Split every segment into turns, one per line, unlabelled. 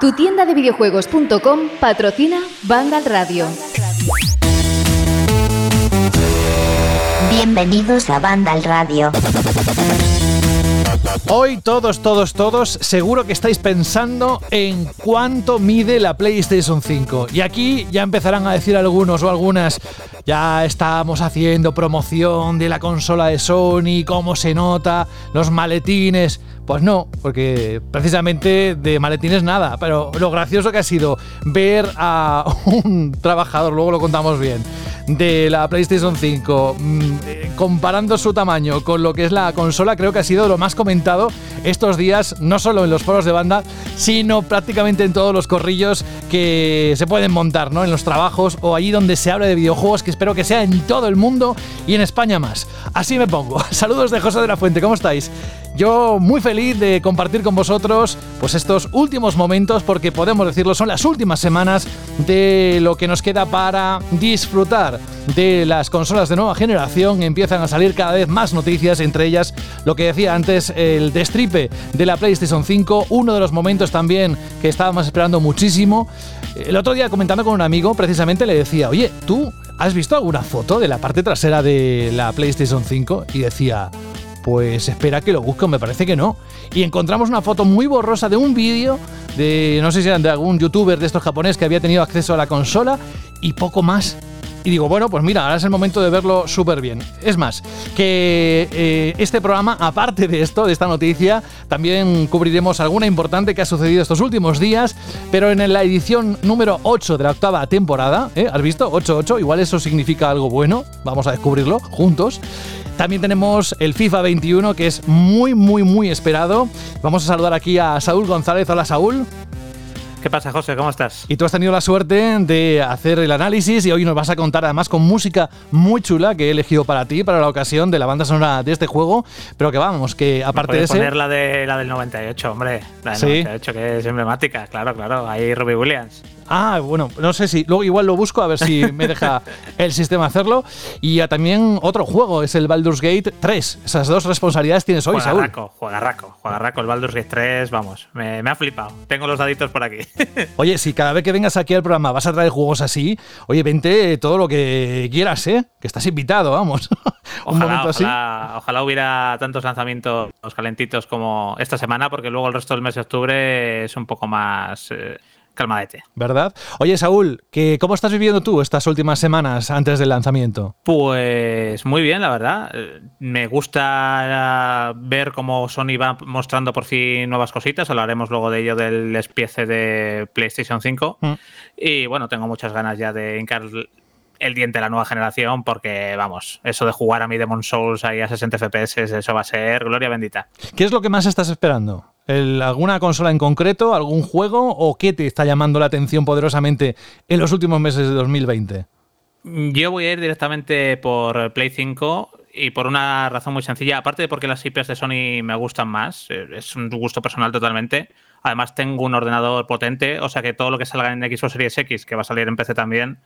Tu tienda de videojuegos.com patrocina Vandal Radio.
Bienvenidos a Vandal Radio.
Hoy todos, todos, todos, seguro que estáis pensando en cuánto mide la PlayStation 5. Y aquí ya empezarán a decir algunos o algunas, ya estamos haciendo promoción de la consola de Sony, cómo se nota, los maletines. Pues no, porque precisamente de maletines nada, pero lo gracioso que ha sido ver a un trabajador, luego lo contamos bien, de la PlayStation 5, mm, eh, comparando su tamaño con lo que es la consola, creo que ha sido lo más comentado estos días, no solo en los foros de banda, sino prácticamente en todos los corrillos que se pueden montar, ¿no? En los trabajos o allí donde se habla de videojuegos, que espero que sea en todo el mundo y en España más. Así me pongo. Saludos de José de la Fuente, ¿cómo estáis? Yo muy feliz de compartir con vosotros pues estos últimos momentos porque podemos decirlo son las últimas semanas de lo que nos queda para disfrutar de las consolas de nueva generación. Empiezan a salir cada vez más noticias, entre ellas lo que decía antes el destripe de la PlayStation 5, uno de los momentos también que estábamos esperando muchísimo. El otro día comentando con un amigo precisamente le decía, "Oye, ¿tú has visto alguna foto de la parte trasera de la PlayStation 5?" y decía, pues espera que lo busque, me parece que no. Y encontramos una foto muy borrosa de un vídeo de, no sé si eran de algún youtuber de estos japoneses que había tenido acceso a la consola y poco más. Y digo, bueno, pues mira, ahora es el momento de verlo súper bien. Es más, que eh, este programa, aparte de esto, de esta noticia, también cubriremos alguna importante que ha sucedido estos últimos días, pero en la edición número 8 de la octava temporada, ¿eh? ¿has visto? 8-8, igual eso significa algo bueno, vamos a descubrirlo juntos. También tenemos el FIFA 21, que es muy, muy, muy esperado. Vamos a saludar aquí a Saúl González. Hola, Saúl.
¿Qué pasa, José? ¿Cómo estás?
Y tú has tenido la suerte de hacer el análisis y hoy nos vas a contar además con música muy chula que he elegido para ti, para la ocasión de la banda sonora de este juego. Pero que vamos, que aparte de ese.
poner la, de, la del 98, hombre. La del 98, que es emblemática, claro, claro. Ahí Robbie Williams.
Ah, bueno, no sé si. Luego igual lo busco a ver si me deja el sistema hacerlo. Y también otro juego es el Baldur's Gate 3. Esas dos responsabilidades tienes hoy, Saúl.
Juega raco, juega raco. El Baldur's Gate 3, vamos, me, me ha flipado. Tengo los daditos por aquí.
oye, si cada vez que vengas aquí al programa vas a traer juegos así, oye, vente todo lo que quieras, ¿eh? Que estás invitado, vamos.
Un ojalá, momento así. Ojalá, hubiera tantos lanzamientos calentitos como esta semana, porque luego el resto del mes de octubre es un poco más. Eh, calmadete.
¿Verdad? Oye, Saúl, ¿qué, ¿cómo estás viviendo tú estas últimas semanas antes del lanzamiento?
Pues muy bien, la verdad. Me gusta ver cómo Sony va mostrando por fin nuevas cositas. Hablaremos luego de ello del despiece de PlayStation 5. Mm. Y bueno, tengo muchas ganas ya de hincar el diente de la nueva generación porque, vamos, eso de jugar a mi Demon Souls ahí a 60 FPS, eso va a ser gloria bendita.
¿Qué es lo que más estás esperando? ¿Alguna consola en concreto, algún juego o qué te está llamando la atención poderosamente en los últimos meses de 2020?
Yo voy a ir directamente por Play 5 y por una razón muy sencilla, aparte de porque las IPs de Sony me gustan más, eh, es un gusto personal totalmente. Además tengo un ordenador potente, o sea que todo lo que salga en Xbox Series X, que va a salir en PC también,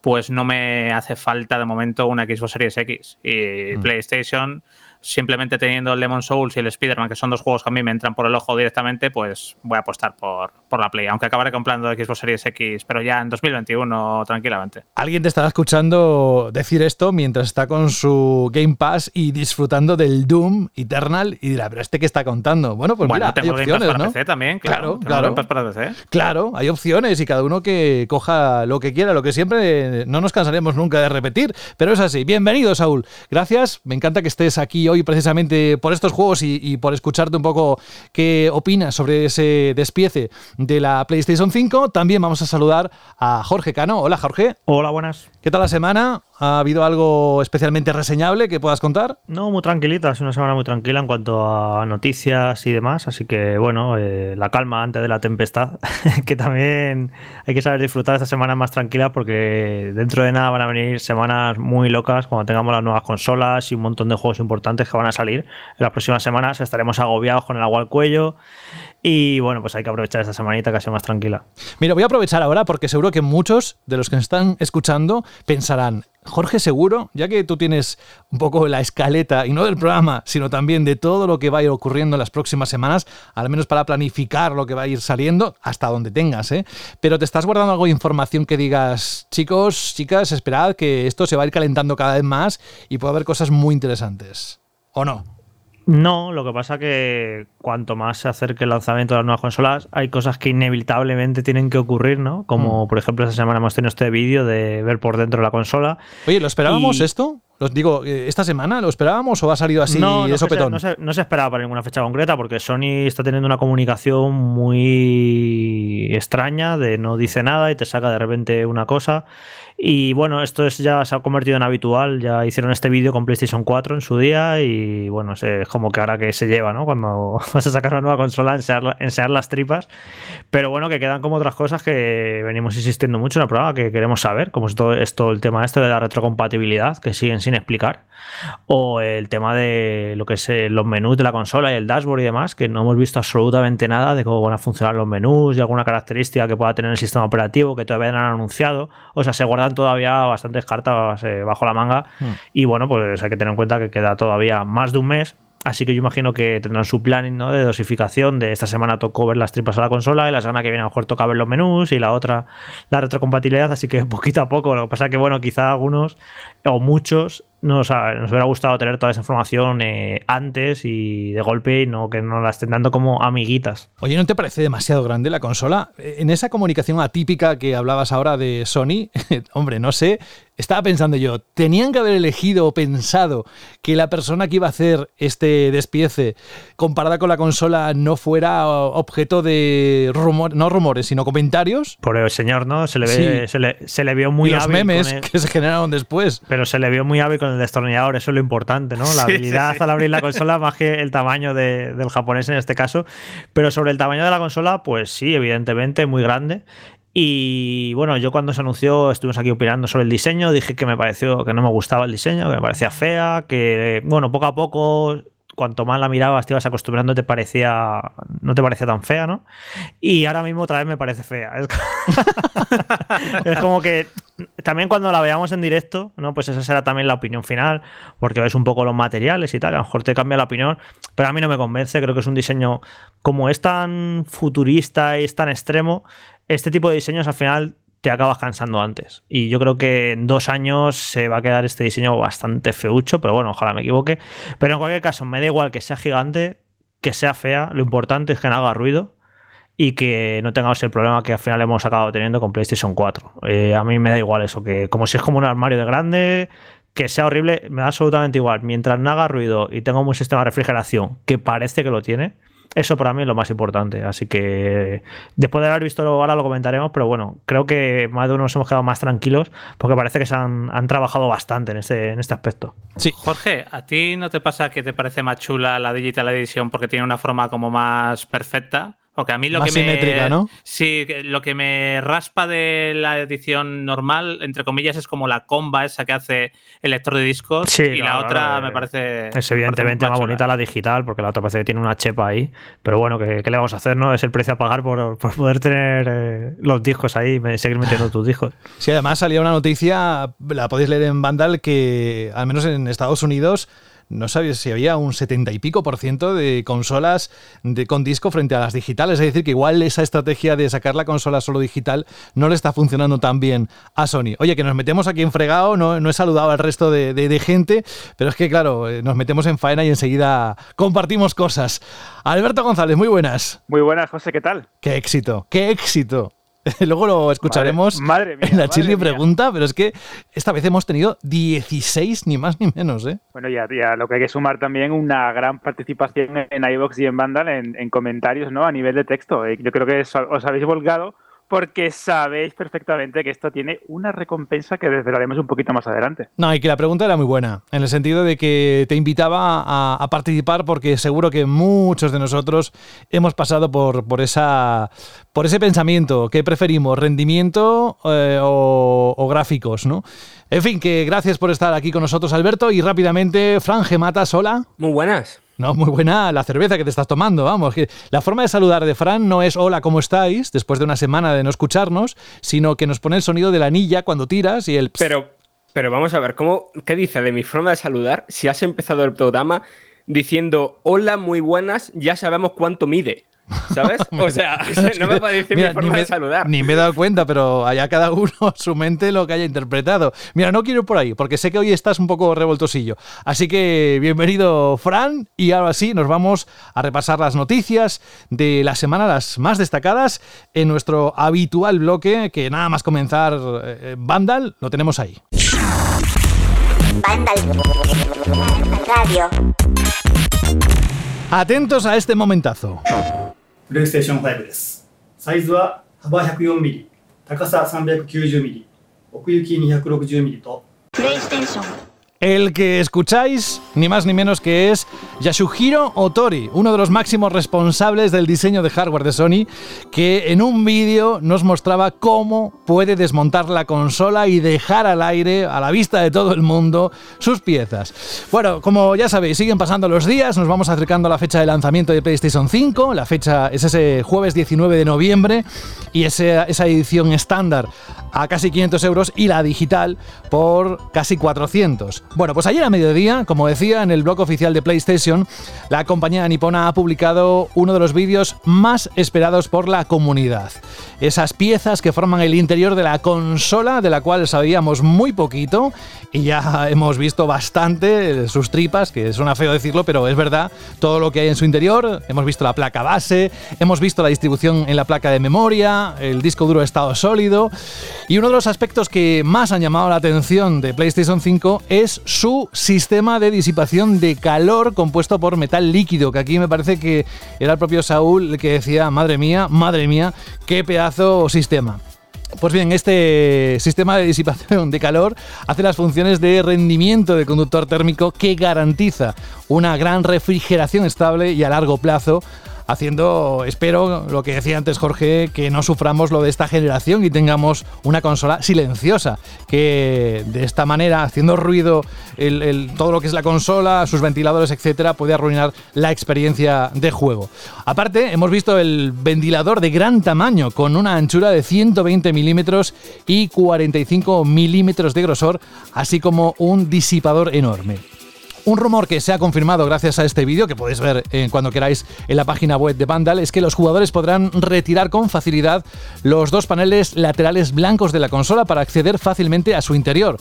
pues no me hace falta de momento una Xbox Series X. Y mm. PlayStation simplemente teniendo el Lemon Souls y el Spider-Man, que son dos juegos que a mí me entran por el ojo directamente, pues voy a apostar por, por la Play. Aunque acabaré comprando Xbox Series X, pero ya en 2021 tranquilamente.
Alguien te estará escuchando decir esto mientras está con su Game Pass y disfrutando del Doom Eternal y dirá, pero este que está contando. Bueno, pues mira,
tengo
hay opciones,
para PC también, claro.
Claro,
para PC.
claro, hay opciones y cada uno que coja lo que quiera, lo que siempre no nos cansaremos nunca de repetir, pero es así. Bienvenido, Saúl. Gracias, me encanta que estés aquí hoy precisamente por estos juegos y, por escucharte un poco qué opinas sobre ese despiece de la PlayStation 5. También vamos a saludar a Jorge Cano. Hola, Jorge.
Hola, buenas.
¿Qué tal la semana? ¿Ha habido algo especialmente reseñable que puedas contar?
No, muy tranquilita, es una semana muy tranquila en cuanto a noticias y demás, así que bueno, eh, la calma antes de la tempestad, que también hay que saber disfrutar esta semana más tranquila porque dentro de nada van a venir semanas muy locas cuando tengamos las nuevas consolas y un montón de juegos importantes que van a salir. En las próximas semanas estaremos agobiados con el agua al cuello Y bueno, pues hay que aprovechar esta semanita que ha más tranquila.
Mira, voy a aprovechar ahora porque seguro que muchos de los que están escuchando pensarán, Jorge Seguro, ya que tú tienes un poco la escaleta, y no del programa, sino también de todo lo que va a ir ocurriendo en las próximas semanas, al menos para planificar lo que va a ir saliendo, hasta donde tengas, ¿eh? Pero te estás guardando algo de información que digas, chicos, chicas, esperad que esto se va a ir calentando cada vez más y puede haber cosas muy interesantes. ¿O no?
No, lo que pasa que cuanto más se acerque el lanzamiento de las nuevas consolas, hay cosas que inevitablemente tienen que ocurrir, ¿no? Como
Mm.
por ejemplo esta semana hemos tenido este vídeo de ver por dentro la consola.
Oye, ¿lo esperábamos
Y-
esto? Os digo, eh, ¿esta semana lo esperábamos o ha salido así
no,
de
no, es que se,
sopetón?
no, se, no se esperaba para ninguna fecha concreta porque Sony está teniendo una comunicación muy extraña de no dice nada y te saca de repente una cosa. Y bueno, esto es, ya se ha convertido en habitual. Ya hicieron este vídeo con PlayStation 4 en su día y bueno, es es como que ahora que se lleva, ¿no? Cuando vas a sacar una nueva consola, enseñar, enseñar las tripas. Pero bueno, que quedan como otras cosas que venimos insistiendo mucho en el programa, que queremos saber, como es todo, es el tema este de la retrocompatibilidad, que siguen sin explicar, o el tema de lo que es eh, los menús de la consola y el dashboard y demás, que no hemos visto absolutamente nada de cómo van a funcionar los menús y alguna característica que pueda tener el sistema operativo que todavía no han anunciado. O sea, se todavía bastantes cartas eh, bajo la manga
Hmm.
y bueno, pues hay que tener en cuenta que queda todavía más de un mes. Así que yo imagino que tendrán su planning ¿no? de dosificación. De esta semana tocó ver las tripas a la consola y la semana que viene a lo mejor toca ver los menús y la otra la retrocompatibilidad. Así que poquito a poco. Lo que pasa es que, bueno, quizá algunos o muchos nos, ha- nos hubiera gustado tener toda esa información eh, antes y de golpe y no que no la estén dando como amiguitas.
Oye, ¿no te parece demasiado grande la consola? Eh, En esa comunicación atípica que hablabas ahora de Sony, hombre, no sé, estaba pensando yo, tenían que haber elegido o pensado que la persona que iba a hacer este despiece comparada con la consola no fuera objeto de rumores, no rumores, sino comentarios.
Por el señor, ¿no? Se le, ve,
Sí.
se le, se le vio muy
y los
hábil con
memes
el-
que se generaron después.
Pero se le vio muy hábil con el destornillador, eso es lo importante, ¿no? La
Sí,
habilidad
sí, sí.
al abrir la consola más que el tamaño de- del japonés en este caso. Pero sobre el tamaño de la consola, pues sí, evidentemente, muy grande. Y bueno, yo cuando se anunció estuvimos aquí opinando sobre el diseño, dije que me pareció que no me gustaba el diseño, que me parecía fea, que bueno, poco a poco, cuanto más la mirabas, te ibas acostumbrando, te parecía, no te parecía tan fea, ¿no? Y ahora mismo otra vez me parece fea. Es como que también cuando la veamos en directo, ¿no? Pues esa será también la opinión final, porque ves un poco los materiales y tal, a lo mejor te cambia la opinión, pero a mí no me convence, creo que es un diseño, como es tan futurista y es tan extremo, este tipo de diseños al final te acabas cansando antes. Y yo creo que en dos años se va a quedar este diseño bastante feucho, pero bueno, ojalá me equivoque. Pero en cualquier caso, me da igual que sea gigante, que sea fea, lo importante es que no haga ruido y que no tengamos el problema que al final hemos acabado teniendo con PlayStation 4. Eh, a mí me da igual eso, que como si es como un armario de grande, que sea horrible, me da absolutamente igual. Mientras no haga ruido y tenga un sistema de refrigeración, que parece que lo tiene, eso para mí es lo más importante. Así que después de haber visto ahora lo comentaremos, pero bueno, creo que más de uno nos hemos quedado más tranquilos porque parece que se han, han trabajado bastante en este, en este aspecto.
Sí.
Jorge, ¿a ti no te pasa que te parece más chula la Digital Edition porque tiene una forma como más perfecta? Porque a mí lo
Más
que me.
simétrica, ¿no?
Sí, que lo que me raspa de la edición normal, entre comillas, es como la comba esa que hace el lector de discos.
Sí,
y la otra
claro,
me
eh,
parece.
Es evidentemente
me
más
parece
bonita la digital, porque la otra parece que tiene una chepa ahí. Pero bueno, ¿qué, qué le vamos a hacer? no Es el precio a pagar por, por poder tener eh, los discos ahí y seguir metiendo tus discos.
Sí, además salía una noticia, la podéis leer en Vandal, que al menos en Estados Unidos no sabía si había un 70 y pico por ciento de consolas de, con disco frente a las digitales. Es decir, que igual esa estrategia de sacar la consola solo digital no le está funcionando tan bien a Sony. Oye, que nos metemos aquí en fregado, no, no he saludado al resto de, de- de gente, pero es que claro, eh, nos metemos en faena y enseguida compartimos cosas. Alberto González, muy buenas.
Muy buenas, José, ¿qué tal?
Qué éxito, qué éxito. Luego lo escucharemos
Madre- madre mía,
en la
mía.
pregunta, pero es que esta vez hemos tenido 16, ni más ni menos, ¿eh?
Bueno, ya, ya lo que hay que sumar también una gran participación en iVoox y en Vandal en, en comentarios, ¿no? A nivel de texto. Eh, Yo creo que os, os habéis volcado porque sabéis perfectamente que esto tiene una recompensa que desvelaremos un poquito más adelante.
No, y que la pregunta era muy buena, en el sentido de que te invitaba a, a participar porque seguro que muchos de nosotros hemos pasado por, por, esa, por ese pensamiento. ¿Qué preferimos, rendimiento eh, o, o gráficos, no? En fin, que gracias por estar aquí con nosotros, Alberto, y rápidamente, Fran Gematas, hola.
Muy buenas.
No, muy buena la cerveza que te estás tomando, vamos. La forma de saludar de Fran no es hola, ¿cómo estáis? Después de una semana de no escucharnos, sino que nos pone el sonido de la anilla cuando tiras y el...
Pero, pero vamos a ver, ¿cómo, ¿qué dice de mi forma de saludar si has empezado el programa diciendo hola, muy buenas, ya sabemos cuánto mide? ¿Sabes? O sea, no me parece mi forma de saludar.
Ni me he dado cuenta, pero allá cada uno su mente lo que haya interpretado. Mira, no quiero ir por ahí, porque sé que hoy estás un poco revoltosillo. Así que bienvenido, Fran, y ahora sí, nos vamos a repasar las noticias de la semana, las más destacadas, en nuestro habitual bloque, que nada más comenzar eh, Vandal, lo tenemos ahí. Vandal Radio. Atentos a este momentazo. プレイステーション5です。サイズは幅 104mm、高さ 390mm、奥行き 260mm と、プレイステーション El que escucháis, ni más ni menos que es Yasuhiro Otori, uno de los máximos responsables del diseño de hardware de Sony, que en un vídeo nos mostraba cómo puede desmontar la consola y dejar al aire, a la vista de todo el mundo, sus piezas. Bueno, como ya sabéis, siguen pasando los días, nos vamos acercando a la fecha de lanzamiento de PlayStation 5, la fecha es ese jueves 19 de noviembre y esa, esa edición estándar a casi 500 euros y la digital por casi 400. Bueno, pues ayer a mediodía, como decía en el blog oficial de PlayStation, la compañía nipona ha publicado uno de los vídeos más esperados por la comunidad. Esas piezas que forman el interior de la consola, de la cual sabíamos muy poquito y ya hemos visto bastante sus tripas, que suena feo decirlo, pero es verdad, todo lo que hay en su interior. Hemos visto la placa base, hemos visto la distribución en la placa de memoria, el disco duro estado sólido. Y uno de los aspectos que más han llamado la atención de PlayStation 5 es su sistema de disipación de calor compuesto por metal líquido, que aquí me parece que era el propio Saúl el que decía, madre mía, madre mía, qué pedazo sistema. Pues bien, este sistema de disipación de calor hace las funciones de rendimiento de conductor térmico que garantiza una gran refrigeración estable y a largo plazo haciendo, espero, lo que decía antes Jorge, que no suframos lo de esta generación y tengamos una consola silenciosa, que de esta manera, haciendo ruido todo lo que es la consola, sus ventiladores, etcétera, puede arruinar la experiencia de juego. Aparte, hemos visto el ventilador de gran tamaño, con una anchura de 120 milímetros y 45 milímetros de grosor, así como un disipador enorme. Un rumor que se ha confirmado gracias a este vídeo, que podéis ver eh, cuando queráis en la página web de Vandal, es que los jugadores podrán retirar con facilidad los dos paneles laterales blancos de la consola para acceder fácilmente a su interior.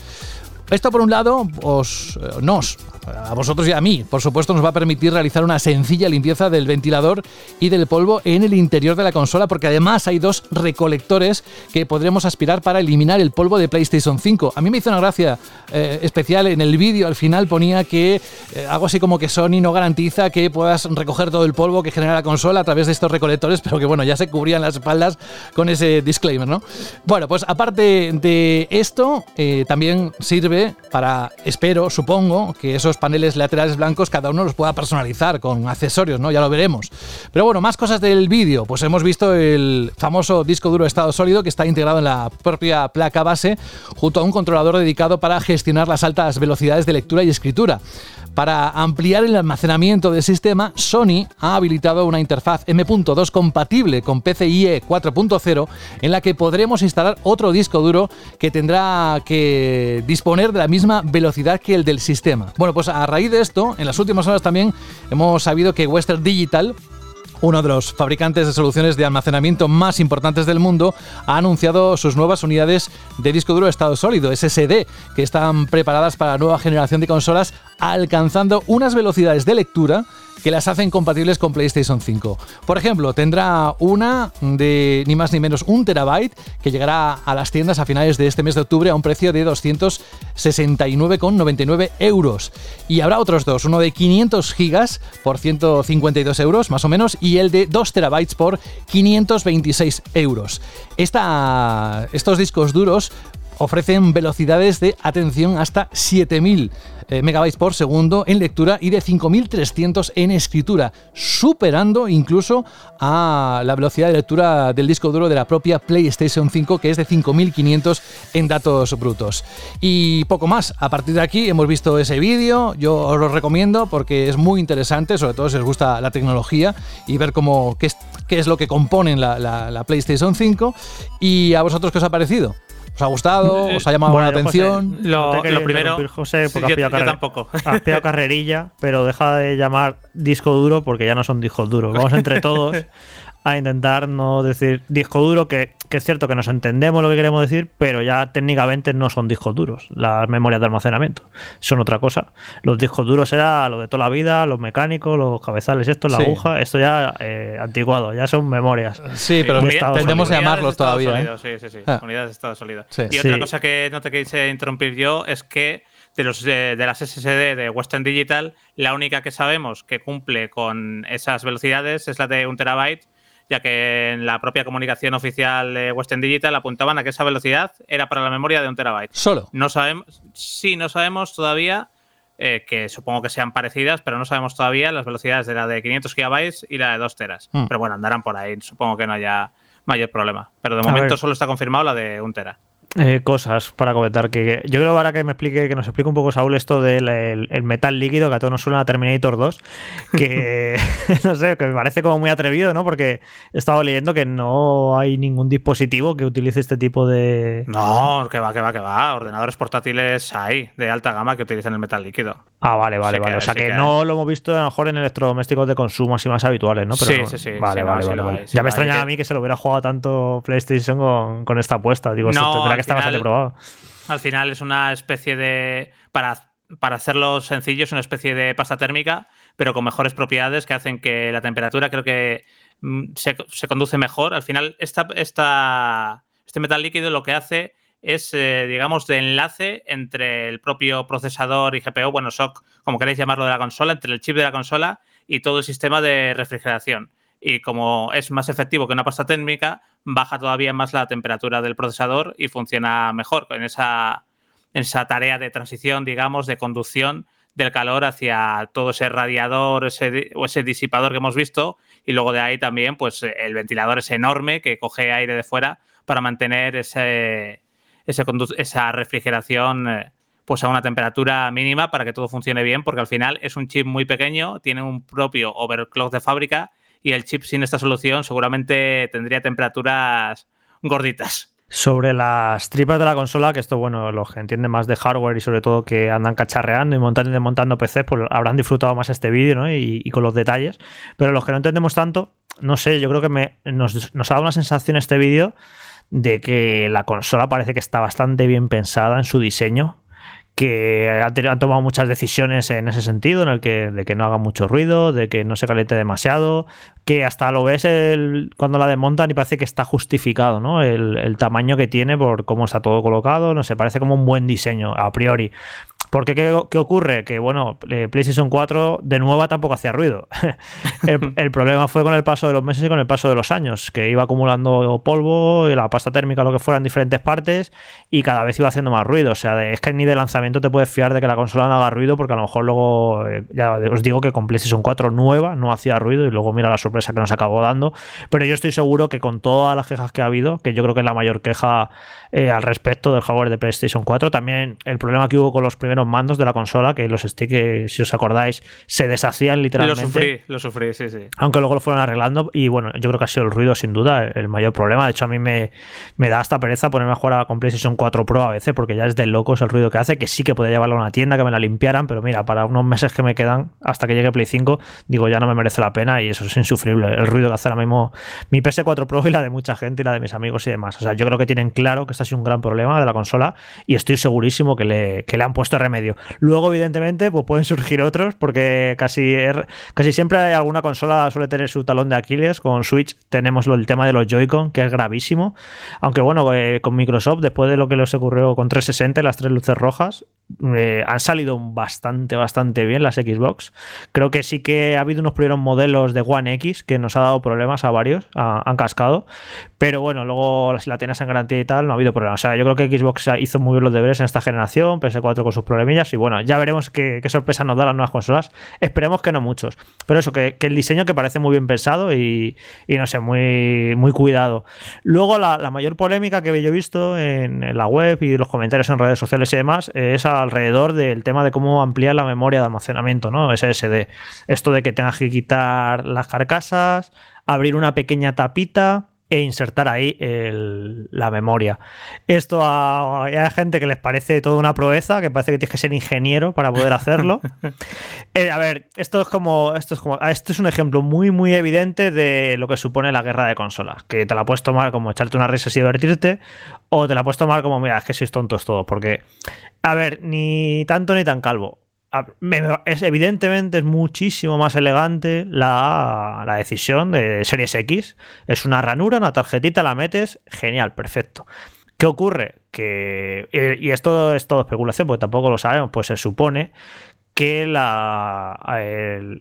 Esto por un lado os, eh, nos, a vosotros y a mí, por supuesto, nos va a permitir realizar una sencilla limpieza del ventilador y del polvo en el interior de la consola, porque además hay dos recolectores que podremos aspirar para eliminar el polvo de PlayStation 5. A mí me hizo una gracia eh, especial en el vídeo, al final ponía que eh, algo así como que Sony no garantiza que puedas recoger todo el polvo que genera la consola a través de estos recolectores, pero que bueno, ya se cubrían las espaldas con ese disclaimer, ¿no? Bueno, pues aparte de esto, también sirve para, espero, supongo, que esos paneles laterales blancos cada uno los pueda personalizar con accesorios, ¿no? Ya lo veremos. Pero bueno, más cosas del vídeo. Pues hemos visto el famoso disco duro estado sólido que está integrado en la propia placa base junto a un controlador dedicado para gestionar las altas velocidades de lectura y escritura. Para ampliar el almacenamiento del sistema, Sony ha habilitado una interfaz M.2 compatible con PCIe 4.0 en la que podremos instalar otro disco duro que tendrá que disponer de la misma velocidad que el del sistema. Bueno, pues a raíz de esto, en las últimas horas también hemos sabido que Western Digital uno de los fabricantes de soluciones de almacenamiento más importantes del mundo, ha anunciado sus nuevas unidades de disco duro de estado sólido, SSD, que están preparadas para la nueva generación de consolas, alcanzando unas velocidades de lectura que las hacen compatibles con PlayStation 5. Por ejemplo, tendrá una de ni más ni menos un terabyte que llegará a las tiendas a finales de este mes de octubre a un precio de 269,99 euros. Y habrá otros dos, uno de 500 gigas por 152 euros más o menos y el de 2 terabytes por 526 euros. estos discos duros ofrecen velocidades de atención hasta 7000 eh, megabytes por segundo en lectura y de 5300 en escritura, superando incluso a la velocidad de lectura del disco duro de la propia PlayStation 5, que es de 5500 en datos brutos. Y poco más. A partir de aquí hemos visto ese vídeo. Yo os lo recomiendo porque es muy interesante, sobre todo si os gusta la tecnología y ver cómo qué es, qué es lo que componen la, la PlayStation 5. ¿Y a vosotros qué os ha parecido? ¿Os ha gustado? ¿Os ha llamado la atención?
lo, primero,
José, porque has, pillado
tampoco.
has pillado carrerilla, pero deja de llamar disco duro porque ya no son discos duros. Vamos entre todos a intentar no decir disco duro, que, es cierto que nos entendemos lo que queremos decir, pero ya técnicamente no son discos duros, las memorias de almacenamiento. Son otra cosa. Los discos duros era lo de toda la vida, los mecánicos, los cabezales, esto, la aguja, esto ya eh, antiguado, ya son memorias.
Sí, pero tendemos a llamarlos todavía.
¿eh? Sí, sí, sí. Ah. Unidades de estado sólido. Y otra cosa que no te quise interrumpir yo es que de, los, de, de, las SSD de Western Digital, la única que sabemos que cumple con esas velocidades es la de un terabyte ya que en la propia comunicación oficial de Western Digital apuntaban a que esa velocidad era para la memoria de un terabyte.
Solo.
No sabemos, sí, no sabemos todavía, eh, que supongo que sean parecidas, pero no sabemos todavía las velocidades de la de 500 gigabytes y la de 2 teras. Hmm. Pero bueno, andarán por ahí, supongo que no haya mayor problema. Pero de momento solo está confirmado la de un tera.
Eh, cosas para comentar. Que yo creo ahora que me explique, que nos explique un poco Saúl esto del el, metal líquido, que a todos nos suena a Terminator 2, que no sé, que me parece como muy atrevido, ¿no? Porque he estado leyendo que no hay ningún dispositivo que utilice este tipo de.
No, que va, que va, que va. Ordenadores portátiles hay de alta gama que utilizan el metal líquido.
Ah, vale, vale, vale. o sea que, no lo hemos visto a lo mejor en electrodomésticos de consumo así más habituales, ¿no?
Pero, sí, sí, sí.
Vale, vale, vale. ya me extrañaba a mí que se lo hubiera jugado tanto PlayStation con, con esta apuesta. Digo, no, que está bastante probado.
Al final es una especie de. Para, para hacerlo sencillo, es una especie de pasta térmica, pero con mejores propiedades que hacen que la temperatura creo que mm, se, se conduce mejor. Al final, esta, esta, este metal líquido lo que hace es, eh, digamos, de enlace entre el propio procesador y GPU, bueno, SOC, como queréis llamarlo, de la consola, entre el chip de la consola y todo el sistema de refrigeración. Y como es más efectivo que una pasta térmica, baja todavía más la temperatura del procesador y funciona mejor en esa, en esa tarea de transición, digamos, de conducción del calor hacia todo ese radiador ese, o ese disipador que hemos visto y luego de ahí también pues el ventilador es enorme que coge aire de fuera para mantener ese, esa refrigeración eh, pues a una temperatura mínima para que todo funcione bien, porque al final es un chip muy pequeño, tiene un propio overclock de fábrica y el chip sin esta solución seguramente tendría temperaturas gorditas.
Sobre las tripas de la consola, que esto, bueno, los que entienden más de hardware y sobre todo que andan cacharreando y montando y desmontando PCs, pues habrán disfrutado más este vídeo ¿no? y, con los detalles. Pero los que no entendemos tanto, no sé, yo creo que nos, nos ha dado una sensación este vídeo de que la consola parece que está bastante bien pensada en su diseño, que han, tomado muchas decisiones en ese sentido, en el que de que no haga mucho ruido, de que no se caliente demasiado, que hasta lo ves el, cuando la desmontan y parece que está justificado, ¿no? El, el, tamaño que tiene por cómo está todo colocado, no sé, parece como un buen diseño a priori. Porque ¿qué, ocurre? Que bueno, eh, PlayStation 4 de nuevo tampoco hacía ruido. el, problema fue con el paso de los meses y con el paso de los años, que iba acumulando polvo, y la pasta térmica, lo que fuera, en diferentes partes, y cada vez iba haciendo más ruido. O sea, es que ni de lanzamiento te puedes fiar de que la consola no haga ruido, porque a lo mejor luego, eh, ya os digo que con PlayStation 4 nueva no hacía ruido, y luego mira la sorpresa que nos acabó dando. Pero yo estoy seguro que con todas las quejas que ha habido, que yo creo que es la mayor queja eh, al respecto del hardware de PlayStation 4, también el problema que hubo con los primeros mandos de la consola, que los sticks, si os acordáis, se deshacían literalmente.
Lo sufrí, lo sufrí, sí, sí.
Aunque luego lo fueron arreglando. Y bueno, yo creo que ha sido el ruido, sin duda, el mayor problema. De hecho, a mí me, me da hasta pereza ponerme a jugar con PlayStation 4 Pro a veces, porque ya es de locos el ruido que hace, que sí que podría llevarlo a una tienda, que me la limpiaran, pero mira, para unos meses que me quedan hasta que llegue Play 5, digo, ya no me merece la pena y eso es insufrible. El ruido que hace ahora mismo mi PS4 Pro y la de mucha gente y la de mis amigos y demás. O sea, yo creo que tienen claro que este ha sido un gran problema de la consola y estoy segurísimo que le, que le han puesto remedio. Luego, evidentemente, pues pueden surgir otros, porque casi, er, casi siempre hay alguna consola suele tener su talón de Aquiles. Con Switch tenemos el tema de los Joy-Con, que es gravísimo. Aunque bueno, eh, con Microsoft, después de lo que les ocurrió con 360, las tres luces rojas, eh, han salido bastante, bastante bien las Xbox. Creo que sí que ha habido unos primeros modelos de One X que nos ha dado problemas a varios, han cascado, pero bueno, luego si la tienes en garantía y tal, no ha habido problemas. O sea, yo creo que Xbox hizo muy bien los deberes en esta generación, PS4 con sus problemillas, y bueno, ya veremos qué, sorpresa nos da las nuevas consolas. Esperemos que no muchos. Pero eso, que, el diseño que parece muy bien pensado y, no sé, muy, muy cuidado. Luego, la, mayor polémica que yo he visto en, la web y los comentarios en redes sociales y demás es alrededor del tema de cómo ampliar la memoria de almacenamiento, ¿no? SSD. Esto de que tengas que quitar las carcasas, abrir una pequeña tapita e insertar ahí la memoria. Esto a, hay gente que les parece toda una proeza, que parece que tienes que ser ingeniero para poder hacerlo. Eh, a ver, esto es como esto es como esto es un ejemplo muy muy evidente de lo que supone la guerra de consolas, que te la puedes tomar como echarte una risa y divertirte o te la puedes tomar como mira, es que sois tontos todos, porque a ver, ni tanto ni tan calvo es, evidentemente es muchísimo más elegante la, decisión de Series X. Es una ranura, una tarjetita, la metes, genial, perfecto. ¿Qué ocurre? Que, y esto es todo especulación, porque tampoco lo sabemos, pues se supone que la,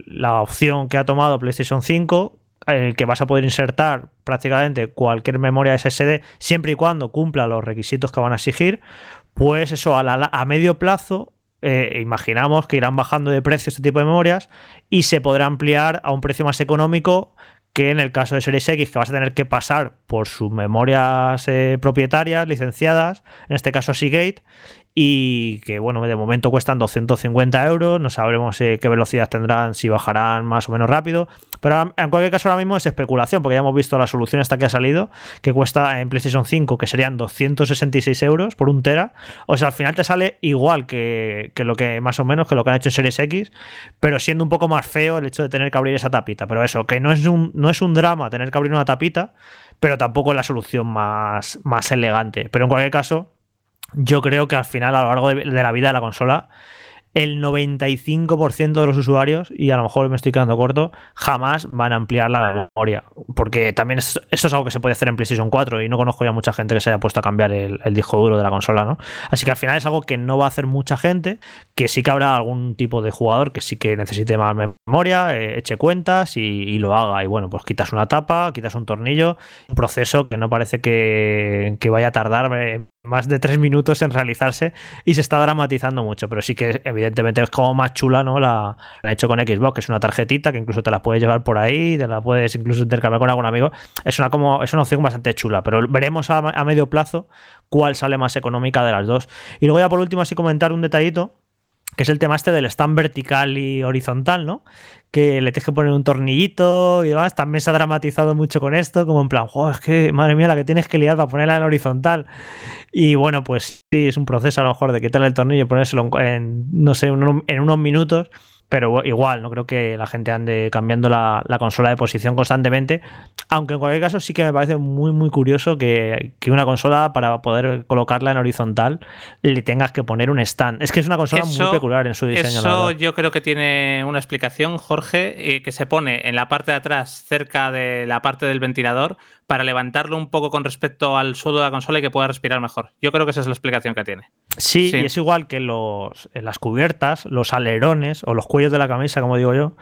la opción que ha tomado PlayStation 5, el que vas a poder insertar prácticamente cualquier memoria SSD, siempre y cuando cumpla los requisitos que van a exigir, pues eso a medio plazo eh, imaginamos que irán bajando de precio este tipo de memorias y se podrá ampliar a un precio más económico que en el caso de Series X, que vas a tener que pasar por sus memorias eh, propietarias, licenciadas, en este caso Seagate, y que bueno, de momento cuestan 250 euros, no sabremos eh, qué velocidad tendrán, si bajarán más o menos rápido, pero en cualquier caso ahora mismo es especulación, porque ya hemos visto la solución esta que ha salido, que cuesta en PlayStation 5, que serían 266 euros por un tera, o sea, al final te sale igual que, que lo que más o menos que lo que han hecho en Series X, pero siendo un poco más feo el hecho de tener que abrir esa tapita, pero eso, que no es un, no es un drama tener que abrir una tapita, pero tampoco es la solución más, más elegante, pero en cualquier caso yo creo que al final, a lo largo de, la vida de la consola, el 95% de los usuarios, y a lo mejor me estoy quedando corto, jamás van a ampliar la memoria. Porque también eso es algo que se puede hacer en PlayStation 4 y no conozco ya mucha gente que se haya puesto a cambiar el, disco duro de la consola, ¿no? Así que al final es algo que no va a hacer mucha gente, que sí que habrá algún tipo de jugador que sí que necesite más memoria, eh, eche cuentas y, lo haga. Y bueno, pues quitas una tapa, quitas un tornillo, un proceso que no parece que, que vaya a tardar eh, más de tres minutos en realizarse y se está dramatizando mucho, pero sí que evidentemente es como más chula, ¿no? La, la hecho con Xbox, que es una tarjetita que incluso te la puedes llevar por ahí, te la puedes incluso intercambiar con algún amigo. Es una, como, es una opción bastante chula, pero veremos a, a medio plazo cuál sale más económica de las dos. Y luego ya por último así comentar un detallito que es el tema este del stand vertical y horizontal, ¿no? Que le tienes que poner un tornillito y demás. También se ha dramatizado mucho con esto, como en plan, es que madre mía, la que tienes que liar para ponerla en horizontal. Y bueno, pues sí, es un proceso a lo mejor de quitarle el tornillo y ponérselo en, no sé, en unos minutos pero igual, no creo que la gente ande cambiando la, consola de posición constantemente, aunque en cualquier caso sí que me parece muy muy curioso que, una consola para poder colocarla en horizontal le tengas que poner un stand. Es que es una consola muy peculiar en su diseño.
Eso yo creo que tiene una explicación, Jorge, eh, que se pone en la parte de atrás cerca de la parte del ventilador para levantarlo un poco con respecto al suelo de la consola y que pueda respirar mejor. Yo creo que esa es la explicación que tiene.
Sí, y es igual que los, en las cubiertas, los alerones o los cuellos de la camisa, como digo yo,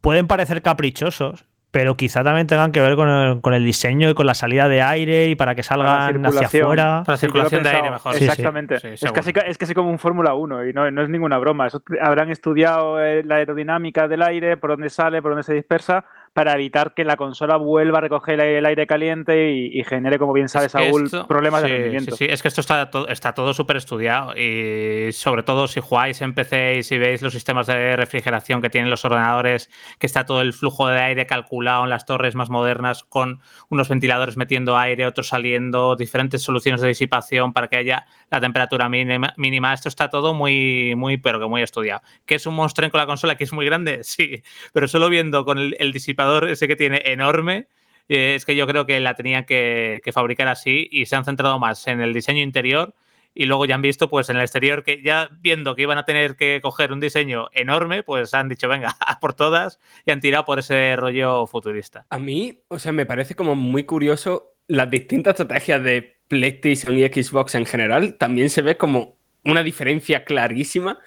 pueden parecer caprichosos, pero quizá también tengan que ver con el, diseño y con la salida de aire y para que salgan hacia afuera.
Para la circulación de aire mejor.
Exactamente. es, casi, es casi como un Fórmula 1 y no, no, es ninguna broma. habrán estudiado eh, la aerodinámica del aire, por dónde sale, por dónde se dispersa para evitar que la consola vuelva a recoger el aire caliente y, genere, como bien sabes, Saúl, problemas de rendimiento.
Sí, sí, es que esto está, está todo súper estudiado y sobre todo si jugáis en PC y si veis los sistemas de refrigeración que tienen los ordenadores, que está todo el flujo de aire calculado en las torres más modernas con unos ventiladores metiendo aire, otros saliendo, diferentes soluciones de disipación para que haya la temperatura mínima. mínima. Esto está todo muy, muy, pero que muy estudiado. ¿Que es un monstruo con la consola que es muy grande? Sí, pero solo viendo con el, el disipador ese que tiene enorme, eh, es que yo creo que la tenían que, fabricar así y se han centrado más en el diseño interior y luego ya han visto pues en el exterior que ya viendo que iban a tener que coger un diseño enorme, pues han dicho venga, por todas y han tirado por ese rollo futurista.
A mí, o sea, me parece como muy curioso las distintas estrategias de PlayStation y Xbox en general, también se ve como una diferencia clarísima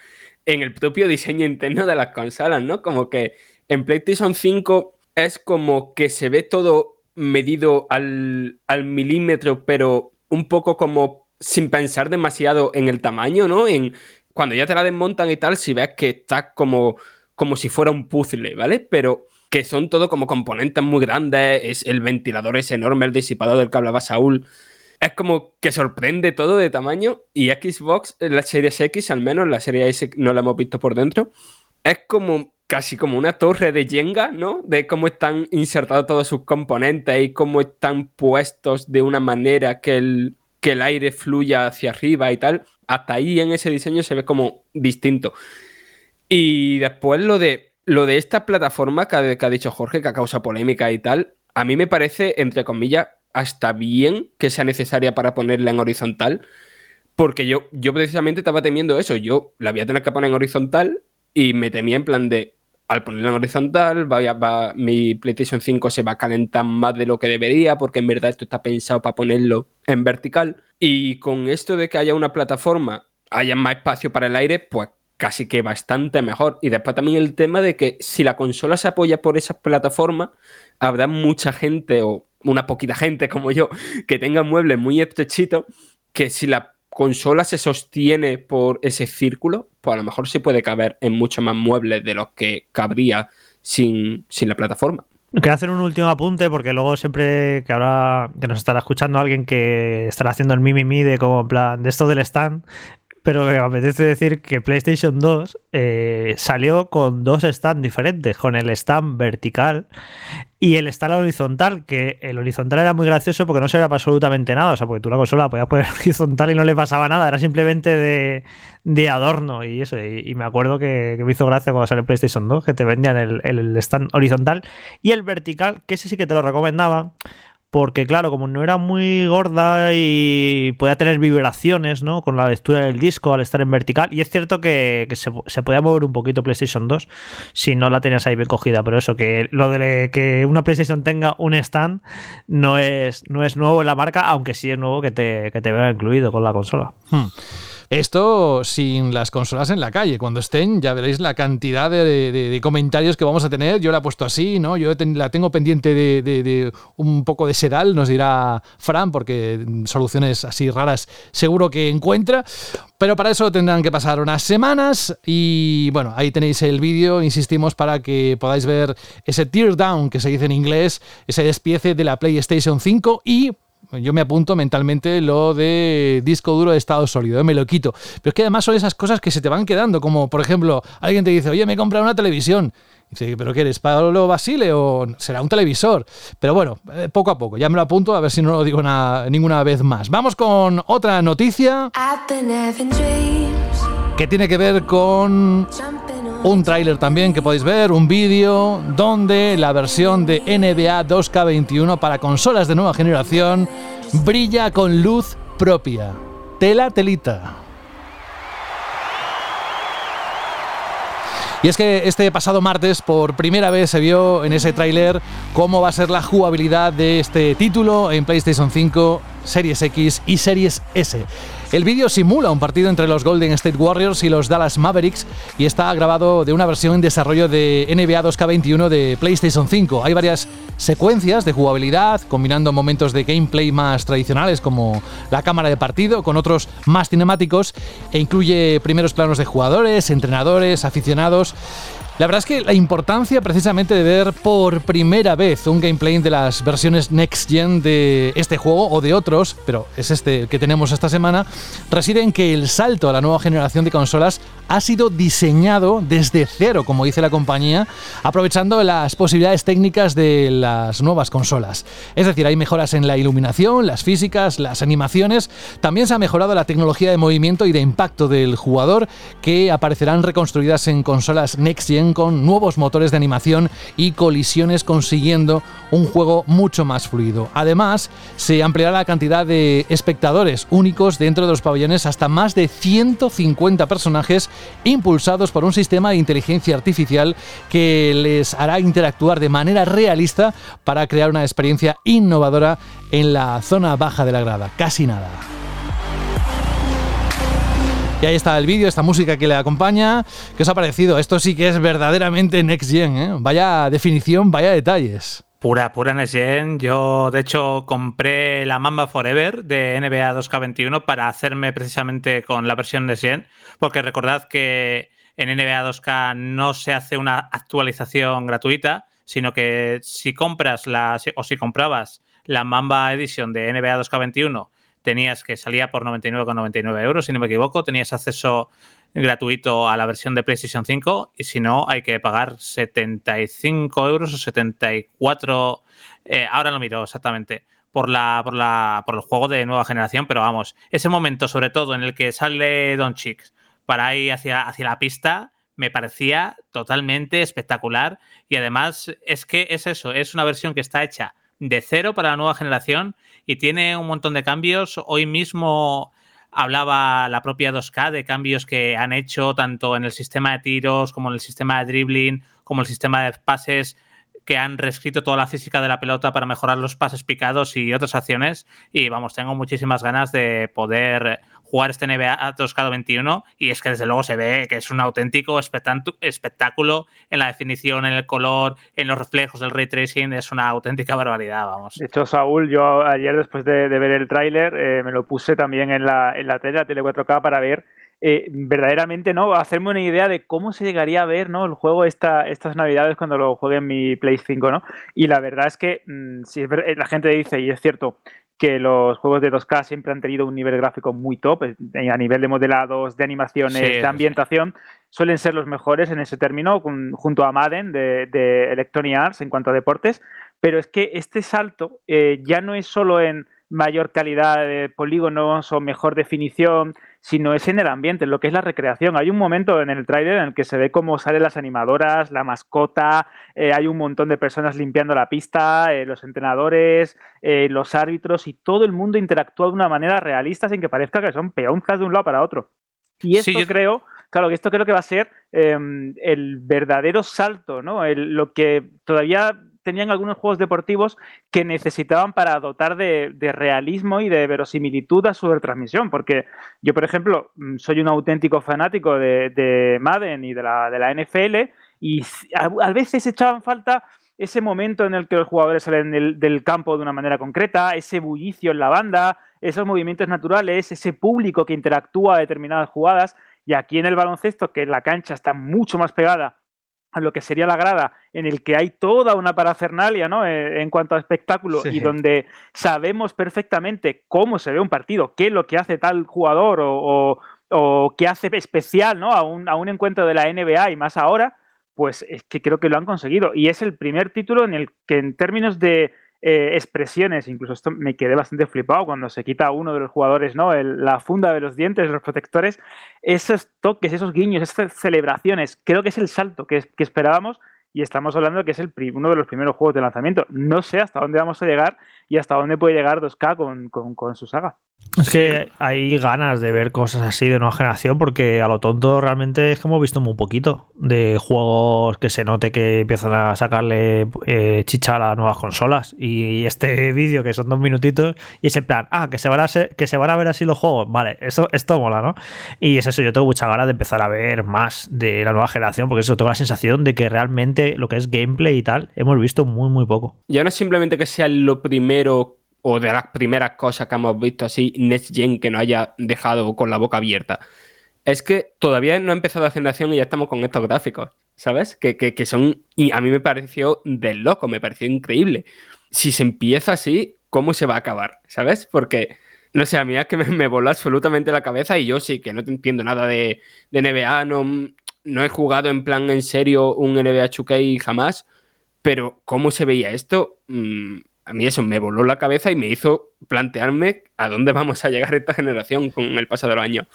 en el propio diseño interno de las consolas, ¿no? Como que en PlayStation 5 es como que se ve todo medido al, al milímetro, pero un poco como sin pensar demasiado en el tamaño, ¿no? En, cuando ya te la desmontan y tal, si ves que está como, como si fuera un puzzle, ¿vale? Pero que son todo como componentes muy grandes, es, el ventilador es enorme, el disipador del que hablaba Saúl, es como que sorprende todo de tamaño y Xbox, la Series X al menos, la serie S no la hemos visto por dentro, es como casi como una torre de Jenga, ¿no? De cómo están insertados todos sus componentes y cómo están puestos de una manera que el, que el aire fluya hacia arriba y tal. Hasta ahí en ese diseño se ve como distinto. Y después lo de, lo de esta plataforma que ha, dicho Jorge, que causa polémica y tal, a mí me parece, entre comillas, hasta bien que sea necesaria para ponerla en horizontal, porque yo, yo precisamente estaba temiendo eso, yo la voy a tener que poner en horizontal y me temía en plan de, al ponerla en horizontal, va, mi PlayStation 5 se va a calentar más de lo que debería, porque en verdad esto está pensado para ponerlo en vertical. Y con esto de que haya una plataforma, haya más espacio para el aire, pues casi que bastante mejor. Y después también el tema de que si la consola se apoya por esas plataformas, habrá mucha gente o una poquita gente como yo que tenga muebles muy estrechitos, que si la consola se sostiene por ese círculo, pues a lo mejor se puede caber en muchos más muebles de los que cabría sin, sin la plataforma.
Quiero hacer un último apunte porque luego siempre que ahora que nos estará escuchando alguien que estará haciendo el mimimi de como plan de esto del stand, pero me apetece decir que PlayStation 2 eh, salió con dos stands diferentes, con el stand vertical y el stand horizontal, que el horizontal era muy gracioso porque no servía para absolutamente nada, o sea, porque tú la consola podías poner horizontal y no le pasaba nada, era simplemente de, adorno y eso, y, me acuerdo que, me hizo gracia cuando salió PlayStation 2, que te vendían el, el stand horizontal y el vertical, que ese sí que te lo recomendaba porque claro, como no era muy gorda y podía tener vibraciones, ¿no? Con la lectura del disco al estar en vertical. Y es cierto que, se, podía mover un poquito PlayStation 2 si no la tenías ahí bien cogida. Pero eso, que lo de que una PlayStation tenga un stand no es, no es nuevo en la marca, aunque sí es nuevo que te, que te vea incluido con la consola. Hmm.
Esto sin las consolas en la calle. Cuando estén, ya veréis la cantidad de, comentarios que vamos a tener. Yo la he puesto así, ¿no? Yo la tengo pendiente de, un poco de sedal, nos dirá Fran, porque soluciones así raras seguro que encuentra. Pero para eso tendrán que pasar unas semanas. Y bueno, ahí tenéis el vídeo, insistimos, para que podáis ver ese teardown que se dice en inglés, ese despiece de la PlayStation 5 y yo me apunto mentalmente lo de disco duro de estado sólido, ¿eh? me lo quito. Pero es que además son esas cosas que se te van quedando, como por ejemplo, alguien te dice, oye, me he comprado una televisión. Y dice, ¿pero qué eres, Pablo Basile o será un televisor? Pero bueno, eh, poco a poco, ya me lo apunto a ver si no lo digo ninguna vez más. Vamos con otra noticia que tiene que ver con un tráiler también que podéis ver, un vídeo donde la versión de NBA 2K21 para consolas de nueva generación brilla con luz propia. Tela telita. Y es que este pasado martes por primera vez se vio en ese tráiler cómo va a ser la jugabilidad de este título en PlayStation 5, Series X y Series S. El vídeo simula un partido entre los Golden State Warriors y los Dallas Mavericks y está grabado de una versión en desarrollo de NBA 2K21 de PlayStation 5. Hay varias secuencias de jugabilidad, combinando momentos de gameplay más tradicionales como la cámara de partido con otros más cinemáticos e incluye primeros planos de jugadores, entrenadores, aficionados la verdad es que la importancia precisamente de ver por primera vez un gameplay de las versiones Next Gen de este juego o de otros, pero es este que tenemos esta semana, reside en que el salto a la nueva generación de consolas ha sido diseñado desde cero, como dice la compañía, aprovechando las posibilidades técnicas de las nuevas consolas. Es decir, hay mejoras en la iluminación, las físicas, las animaciones, también se ha mejorado la tecnología de movimiento y de impacto del jugador, que aparecerán reconstruidas en consolas Next Gen con nuevos motores de animación y colisiones consiguiendo un juego mucho más fluido. Además, se ampliará la cantidad de espectadores únicos dentro de los pabellones hasta más de 150 personajes impulsados por un sistema de inteligencia artificial que les hará interactuar de manera realista para crear una experiencia innovadora en la zona baja de la grada. Casi nada. Y ahí está el vídeo, esta música que le acompaña. ¿Qué os ha parecido? Esto sí que es verdaderamente Next Gen, ¿eh? Vaya definición, vaya detalles.
Pura, pura Next Gen. Yo, de hecho, compré la Mamba Forever de NBA 2K21 para hacerme precisamente con la versión Next Gen, porque recordad que en NBA 2K no se hace una actualización gratuita, sino que si compras la, o si comprabas la Mamba Edition de NBA 2K21, tenías que salía por 99,99 euros, si no me equivoco, tenías acceso gratuito a la versión de PlayStation 5 y si no hay que pagar 75 euros o 74, eh, ahora lo miro exactamente, por, la, por, la, por el juego de nueva generación, pero vamos, ese momento sobre todo en el que sale Don Chicks para ir hacia, hacia la pista me parecía totalmente espectacular y además es que es eso, es una versión que está hecha de cero para la nueva generación y tiene un montón de cambios. Hoy mismo hablaba la propia 2K de cambios que han hecho tanto en el sistema de tiros como en el sistema de dribbling, como el sistema de pases que han reescrito toda la física de la pelota para mejorar los pases picados y otras acciones. Y vamos, tengo muchísimas ganas de poder jugar este NBA 2K21 y es que desde luego se ve que es un auténtico espectáculo en la definición, en el color, en los reflejos del ray tracing, es una auténtica barbaridad, vamos.
De hecho, Saúl, yo ayer después de, ver el tráiler eh, me lo puse también en la, en la tele, la tele 4K para ver eh, verdaderamente no hacerme una idea de cómo se llegaría a ver ¿no? el juego esta, estas navidades cuando lo juegue en mi Play 5, ¿no? Y la verdad es que mm, si la gente dice, y es cierto, que los juegos de 2K siempre han tenido un nivel gráfico muy top, eh, a nivel de modelados, de animaciones, de ambientación, suelen ser los mejores en ese término, junto a Madden de, de, Electronic Arts en cuanto a deportes, pero es que este salto eh, ya no es solo en mayor calidad de polígonos o mejor definición, sino es en el ambiente, en lo que es la recreación. Hay un momento en el trailer en el que se ve cómo salen las animadoras, la mascota, eh, hay un montón de personas limpiando la pista, eh, los entrenadores, eh, los árbitros y todo el mundo interactúa de una manera realista sin que parezca que son peonzas de un lado para otro. Y esto creo, claro, que esto creo que va a ser em, el verdadero salto, ¿no? lo que todavía tenían algunos juegos deportivos que necesitaban para dotar de, realismo y de verosimilitud a su retransmisión. Porque yo, por ejemplo, mm, soy un auténtico fanático de, Madden y de la, de la NFL y a, veces echaban falta ese momento en el que los jugadores salen del, del, campo de una manera concreta, ese bullicio en la banda, esos movimientos naturales, ese público que interactúa a determinadas jugadas. Y aquí en el baloncesto, que la cancha está mucho más pegada lo que sería la grada, en el que hay toda una parafernalia ¿no? Eh, en cuanto a espectáculo y donde sabemos perfectamente cómo se ve un partido, qué es lo que hace tal jugador o, qué hace especial ¿no? a, un, a un encuentro de la NBA y más ahora, pues es que creo que lo han conseguido. Y es el primer título en el que en términos de eh, expresiones, incluso esto me quedé bastante flipado cuando se quita uno de los jugadores, ¿no? la funda de los dientes, los protectores, esos toques, esos guiños, esas celebraciones, creo que es el salto que, esperábamos y estamos hablando que es el, uno de los primeros juegos de lanzamiento. No sé hasta dónde vamos a llegar y hasta dónde puede llegar 2K con, con su saga.
Es que hay ganas de ver cosas así de nueva generación porque a lo tonto realmente es que hemos visto muy poquito de juegos que se note que empiezan a sacarle eh, chicha a las nuevas consolas. Y este vídeo que son dos minutitos y es plan, ah, que se van a, que se van a ver así los juegos. Vale, esto, esto mola, ¿no? Y es eso, yo tengo mucha ganas de empezar a ver más de la nueva generación porque eso tengo la sensación de que realmente lo que es gameplay y tal hemos visto muy, muy poco.
Ya no es simplemente que sea lo primero o de las primeras cosas que hemos visto así, Next Gen que nos haya dejado con la boca abierta. Es que todavía no ha empezado la generación y ya estamos con estos gráficos, ¿sabes? Que, que, son, y a mí me pareció del loco, me pareció increíble. Si se empieza así, ¿cómo se va a acabar? ¿Sabes? Porque, no sé, a mí es que me, me voló absolutamente la cabeza y yo sí que no entiendo nada de, de NBA, no, no he jugado en plan en serio un NBA 2K jamás, pero ¿cómo se veía esto? Mm, a mí eso me voló la cabeza y me hizo plantearme a dónde vamos a llegar esta generación con el paso del año.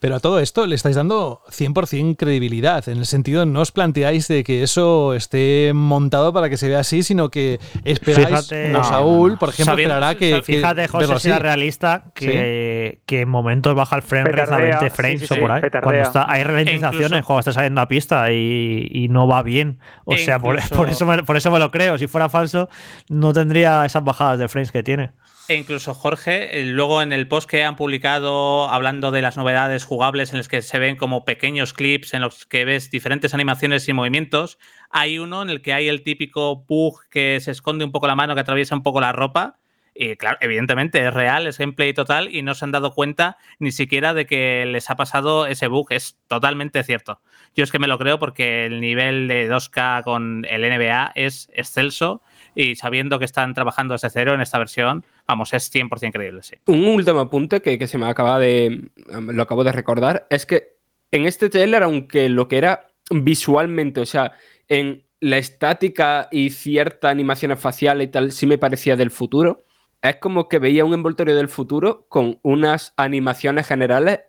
Pero a todo esto le estáis dando 100% credibilidad, en el sentido no os planteáis de que eso esté montado para que se vea así, sino que esperáis, fíjate, Saúl, por ejemplo, esperará que...
Fíjate, José, sea realista, que, que, en momentos baja el frame reza frames o por ahí. Cuando está, hay ralentizaciones, cuando está saliendo a pista y, y, no va bien. O sea, por, por, eso me, por eso me lo creo. Si fuera falso, no tendría esas bajadas de frames que tiene.
E incluso Jorge, eh, luego en el post que han publicado hablando de las novedades jugables en los que se ven como pequeños clips en los que ves diferentes animaciones y movimientos. Hay uno en el que hay el típico bug que se esconde un poco la mano, que atraviesa un poco la ropa. Y claro, evidentemente es real, es gameplay total y no se han dado cuenta ni siquiera de que les ha pasado ese bug. Es totalmente cierto. Yo es que me lo creo porque el nivel de 2K con el NBA es excelso y sabiendo que están trabajando desde cero en esta versión, vamos, es 100% creíble, sí.
Un último apunte que, se me acaba de, lo acabo de recordar, es que en este trailer, aunque lo que era visualmente, o sea, en la estática y cierta animación facial y tal, sí me parecía del futuro, es como que veía un envoltorio del futuro con unas animaciones generales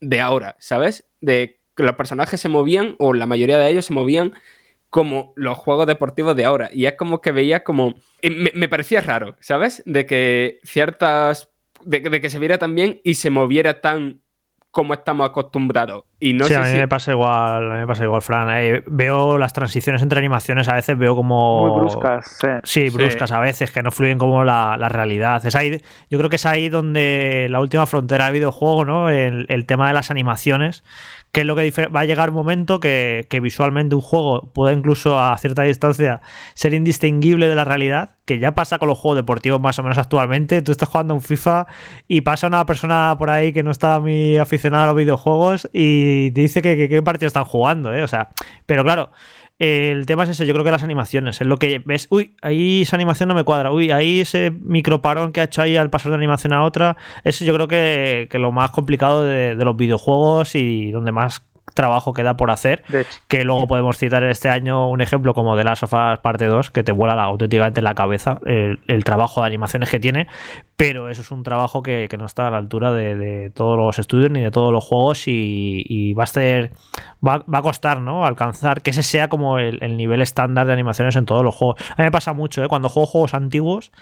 de ahora, ¿sabes? De que los personajes se movían, o la mayoría de ellos se movían como los juegos deportivos de ahora. Y es como que veía como. Me, parecía raro, ¿sabes? De que ciertas. De, que se viera tan bien y se moviera tan como estamos acostumbrados. Y no
sí, a mí me pasa igual, a mí me pasa igual, Fran. Eh, veo las transiciones entre animaciones, a veces veo como.
Muy bruscas, sí.
Sí, bruscas a veces, que no fluyen como la, realidad. Es ahí, yo creo que es ahí donde la última frontera de videojuego, ¿no? El, el tema de las animaciones que es lo que va a llegar un momento que, visualmente un juego pueda incluso a cierta distancia ser indistinguible de la realidad, que ya pasa con los juegos deportivos más o menos actualmente. Tú estás jugando un FIFA y pasa una persona por ahí que no está muy aficionada a los videojuegos y te dice que qué partido están jugando, ¿eh? O sea, pero claro, el tema es ese, yo creo que las animaciones, es lo que ves, uy, ahí esa animación no me cuadra, uy, ahí ese microparón que ha hecho ahí al pasar de animación a otra, eso yo creo que, que lo más complicado de los videojuegos y donde más trabajo que da por hacer, que luego podemos citar este año un ejemplo como de las sofás parte 2, que te vuela la, auténticamente la cabeza el, trabajo de animaciones que tiene, pero eso es un trabajo que, no está a la altura de, todos los estudios ni de todos los juegos y, va a ser va, a costar ¿no? alcanzar que ese sea como el, el, nivel estándar de animaciones en todos los juegos. A mí me pasa mucho, ¿eh? cuando juego juegos antiguos,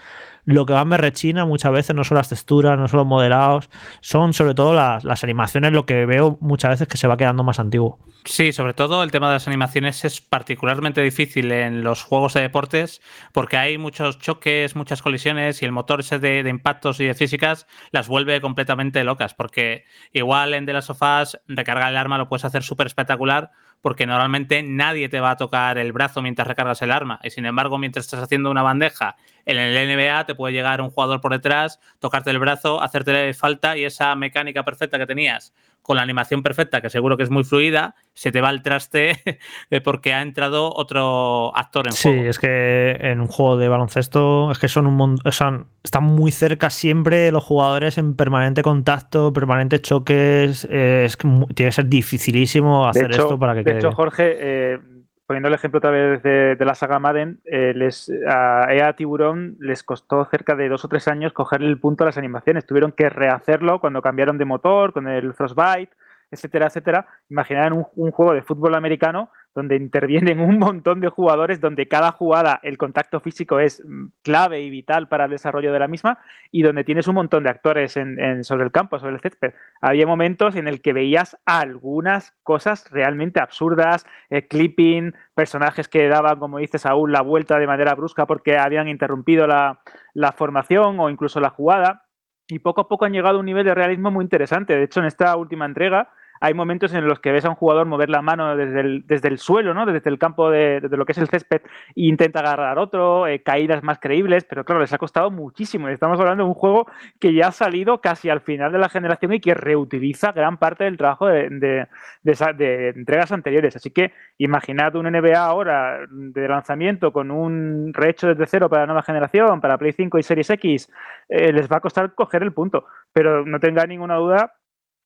lo que más me rechina muchas veces no son las texturas, no son los modelados, son sobre todo las, animaciones lo que veo muchas veces que se va quedando más antiguo.
Sí, sobre todo el tema de las animaciones es particularmente difícil en los juegos de deportes porque hay muchos choques, muchas colisiones y el motor ese de, impactos y de físicas las vuelve completamente locas porque igual en de las sofás recargar el arma lo puedes hacer súper espectacular porque normalmente nadie te va a tocar el brazo mientras recargas el arma y sin embargo mientras estás haciendo una bandeja en el NBA te puede llegar un jugador por detrás, tocarte el brazo, hacerte falta y esa mecánica perfecta que tenías con la animación perfecta, que seguro que es muy fluida, se te va al traste porque ha entrado otro actor en juego.
Sí, es que en un juego de baloncesto es que son un están muy cerca siempre los jugadores en permanente contacto, permanentes choques. es que tiene que ser dificilísimo hacer esto para que
de hecho, Jorge, eh, poniendo el ejemplo otra vez de, la saga Madden, eh, les, a EA Tiburón les costó cerca de dos o tres años cogerle el punto a las animaciones. Tuvieron que rehacerlo cuando cambiaron de motor, con el Frostbite, etcétera, etcétera. Imaginar un, un juego de fútbol americano donde intervienen un montón de jugadores, donde cada jugada el contacto físico es mm, clave y vital para el desarrollo de la misma y donde tienes un montón de actores sobre el campo, sobre el césped. Había momentos en el que veías algunas cosas realmente absurdas, eh, clipping, personajes que daban, como dices aún, la vuelta de manera brusca porque habían interrumpido la, la formación o incluso la jugada. Y poco a poco han llegado a un nivel de realismo muy interesante. De hecho, en esta última entrega hay momentos en los que ves a un jugador mover la mano desde el, desde el suelo, ¿no? desde el campo de, lo que es el césped, e intenta agarrar otro, eh, caídas más creíbles, pero claro, les ha costado muchísimo. Estamos hablando de un juego que ya ha salido casi al final de la generación y que reutiliza gran parte del trabajo de, de, entregas anteriores. Así que imaginad un NBA ahora de lanzamiento con un rehecho desde cero para la nueva generación, para Play 5 y Series X, eh, les va a costar coger el punto. Pero no tenga ninguna duda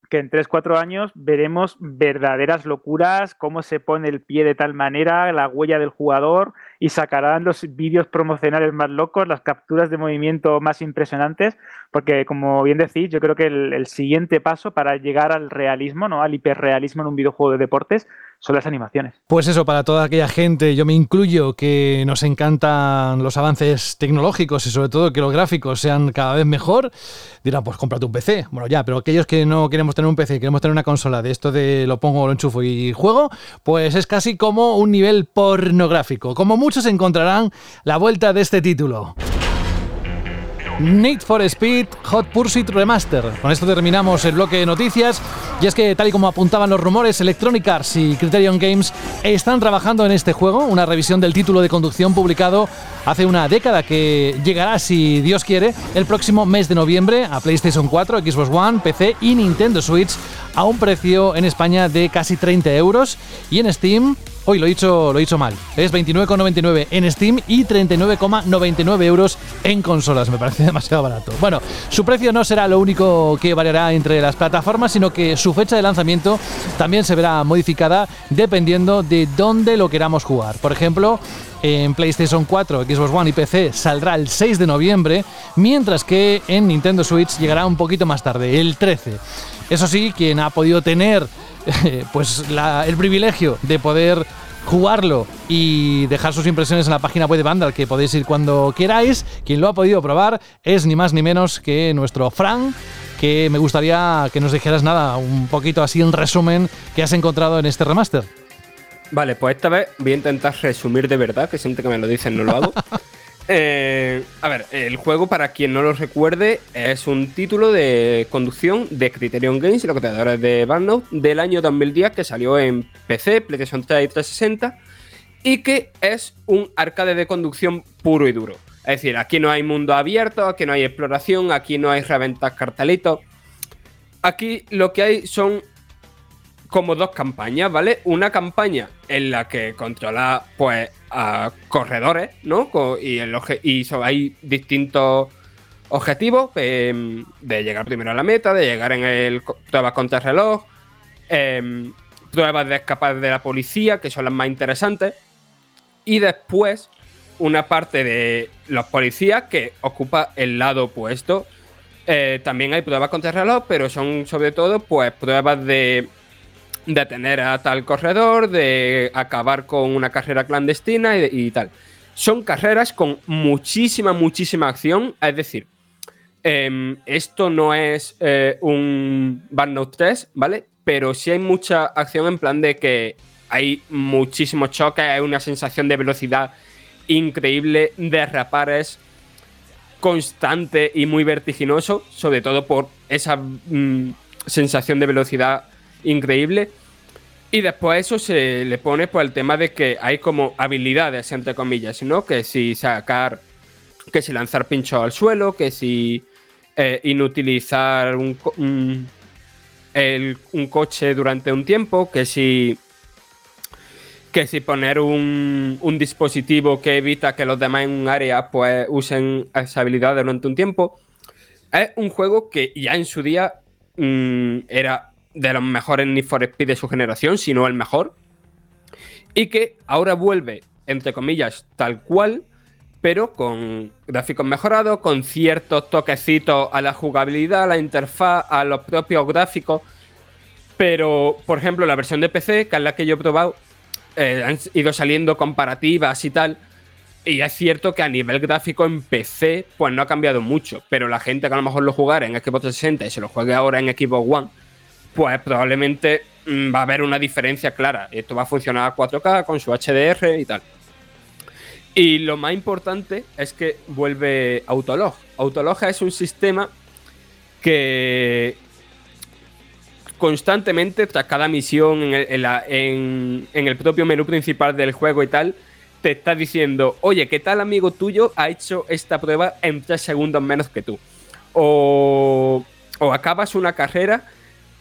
que en 3-4 años veremos verdaderas locuras, cómo se pone el pie de tal manera, la huella del jugador y sacarán los vídeos promocionales más locos, las capturas de movimiento más impresionantes, porque como bien decís, yo creo que el, el siguiente paso para llegar al realismo, ¿no? al hiperrealismo en un videojuego de deportes, son las animaciones.
Pues eso, para toda aquella gente, yo me incluyo, que nos encantan los avances tecnológicos y sobre todo que los gráficos sean cada vez mejor, dirán, pues cómprate un PC. Bueno, ya, pero aquellos que no queremos tener un PC, queremos tener una consola de esto de lo pongo, lo enchufo y juego, pues es casi como un nivel pornográfico. Como muchos encontrarán la vuelta de este título. Need for Speed Hot Pursuit Remaster. Con esto terminamos el bloque de noticias. Y es que, tal y como apuntaban los rumores, Electronic Arts y Criterion Games están trabajando en este juego, una revisión del título de conducción publicado hace una década que llegará, si Dios quiere, el próximo mes de noviembre a PlayStation 4, Xbox One, PC y Nintendo Switch a un precio en España de casi 30 euros y en Steam Hoy lo he dicho, lo he dicho mal. Es 29,99 en Steam y 39,99 euros en consolas. Me parece demasiado barato. Bueno, su precio no será lo único que variará entre las plataformas, sino que su fecha de lanzamiento también se verá modificada dependiendo de dónde lo queramos jugar. Por ejemplo, en PlayStation 4, Xbox One y PC saldrá el 6 de noviembre, mientras que en Nintendo Switch llegará un poquito más tarde, el 13. Eso sí, quien ha podido tener pues el privilegio de poder jugarlo y dejar sus impresiones en la página web de Vandal, que podéis ir cuando queráis. Quien lo ha podido probar es ni más ni menos que nuestro Frank, que me gustaría que nos dijeras nada, un poquito así en resumen, que has encontrado en este remaster.
Vale, pues esta vez voy a intentar resumir de verdad, que siempre que me lo dicen no lo hago. Eh, a ver, el juego, para quien no lo recuerde, es un título de conducción de Criterion Games, los creadores de Burnout, del año 2010 que salió en PC, PlayStation 3 y 360, y que es un arcade de conducción puro y duro. Es decir, aquí no hay mundo abierto, aquí no hay exploración, aquí no hay reventas cartelitos. Aquí lo que hay son como dos campañas, ¿vale? Una campaña en la que controla, pues, a corredores, ¿no? Y, hay distintos objetivos em, de llegar primero a la meta, de llegar en el pruebas contra el reloj, em, pruebas de escapar de la policía, que son las más interesantes, y después una parte de los policías que ocupa el lado opuesto. Eh, también hay pruebas contra el reloj, pero son sobre todo pues pruebas de detener a tal corredor, de acabar con una carrera clandestina y, tal. Son carreras con muchísima, muchísima acción. Es decir, em, esto no es eh, un Burnout 3, ¿vale? Pero sí hay mucha acción en plan de que hay muchísimos choques, hay una sensación de velocidad increíble, derrapar es constante y muy vertiginoso, sobre todo por esa mm, sensación de velocidad increíble. Y después eso se le pone por el tema de que hay como habilidades, entre comillas, ¿no? Que si sacar, que si lanzar pincho al suelo, que si eh, inutilizar un, un, coche durante un tiempo, que si que si poner un, un, dispositivo que evita que los demás en un área pues usen esa habilidad durante un tiempo. Es un juego que ya en su día mm, era de los mejores Need for Speed de su generación, si no el mejor. Y que ahora vuelve, entre comillas, tal cual, pero con gráficos mejorados, con ciertos toquecitos a la jugabilidad, a la interfaz, a los propios gráficos. Pero, por ejemplo, la versión de PC, que es la que yo he probado, eh, han ido saliendo comparativas y tal. Y es cierto que a nivel gráfico en PC, pues no ha cambiado mucho. Pero la gente que a lo mejor lo jugara en Xbox 360 y se lo juegue ahora en Xbox One, pues probablemente mm, va a haber una diferencia clara. Esto va a funcionar a 4K con su HDR y tal. Y lo más importante es que vuelve Autolog. Autolog es un sistema que constantemente, tras cada misión, en el, propio menú principal del juego y tal, te está diciendo, oye, ¿qué tal amigo tuyo ha hecho esta prueba en 3 segundos menos que tú? O, o acabas una carrera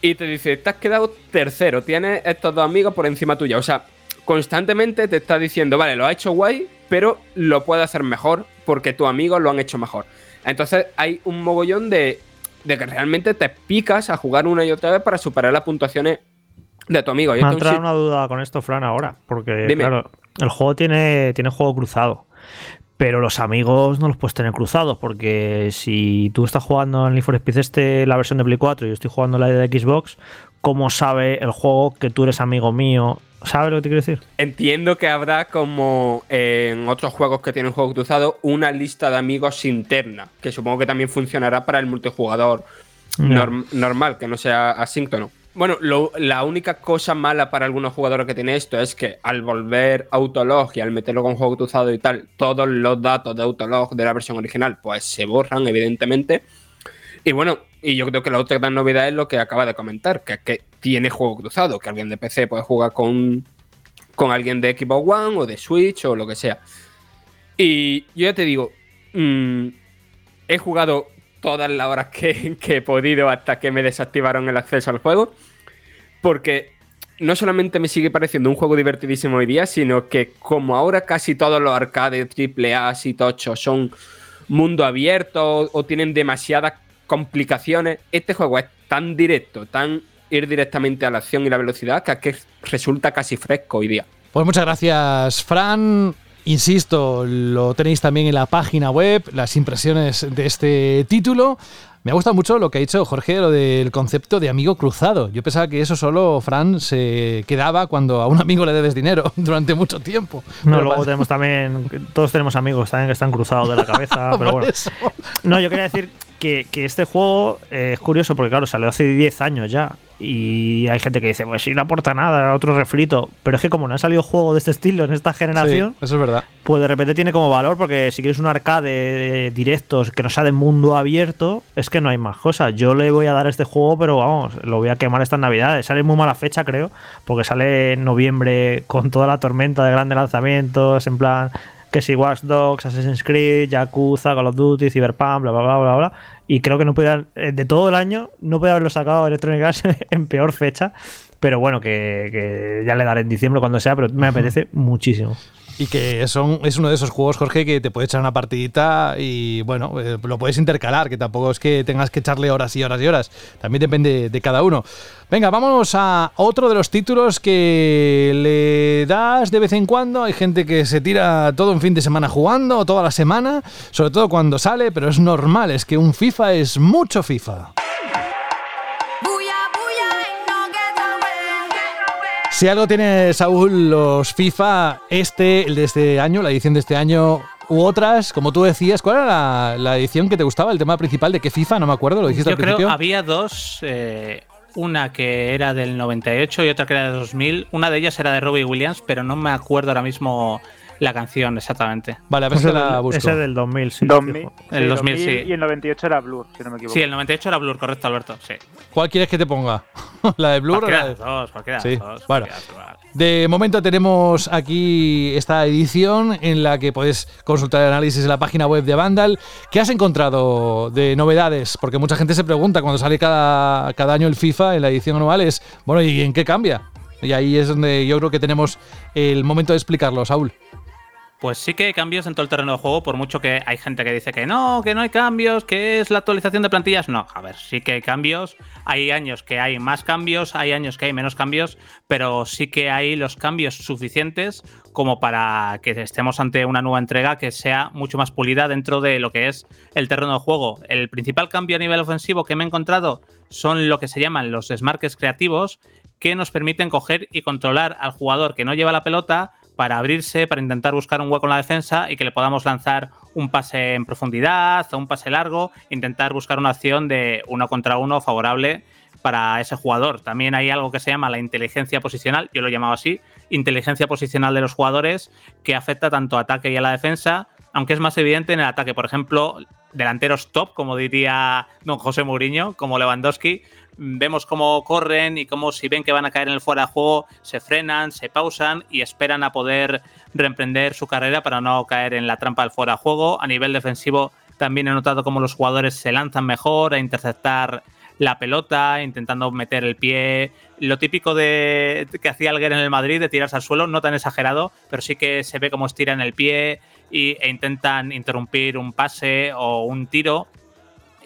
y te dice, te has quedado tercero, tienes estos dos amigos por encima tuya. O sea, constantemente te está diciendo, vale, lo ha hecho guay, pero lo puede hacer mejor porque tus amigos lo han hecho mejor. Entonces hay un mogollón de, de que realmente te picas a jugar una y otra vez para superar las puntuaciones de tu amigo.
Me ha entrado una duda con esto, Fran, ahora, porque claro, el juego tiene, tiene juego cruzado. Pero los amigos no los puedes tener cruzados, porque si tú estás jugando en Need for Speed este, la versión de Play 4, y yo estoy jugando la de Xbox, ¿cómo sabe el juego que tú eres amigo mío? ¿Sabes lo que te quiero decir?
Entiendo que habrá, como en otros juegos que tienen juego cruzado, una lista de amigos interna, que supongo que también funcionará para el multijugador normal, que no sea asíncrono. Bueno, la única cosa mala para algunos jugadores que tiene esto es que al volver Autolog y al meterlo con juego cruzado y tal, todos los datos de Autolog de la versión original pues se borran, evidentemente. Y bueno, y yo creo que la otra gran novedad es lo que acaba de comentar, que que tiene juego cruzado, que alguien de PC puede jugar con, con alguien de Xbox One o de Switch o lo que sea. Y yo ya te digo, mm, he jugado todas las horas que, he podido hasta que me desactivaron el acceso al juego. Porque no solamente me sigue pareciendo un juego divertidísimo hoy día, sino que como ahora casi todos los arcades AAA y tochos son mundo abierto o tienen demasiadas complicaciones, este juego es tan directo, tan ir directamente a la acción y la velocidad que resulta casi fresco hoy día.
Pues muchas gracias, Fran. Insisto, lo tenéis también en la página web, las impresiones de este título. Me ha gustado mucho lo que ha dicho Jorge, lo del concepto de amigo cruzado. Yo pensaba que eso solo, Fran, se quedaba cuando a un amigo le debes dinero durante mucho tiempo.
No, luego tenemos también, todos tenemos amigos también que están cruzados de la cabeza, pero bueno. No, yo quería decir que, este juego es curioso porque, claro, salió hace 10 años ya. Y hay gente que dice, pues si no aporta nada, otro refrito. Pero es que como no ha salido juego de este estilo en esta generación,
eso es verdad.
Pues de repente tiene como valor, porque si quieres un arcade directos que no sea de mundo abierto, es que no hay más cosas. Yo le voy a dar este juego, pero vamos, lo voy a quemar estas navidades. Sale muy mala fecha, creo, porque sale en noviembre con toda la tormenta de grandes lanzamientos, en plan que si Watch Dogs, Assassin's Creed, Yakuza, Call of Duty, Cyberpunk, bla, bla, bla, bla, bla. Y creo que no puede eh, de todo el año, no puede haberlo sacado Electronic Arts en peor fecha. Pero bueno, que ya le daré en diciembre cuando sea, pero me apetece muchísimo.
Y que son, es uno de esos juegos, Jorge, que te puede echar una partidita y bueno, eh, lo puedes intercalar, que tampoco es que tengas que echarle horas y horas y horas. También depende de cada uno. Venga, vámonos a otro de los títulos que le das de vez en cuando. Hay gente que se tira todo un fin de semana jugando, toda la semana, sobre todo cuando sale, pero es normal, es que un FIFA es mucho FIFA. Si algo tiene Saúl los FIFA, este, el de este año, la edición de este año, u otras, como tú decías, ¿cuál era la, edición que te gustaba? El tema principal de qué FIFA, no me acuerdo, lo dijiste
Yo
al principio.
creo había dos, eh, una que era del 98 y otra que era de 2000. Una de ellas era de Robbie Williams, pero no me acuerdo ahora mismo la canción exactamente.
Vale, a ver si la busco.
Ese del 2000, sí.
el 2000, sí.
Y el 98 era Blur, si no me equivoco.
Sí, el 98 era Blur, correcto, Alberto. Sí.
¿Cuál quieres que te ponga? ¿La de Blur
o
la de
dos? Cualquiera
sí.
dos.
Bueno, de momento tenemos aquí esta edición en la que puedes consultar el análisis en la página web de Vandal. ¿Qué has encontrado de novedades? Porque mucha gente se pregunta cuando sale cada, cada año el FIFA en la edición anual es, bueno, ¿y en qué cambia? Y ahí es donde yo creo que tenemos el momento de explicarlo, Saúl.
Pues sí que hay cambios en todo el terreno de juego, por mucho que hay gente que dice que no, que no hay cambios, que es la actualización de plantillas. No, a ver, sí que hay cambios. Hay años que hay más cambios, hay años que hay menos cambios, pero sí que hay los cambios suficientes como para que estemos ante una nueva entrega que sea mucho más pulida dentro de lo que es el terreno de juego. El principal cambio a nivel ofensivo que me he encontrado son lo que se llaman los smarks creativos, que nos permiten coger y controlar al jugador que no lleva la pelota para abrirse, para intentar buscar un hueco en la defensa y que le podamos lanzar un pase en profundidad o un pase largo, intentar buscar una acción de uno contra uno favorable para ese jugador. También hay algo que se llama la inteligencia posicional, yo lo he llamado así, inteligencia posicional de los jugadores, que afecta tanto a ataque y a la defensa, aunque es más evidente en el ataque. Por ejemplo, delanteros top, como diría don José Mourinho, como Lewandowski, vemos cómo corren y cómo si ven que van a caer en el fuera de juego, se frenan, se pausan y esperan a poder reemprender su carrera para no caer en la trampa del fuera de juego. A nivel defensivo también he notado cómo los jugadores se lanzan mejor a interceptar la pelota, intentando meter el pie. Lo típico de que hacía Alguer en el Madrid, de tirarse al suelo, no tan exagerado, pero sí que se ve cómo estiran el pie e intentan interrumpir un pase o un tiro.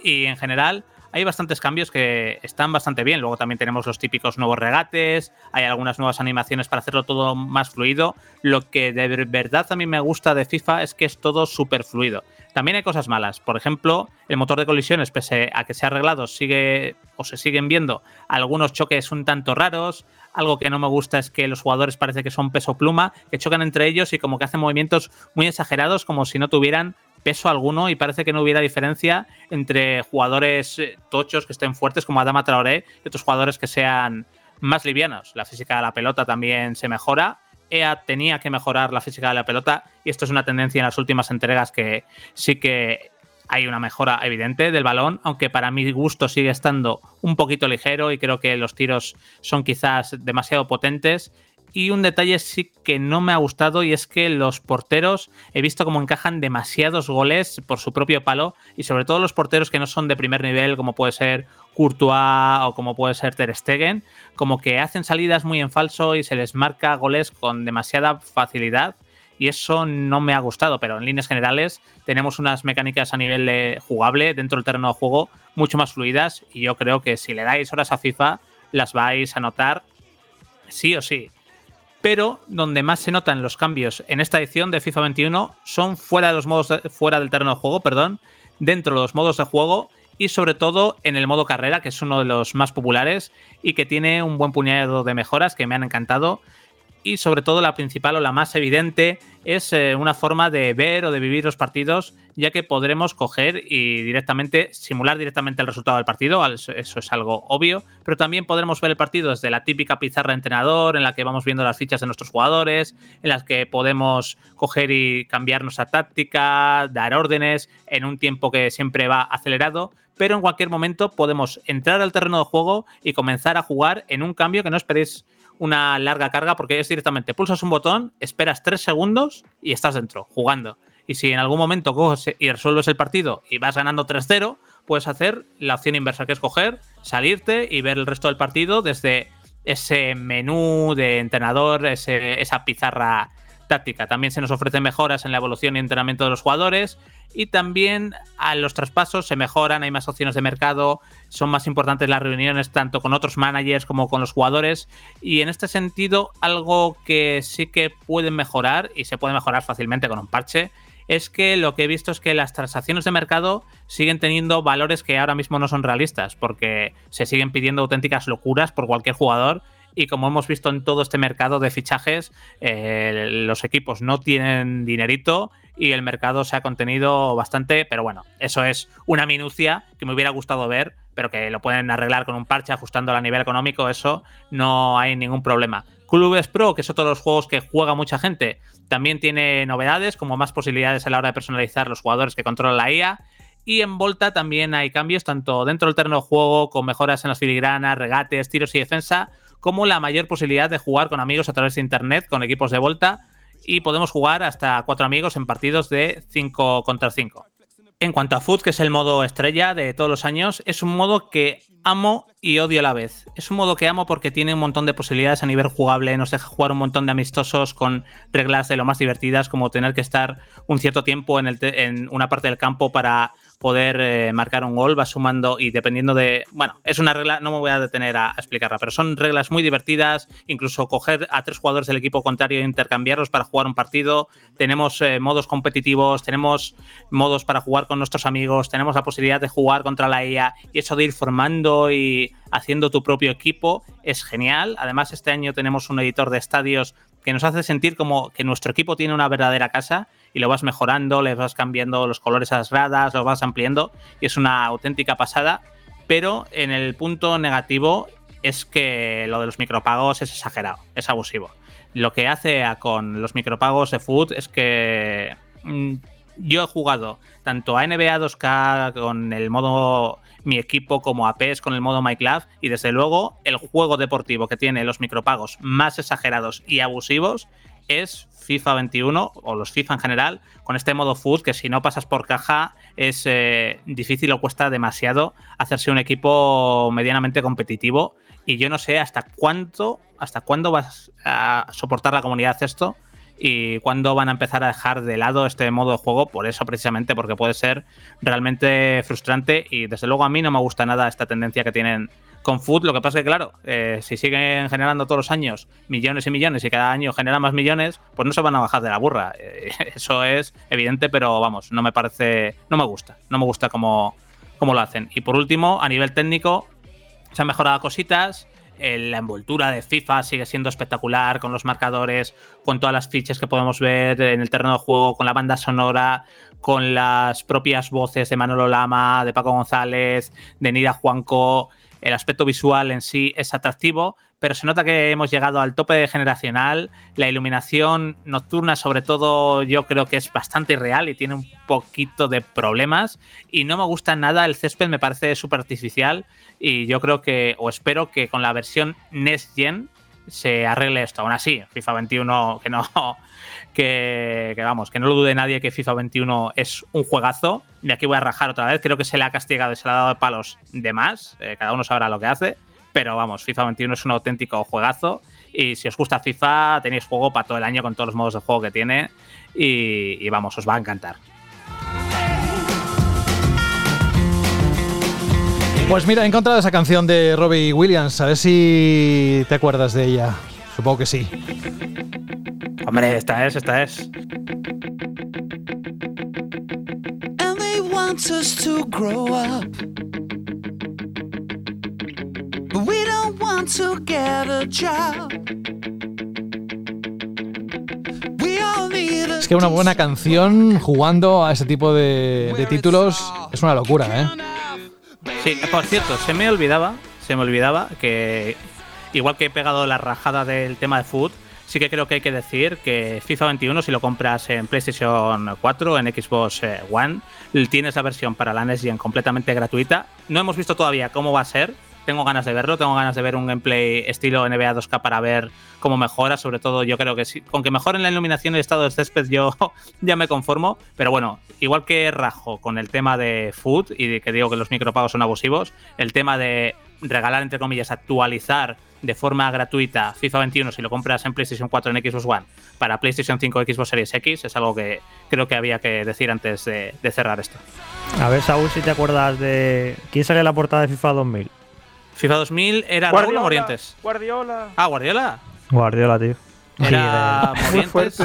Y en general, hay bastantes cambios que están bastante bien. Luego también tenemos los típicos nuevos regates, hay algunas nuevas animaciones para hacerlo todo más fluido. Lo que de verdad a mí me gusta de FIFA es que es todo súper fluido. También hay cosas malas. Por ejemplo, el motor de colisiones, pese a que se ha arreglado, sigue o se siguen viendo algunos choques un tanto raros. Algo que no me gusta es que los jugadores parece que son peso pluma, que chocan entre ellos y como que hacen movimientos muy exagerados, como si no tuvieran peso alguno y parece que no hubiera diferencia entre jugadores eh, tochos que estén fuertes como Adama Traoré y otros jugadores que sean más livianos. La física de la pelota también se mejora. EA tenía que mejorar la física de la pelota y esto es una tendencia en las últimas entregas que sí que hay una mejora evidente del balón, aunque para mi gusto sigue estando un poquito ligero y creo que los tiros son quizás demasiado potentes. Y un detalle sí que no me ha gustado y es que los porteros he visto como encajan demasiados goles por su propio palo y sobre todo los porteros que no son de primer nivel como puede ser Courtois o como puede ser Ter Stegen, como que hacen salidas muy en falso y se les marca goles con demasiada facilidad y eso no me ha gustado, pero en líneas generales tenemos unas mecánicas a nivel de jugable dentro del terreno de juego mucho más fluidas y yo creo que si le dais horas a FIFA las vais a notar sí o sí. Pero donde más se notan los cambios en esta edición de FIFA 21 son fuera de los modos fuera del terreno de juego, perdón, dentro de los modos de juego y sobre todo en el modo carrera, que es uno de los más populares y que tiene un buen puñado de mejoras que me han encantado. Y sobre todo la principal o la más evidente es eh, una forma de ver o de vivir los partidos, ya que podremos coger y directamente simular directamente el resultado del partido, eso es algo obvio, pero también podremos ver el partido desde la típica pizarra de entrenador en la que vamos viendo las fichas de nuestros jugadores, en las que podemos coger y cambiar nuestra táctica, dar órdenes en un tiempo que siempre va acelerado, pero en cualquier momento podemos entrar al terreno de juego y comenzar a jugar en un cambio que no esperéis una larga carga porque es directamente pulsas un botón, esperas tres segundos y estás dentro, jugando. Y si en algún momento coges y resuelves el partido y vas ganando 3-0, puedes hacer la opción inversa, que es coger, salirte y ver el resto del partido desde ese menú de entrenador, esa pizarra táctica. También se nos ofrecen mejoras en la evolución y entrenamiento de los jugadores y también a los traspasos se mejoran, hay más opciones de mercado, son más importantes las reuniones tanto con otros managers como con los jugadores y en este sentido algo que sí que pueden mejorar y se puede mejorar fácilmente con un parche es que lo que he visto es que las transacciones de mercado siguen teniendo valores que ahora mismo no son realistas porque se siguen pidiendo auténticas locuras por cualquier jugador y como hemos visto en todo este mercado de fichajes, eh, los equipos no tienen dinerito y el mercado se ha contenido bastante, pero bueno, eso es una minucia que me hubiera gustado ver, pero que lo pueden arreglar con un parche ajustando a nivel económico, eso no hay ningún problema. Clubes Pro, que es otro de los juegos que juega mucha gente, también tiene novedades, como más posibilidades a la hora de personalizar los jugadores que controla la IA. Y en Volta también hay cambios, tanto dentro del terreno de juego, con mejoras en las filigranas, regates, tiros y defensa, como la mayor posibilidad de jugar con amigos a través de internet, con equipos de Volta, y podemos jugar hasta cuatro amigos en partidos de 5 contra 5. En cuanto a Foot, que es el modo estrella de todos los años, es un modo que amo y odio a la vez. Es un modo que amo porque tiene un montón de posibilidades a nivel jugable, nos deja jugar un montón de amistosos con reglas de lo más divertidas, como tener que estar un cierto tiempo en, en una parte del campo para poder eh, marcar un gol, va sumando y dependiendo de. Bueno, es una regla, no me voy a detener a, explicarla, pero son reglas muy divertidas. Incluso coger a tres jugadores del equipo contrario e intercambiarlos para jugar un partido. Tenemos eh, modos competitivos, tenemos modos para jugar con nuestros amigos, tenemos la posibilidad de jugar contra la IA y eso de ir formando y haciendo tu propio equipo es genial. Además, este año tenemos un editor de estadios que nos hace sentir como que nuestro equipo tiene una verdadera casa y lo vas mejorando, le vas cambiando los colores a las gradas, lo vas ampliando y es una auténtica pasada. Pero en el punto negativo es que lo de los micropagos es exagerado, es abusivo. Lo que hace con los micropagos de Food es que mm, yo he jugado tanto a NBA 2K con el modo mi equipo como a PES con el modo My Club y desde luego el juego deportivo que tiene los micropagos más exagerados y abusivos es FIFA 21 o los FIFA en general con este modo food que si no pasas por caja es eh, difícil o cuesta demasiado hacerse un equipo medianamente competitivo. Y yo no sé hasta cuánto hasta cuándo vas a soportar la comunidad esto y cuándo van a empezar a dejar de lado este modo de juego, por eso precisamente, porque puede ser realmente frustrante y desde luego a mí no me gusta nada esta tendencia que tienen con Food. Lo que pasa es que, claro, eh, si siguen generando todos los años millones y millones y cada año generan más millones, pues no se van a bajar de la burra. Eh, eso es evidente, pero vamos, no me parece, no me gusta, no me gusta cómo, cómo lo hacen. Y por último, a nivel técnico, se han mejorado cositas la envoltura de FIFA sigue siendo espectacular con los marcadores, con todas las fichas que podemos ver en el terreno de juego, con la banda sonora, con las propias voces de Manolo Lama, de Paco González, de Nida Juanco. El aspecto visual en sí es atractivo, pero se nota que hemos llegado al tope generacional. La iluminación nocturna, sobre todo, yo creo que es bastante irreal y tiene un poquito de problemas. Y no me gusta nada, el césped me parece súper artificial. Y yo creo que, o espero que con la versión Next Gen se arregle esto. Aún así, FIFA 21, que no, que, vamos, que no lo dude nadie que FIFA 21 es un juegazo. Y aquí voy a rajar otra vez. Creo que se le ha castigado y se le ha dado de palos de más. Eh, cada uno sabrá lo que hace. Pero vamos, FIFA 21 es un auténtico juegazo. Y si os gusta FIFA, tenéis juego para todo el año con todos los modos de juego que tiene. Y, vamos, os va a encantar.
Pues mira, he encontrado esa canción de Robbie Williams. A ver si te acuerdas de ella. Supongo que sí.
Hombre, esta es, esta es. And they want us to grow up. we don't want to get a job.
Es que una buena canción jugando a ese tipo de, de títulos es una locura, ¿eh?
Sí, por cierto, se me olvidaba, se me olvidaba que igual que he pegado la rajada del tema de food, sí que creo que hay que decir que FIFA 21, si lo compras en PlayStation 4, en Xbox eh, One, tienes la versión para la NES Gen completamente gratuita. No hemos visto todavía cómo va a ser, tengo ganas de verlo, tengo ganas de ver un gameplay estilo NBA 2K para ver cómo mejora, sobre todo yo creo que sí, con que mejoren la iluminación y el estado del césped yo ya me conformo, pero bueno, igual que rajo con el tema de food y de que digo que los micropagos son abusivos, el tema de regalar entre comillas, actualizar de forma gratuita FIFA 21 si lo compras en PlayStation 4 en Xbox One para PlayStation 5 Xbox Series X es algo que creo que había que decir antes de, cerrar esto.
A ver, Saúl, si te acuerdas de. ¿Quién sale en la portada de FIFA 2000?
FIFA 2000 era Guardiola, Raúl Morientes.
Guardiola.
Ah, Guardiola.
Guardiola, tío.
Era Morientes.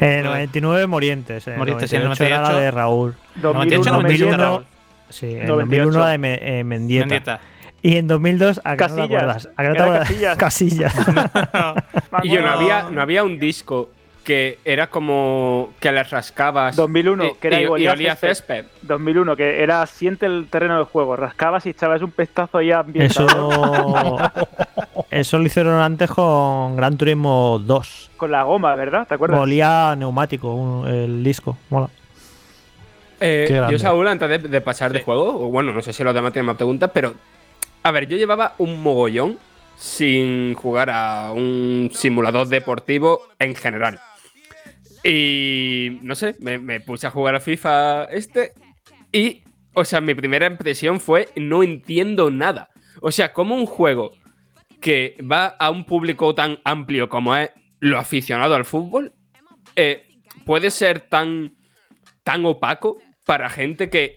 en el 99 Morientes. En
Morientes, en el 98
era la de Raúl.
2001,
2001, 2001 sí, en 2001 la de eh, Mendieta. Mendieta. Y en 2002, ¿a qué
Casillas.
no te acuerdas? ¿A qué no te acuerdas?
Casillas.
Casillas.
y yo no había, no había un disco que era como que le rascabas
2001
y,
que era
y,
y
olía césped.
2001 que era siente el terreno del juego rascabas y echabas un pestazo ahí
Eso
ambientado
eso lo hicieron antes con Gran Turismo 2
con la goma ¿verdad? ¿te acuerdas?
olía neumático un- el disco mola
Eh, yo, Saúl, antes de, de pasar de juego, o bueno, no sé si los demás tienen más preguntas, pero a ver, yo llevaba un mogollón sin jugar a un simulador deportivo en general. Y no sé, me, puse a jugar a FIFA este y, o sea, mi primera impresión fue no entiendo nada. O sea, como un juego que va a un público tan amplio como es lo aficionado al fútbol, eh, puede ser tan, tan opaco para gente que,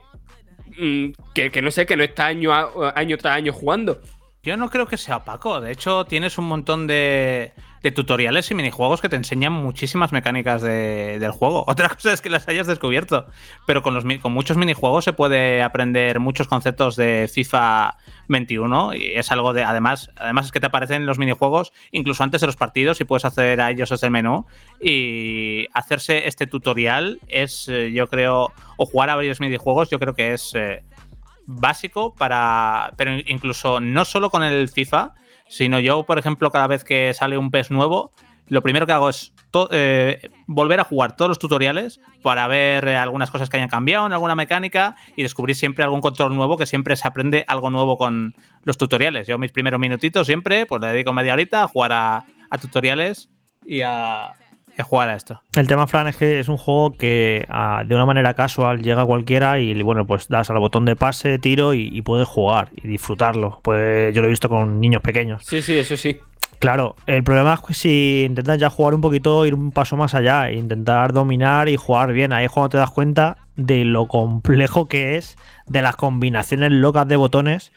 mm, que, que no sé, que no está año, año tras año jugando.
Yo no creo que sea opaco. De hecho, tienes un montón de, de tutoriales y minijuegos que te enseñan muchísimas mecánicas de- del juego. Otra cosa es que las hayas descubierto. Pero con, los, con muchos minijuegos se puede aprender muchos conceptos de FIFA 21. Y es algo de. Además, además es que te aparecen los minijuegos incluso antes de los partidos y puedes acceder a ellos desde el menú. Y hacerse este tutorial es, eh, yo creo. O jugar a varios minijuegos, yo creo que es. eh, básico para. Pero incluso no solo con el FIFA, sino yo, por ejemplo, cada vez que sale un PES nuevo, lo primero que hago es eh, volver a jugar todos los tutoriales para ver eh, algunas cosas que hayan cambiado en alguna mecánica y descubrir siempre algún control nuevo, que siempre se aprende algo nuevo con los tutoriales. Yo mis primeros minutitos siempre, pues dedico media horita a jugar a tutoriales y a, a jugar a esto.
El tema, Fran, es que es un juego que ah, de una manera casual llega cualquiera y bueno, pues das al botón de pase, tiro y, y puedes jugar y disfrutarlo. Pues yo lo he visto con niños pequeños.
Sí, sí, eso sí.
Claro, el problema es que si intentas ya jugar un poquito, ir un paso más allá, e intentar dominar y jugar bien, ahí es cuando te das cuenta de lo complejo que es, de las combinaciones locas de botones.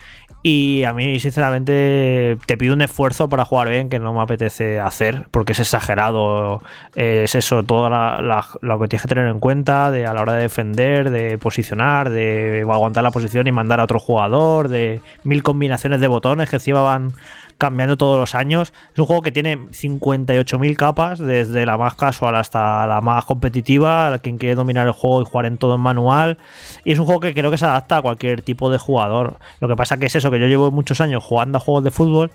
Y a mí, sinceramente, te pido un esfuerzo para jugar bien que no me apetece hacer, porque es exagerado. Es eso, todo lo que tienes que tener en cuenta de a la hora de defender, de posicionar, de aguantar la posición y mandar a otro jugador, de mil combinaciones de botones que encima van cambiando todos los años. Es un juego que tiene 58.000 capas, desde la más casual hasta la más competitiva, quien quiere dominar el juego y jugar en todo en manual. Y es un juego que creo que se adapta a cualquier tipo de jugador. Lo que pasa que es eso, que yo llevo muchos años jugando a juegos de fútbol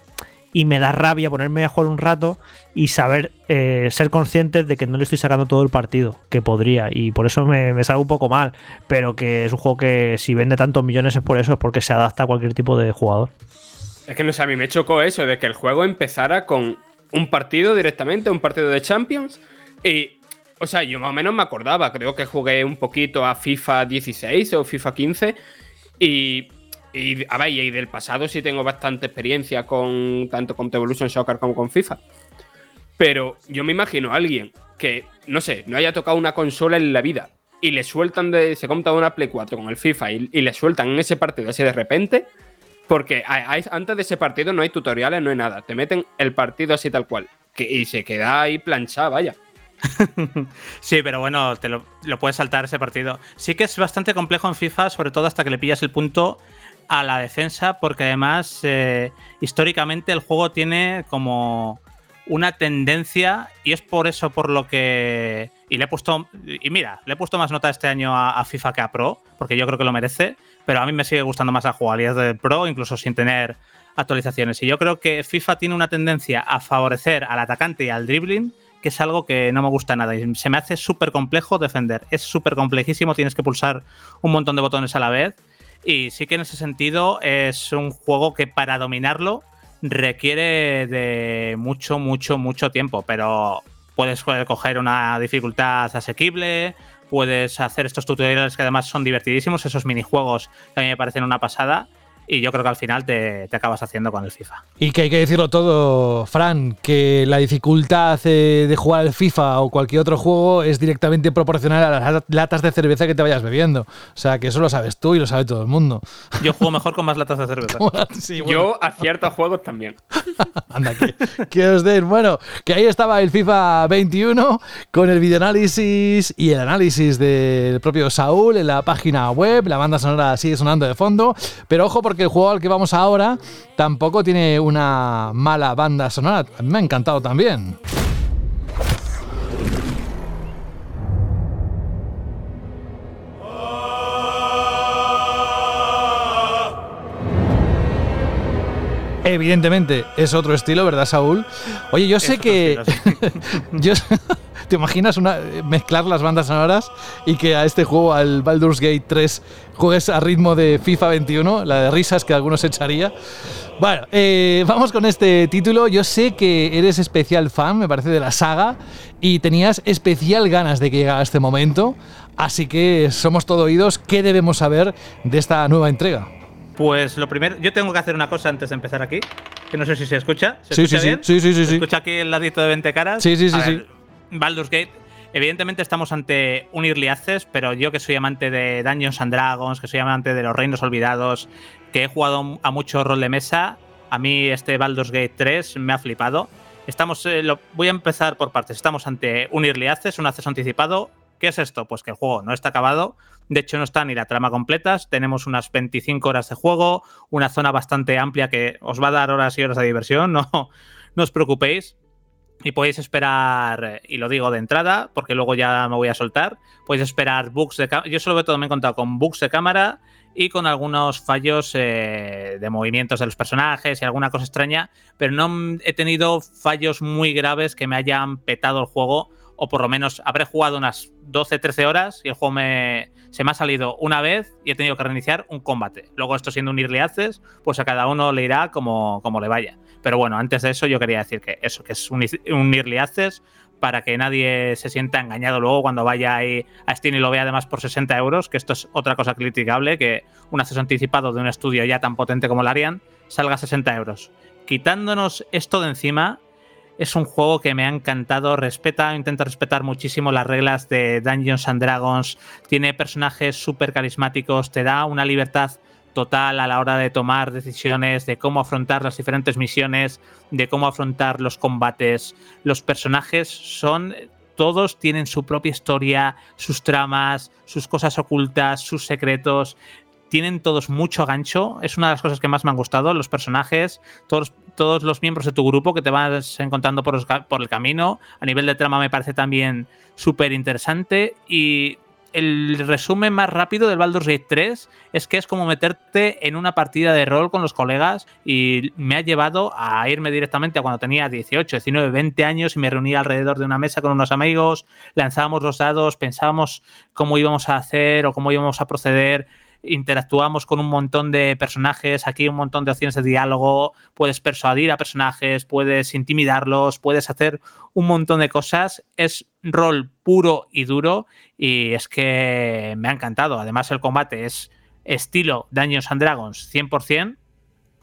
y me da rabia ponerme a jugar un rato y saber eh, ser consciente de que no le estoy sacando todo el partido que podría y por eso me, me sale un poco mal pero que es un juego que si vende tantos millones es por eso es porque se adapta a cualquier tipo de jugador
es que no sé, a mí me chocó eso de que el juego empezara con un partido directamente, un partido de Champions. Y, o sea, yo más o menos me acordaba, creo que jugué un poquito a FIFA 16 o FIFA 15. Y, y a ver, y del pasado sí tengo bastante experiencia con tanto con Evolution Soccer como con FIFA. Pero yo me imagino a alguien que, no sé, no haya tocado una consola en la vida y le sueltan de. Se compra una Play 4 con el FIFA y, y le sueltan en ese partido así de repente porque antes de ese partido no hay tutoriales, no hay nada. Te meten el partido así tal cual. y se queda ahí planchado, vaya.
sí, pero bueno, te lo, puedes saltar ese partido. Sí que es bastante complejo en FIFA, sobre todo hasta que le pillas el punto a la defensa, porque además eh, históricamente el juego tiene como una tendencia y es por eso por lo que y le he puesto y mira le he puesto más nota este año a, FIFA que a Pro porque yo creo que lo merece pero a mí me sigue gustando más la jugabilidad de Pro, incluso sin tener actualizaciones. Y yo creo que FIFA tiene una tendencia a favorecer al atacante y al dribbling, que es algo que no me gusta nada. Y se me hace súper complejo defender. Es súper complejísimo, tienes que pulsar un montón de botones a la vez. Y sí que en ese sentido es un juego que para dominarlo requiere de mucho, mucho, mucho tiempo. Pero puedes coger una dificultad asequible, puedes hacer estos tutoriales que además son divertidísimos, esos minijuegos que a mí me parecen una pasada y yo creo que al final te, acabas haciendo con el FIFA.
Y que hay que decirlo todo, Fran, que la dificultad eh, de jugar al FIFA o cualquier otro juego es directamente proporcional a las latas de cerveza que te vayas bebiendo. O sea, que eso lo sabes tú y lo sabe todo el mundo.
Yo juego mejor con más latas de cerveza.
Yo acierto juegos también.
Anda, que, que, os den. Bueno, que ahí estaba el FIFA 21 con el videoanálisis y el análisis del propio Saúl en la página web. La banda sonora sigue sonando de fondo. Pero ojo, porque que el juego al que vamos ahora tampoco tiene una mala banda sonora. A mí me ha encantado también. Evidentemente es otro estilo, ¿verdad, Saúl? Oye, yo sé que. yo, ¿Te imaginas una, mezclar las bandas sonoras y que a este juego, al Baldur's Gate 3, juegues a ritmo de FIFA 21? La de risas que algunos echaría. Bueno, eh, vamos con este título. Yo sé que eres especial fan, me parece, de la saga y tenías especial ganas de que llegara este momento. Así que somos todo oídos. ¿Qué debemos saber de esta nueva entrega?
Pues lo primero, yo tengo que hacer una cosa antes de empezar aquí, que no sé si se escucha. ¿Se
sí,
escucha
sí,
bien?
sí, sí, sí,
¿Se escucha aquí el ladito de 20 caras?
Sí, sí, sí, sí.
Baldur's Gate. Evidentemente estamos ante un Early pero yo que soy amante de Dungeons and Dragons, que soy amante de los Reinos Olvidados, que he jugado a mucho rol de mesa, a mí este Baldur's Gate 3 me ha flipado. Estamos, eh, voy a empezar por partes. Estamos ante un Early un acceso anticipado. ¿Qué es esto? Pues que el juego no está acabado. De hecho, no está ni la trama completa. Tenemos unas 25 horas de juego, una zona bastante amplia que os va a dar horas y horas de diversión. No, no os preocupéis. Y podéis esperar, y lo digo de entrada, porque luego ya me voy a soltar, podéis esperar bugs de cámara. Yo solo todo me he contado con bugs de cámara y con algunos fallos eh, de movimientos de los personajes y alguna cosa extraña, pero no he tenido fallos muy graves que me hayan petado el juego, o por lo menos habré jugado unas 12, 13 horas y el juego me, se me ha salido una vez y he tenido que reiniciar un combate. Luego esto siendo un early pues a cada uno le irá como, como le vaya. Pero bueno, antes de eso yo quería decir que eso, que es un, un para que nadie se sienta engañado luego cuando vaya ahí a Steam y lo vea además por 60 euros, que esto es otra cosa criticable, que un acceso anticipado de un estudio ya tan potente como el Arian salga a 60 euros. Quitándonos esto de encima, es un juego que me ha encantado, respeta, intenta respetar muchísimo las reglas de Dungeons and Dragons, tiene personajes súper carismáticos, te da una libertad total a la hora de tomar decisiones, de cómo afrontar las diferentes misiones, de cómo afrontar los combates. Los personajes son todos tienen su propia historia, sus tramas, sus cosas ocultas, sus secretos. Tienen todos mucho gancho. Es una de las cosas que más me han gustado. Los personajes, todos, todos los miembros de tu grupo que te vas encontrando por, por el camino. A nivel de trama me parece también súper interesante. Y el resumen más rápido del Baldur's Gate 3 es que es como meterte en una partida de rol con los colegas y me ha llevado a irme directamente a cuando tenía 18, 19, 20 años y me reunía alrededor de una mesa con unos amigos, lanzábamos los dados, pensábamos cómo íbamos a hacer o cómo íbamos a proceder interactuamos con un montón de personajes, aquí un montón de opciones de diálogo, puedes persuadir a personajes, puedes intimidarlos, puedes hacer un montón de cosas. Es rol puro y duro y es que me ha encantado. Además el combate es estilo Dungeons and Dragons 100%.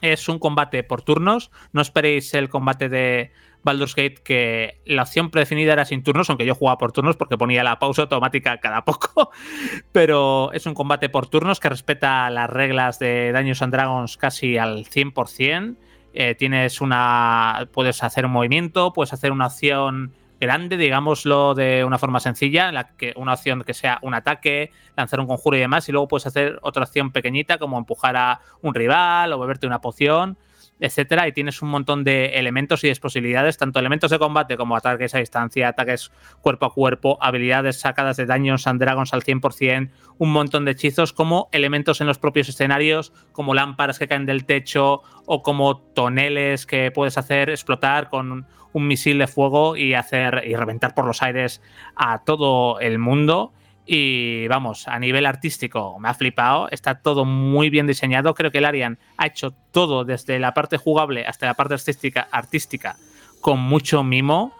Es un combate por turnos. No esperéis el combate de Baldur's Gate que la opción predefinida era sin turnos, aunque yo jugaba por turnos porque ponía la pausa automática cada poco. Pero es un combate por turnos que respeta las reglas de Dungeons and Dragons casi al 100%. Eh, tienes una. Puedes hacer un movimiento, puedes hacer una acción grande, digámoslo de una forma sencilla, la que una acción que sea un ataque, lanzar un conjuro y demás, y luego puedes hacer otra acción pequeñita como empujar a un rival o beberte una poción etcétera, y tienes un montón de elementos y de posibilidades, tanto elementos de combate como ataques a distancia, ataques cuerpo a cuerpo, habilidades sacadas de Dungeons and Dragons al 100%, un montón de hechizos, como elementos en los propios escenarios, como lámparas que caen del techo o como toneles que puedes hacer explotar con un misil de fuego y hacer y reventar por los aires a todo el mundo. Y vamos, a nivel artístico me ha flipado, está todo muy bien diseñado. Creo que el Arian ha hecho todo desde la parte jugable hasta la parte artística, artística con mucho mimo.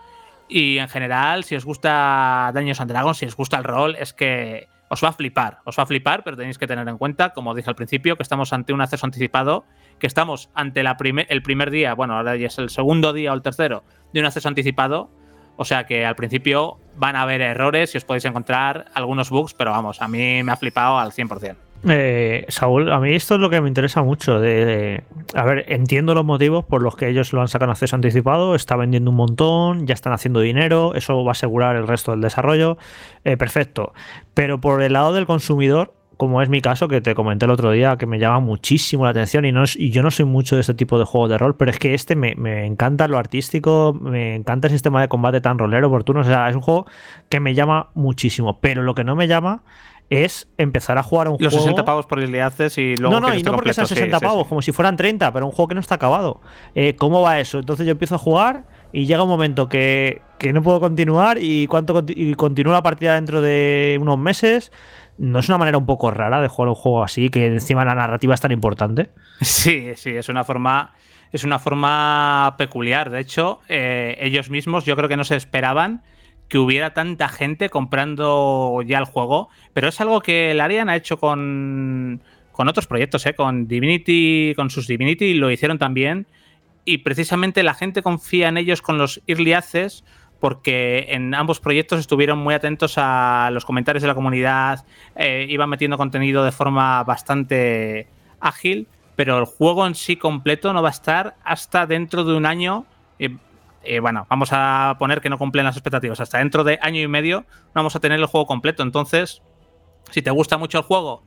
Y en general, si os gusta Daños and Dragons, si os gusta el rol, es que os va a flipar. Os va a flipar, pero tenéis que tener en cuenta, como dije al principio, que estamos ante un acceso anticipado, que estamos ante la el primer día, bueno, ahora ya es el segundo día o el tercero de un acceso anticipado o sea que al principio van a haber errores y os podéis encontrar algunos bugs, pero vamos, a mí me ha flipado al 100%.
Eh, Saúl, a mí esto es lo que me interesa mucho. De, a ver, entiendo los motivos por los que ellos lo han sacado en acceso anticipado. Está vendiendo un montón, ya están haciendo dinero, eso va a asegurar el resto del desarrollo. Eh, perfecto. Pero por el lado del consumidor, como es mi caso, que te comenté el otro día, que me llama muchísimo la atención y, no y yo no soy mucho de este tipo de juegos de rol, pero es que este me, encanta lo artístico, me encanta el sistema de combate tan rolero por turnos, o sea, es un juego que me llama muchísimo, pero lo que no me llama es empezar a jugar un
Los
juego...
Los 60 pavos por el haces y luego...
No, no, y no porque sean 60 pavos, como si fueran 30, pero un juego que no está acabado. Eh, ¿Cómo va eso? Entonces yo empiezo a jugar y llega un momento que, que no puedo continuar y, cuánto, y continúo la partida dentro de unos meses ¿No es una manera un poco rara de jugar un juego así, que encima la narrativa es tan importante?
Sí, sí, es una forma, es una forma peculiar. De hecho, eh, ellos mismos yo creo que no se esperaban que hubiera tanta gente comprando ya el juego, pero es algo que el Arian ha hecho con, con otros proyectos, ¿eh? con Divinity, con sus Divinity lo hicieron también, y precisamente la gente confía en ellos con los Early porque en ambos proyectos estuvieron muy atentos a los comentarios de la comunidad, eh, iban metiendo contenido de forma bastante ágil, pero el juego en sí completo no va a estar hasta dentro de un año. Y, bueno, vamos a poner que no cumplen las expectativas. Hasta dentro de año y medio vamos a tener el juego completo. Entonces, si te gusta mucho el juego,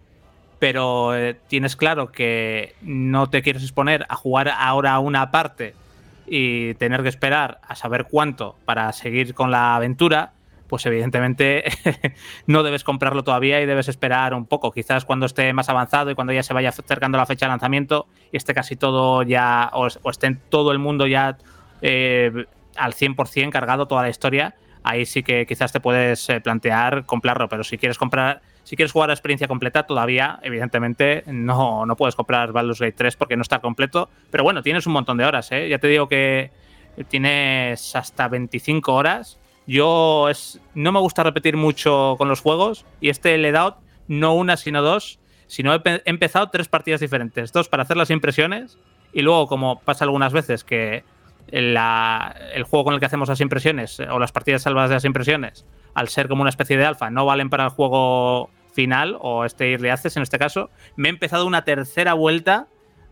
pero eh, tienes claro que no te quieres exponer a jugar ahora una parte y tener que esperar a saber cuánto para seguir con la aventura, pues evidentemente no debes comprarlo todavía y debes esperar un poco. Quizás cuando esté más avanzado y cuando ya se vaya acercando la fecha de lanzamiento y esté casi todo ya, o, esté en todo el mundo ya eh, al 100% cargado toda la historia, ahí sí que quizás te puedes eh, plantear comprarlo. Pero si quieres comprar si quieres jugar la experiencia completa, todavía, evidentemente, no, no puedes comprar Baldur's Gate 3 porque no está completo. Pero bueno, tienes un montón de horas, ¿eh? Ya te digo que tienes hasta 25 horas. Yo no me gusta repetir mucho con los juegos y este le no una, sino dos. Sino he, he empezado tres partidas diferentes. Dos para hacer las impresiones y luego, como pasa algunas veces, que el juego con el que hacemos las impresiones o las partidas salvadas de las impresiones, al ser como una especie de alfa, no valen para el juego final o este Early Access en este caso, me he empezado una tercera vuelta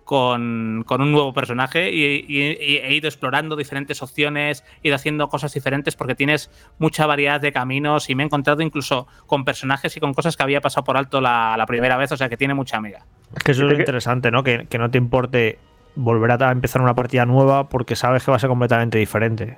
con, un nuevo personaje y, he ido explorando diferentes opciones, he ido haciendo cosas diferentes porque tienes mucha variedad de caminos y me he encontrado incluso con personajes y con cosas que había pasado por alto la, primera vez, o sea que tiene mucha amiga.
Es que eso es lo interesante, ¿no? Que, que no te importe volver a empezar una partida nueva porque sabes que va a ser completamente diferente.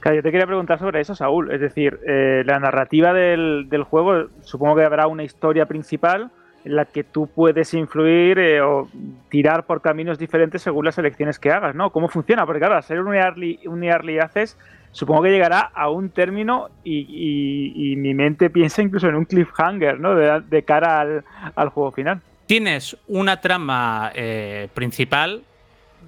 Claro, yo te quería preguntar sobre eso, Saúl. Es decir, eh, la narrativa del, juego, supongo que habrá una historia principal en la que tú puedes influir eh, o tirar por caminos diferentes según las elecciones que hagas, ¿no? ¿Cómo funciona? Porque claro, al ser un early, un early access, supongo que llegará a un término y, mi mente piensa incluso en un cliffhanger, ¿no? De, cara al juego final.
Tienes una trama eh, principal,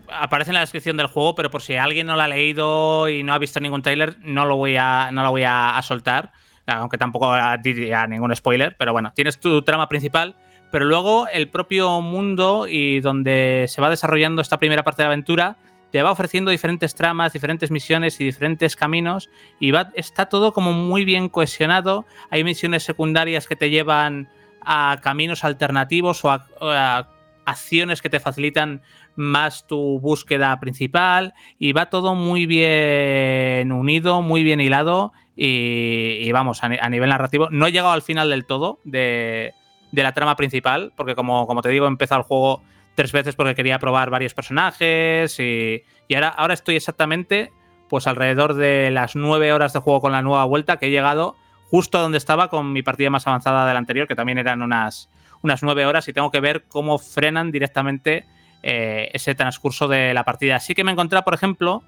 aparece en la descripción del juego, pero por si alguien no la ha leído y no ha visto ningún trailer, no lo voy a, no lo voy a, soltar, aunque tampoco diría ningún spoiler, pero bueno, tienes tu trama principal, pero luego el propio mundo y donde se va desarrollando esta primera parte de la aventura te va ofreciendo diferentes tramas, diferentes misiones y diferentes caminos y va, está todo como muy bien cohesionado. Hay misiones secundarias que te llevan a caminos alternativos o a, acciones que te facilitan más tu búsqueda principal. Y va todo muy bien unido, muy bien hilado. Y, vamos, a, nivel narrativo, no he llegado al final del todo de, la trama principal, porque como, como te digo, he empezado el juego tres veces porque quería probar varios personajes y, y ahora, ahora estoy exactamente pues alrededor de las nueve horas de juego con la nueva vuelta que he llegado justo donde estaba con mi partida más avanzada de la anterior, que también eran unas, unas nueve horas, y tengo que ver cómo frenan directamente eh, ese transcurso de la partida. Así que me encontré, por ejemplo,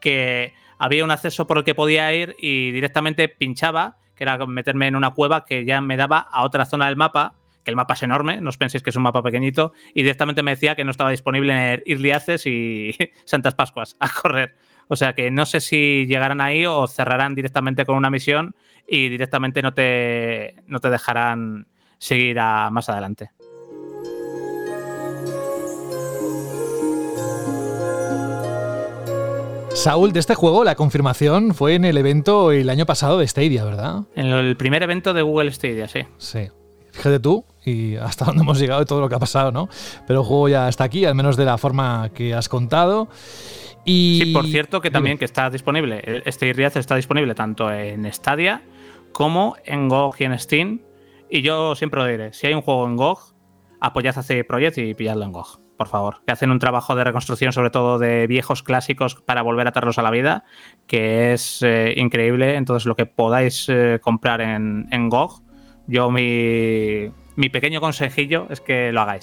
que había un acceso por el que podía ir y directamente pinchaba, que era meterme en una cueva que ya me daba a otra zona del mapa, que el mapa es enorme, no os penséis que es un mapa pequeñito, y directamente me decía que no estaba disponible en Early Access y Santas Pascuas a correr. O sea que no sé si llegarán ahí o cerrarán directamente con una misión y directamente no te, no te dejarán seguir a más adelante.
Saúl, de este juego la confirmación fue en el evento el año pasado de Stadia, ¿verdad?
En el primer evento de Google Stadia, sí.
Sí. Fíjate tú y hasta dónde hemos llegado y todo lo que ha pasado, ¿no? Pero el juego ya está aquí, al menos de la forma que has contado. Y...
Sí, por cierto, que también que está disponible, este Riaz está disponible tanto en Stadia como en GOG y en Steam. Y yo siempre lo diré, si hay un juego en GOG, apoyad a CD Projekt y pilladlo en GOG, por favor. Que hacen un trabajo de reconstrucción, sobre todo de viejos clásicos, para volver a traerlos a la vida, que es eh, increíble. Entonces, lo que podáis eh, comprar en, en GOG, yo mi, mi pequeño consejillo es que lo hagáis.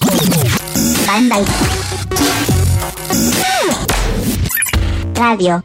Radio.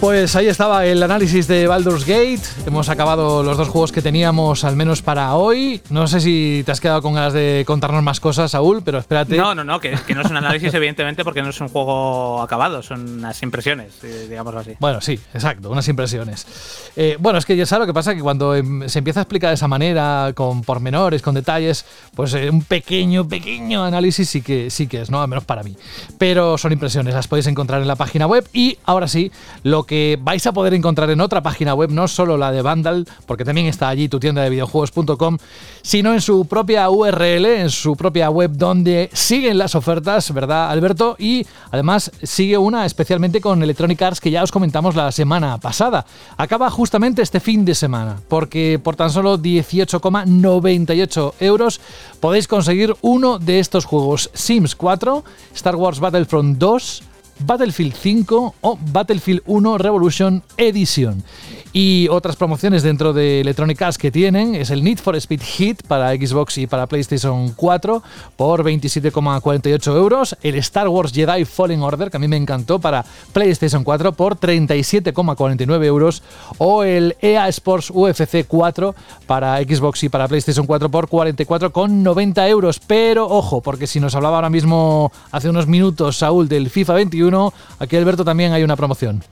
Pues ahí estaba el análisis de Baldur's Gate. Hemos acabado los dos juegos que teníamos, al menos para hoy. No sé si te has quedado con ganas de contarnos más cosas, Saúl, pero espérate.
No, no, no, que, no es un análisis, evidentemente, porque no es un juego acabado, son unas impresiones, eh, digámoslo así.
Bueno, sí, exacto, unas impresiones. Eh, bueno, es que ya sabes lo que pasa, que cuando em, se empieza a explicar de esa manera, con pormenores, con detalles, pues eh, un pequeño, pequeño análisis sí que, sí que es, ¿no? Al menos para mí. Pero son impresiones, las podéis encontrar en la página web y ahora sí, lo que vais a poder encontrar en otra página web, no solo la de Vandal, porque también está allí tu tienda de videojuegos.com, sino en su propia URL, en su propia web donde siguen las ofertas, ¿verdad, Alberto? Y además sigue una especialmente con Electronic Arts que ya os comentamos la semana pasada. Acaba justamente este fin de semana, porque por tan solo 18,98 euros podéis conseguir uno de estos juegos Sims 4, Star Wars Battlefront 2, Battlefield 5 o Battlefield 1 Revolution Edition. Y otras promociones dentro de Electronic que tienen es el Need for Speed Hit para Xbox y para PlayStation 4 por 27,48 euros. El Star Wars Jedi Fallen Order, que a mí me encantó, para PlayStation 4 por 37,49 euros. O el EA Sports UFC 4 para Xbox y para PlayStation 4 por 44,90 euros. Pero ojo, porque si nos hablaba ahora mismo hace unos minutos Saúl del FIFA 21, aquí Alberto también hay una promoción.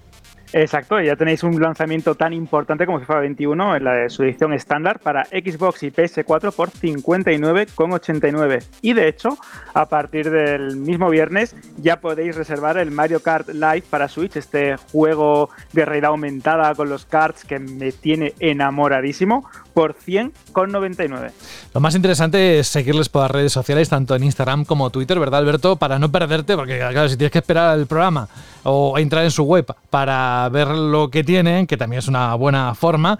Exacto, ya tenéis un lanzamiento tan importante como FIFA 21 en la, su edición estándar para Xbox y PS4 por 59,89. Y de hecho, a partir del mismo viernes ya podéis reservar el Mario Kart Live para Switch, este juego de realidad aumentada con los karts que me tiene enamoradísimo por 100,99.
Lo más interesante es seguirles por las redes sociales, tanto en Instagram como Twitter, ¿verdad, Alberto? Para no perderte, porque claro, si tienes que esperar el programa o entrar en su web para ver lo que tienen, que también es una buena forma,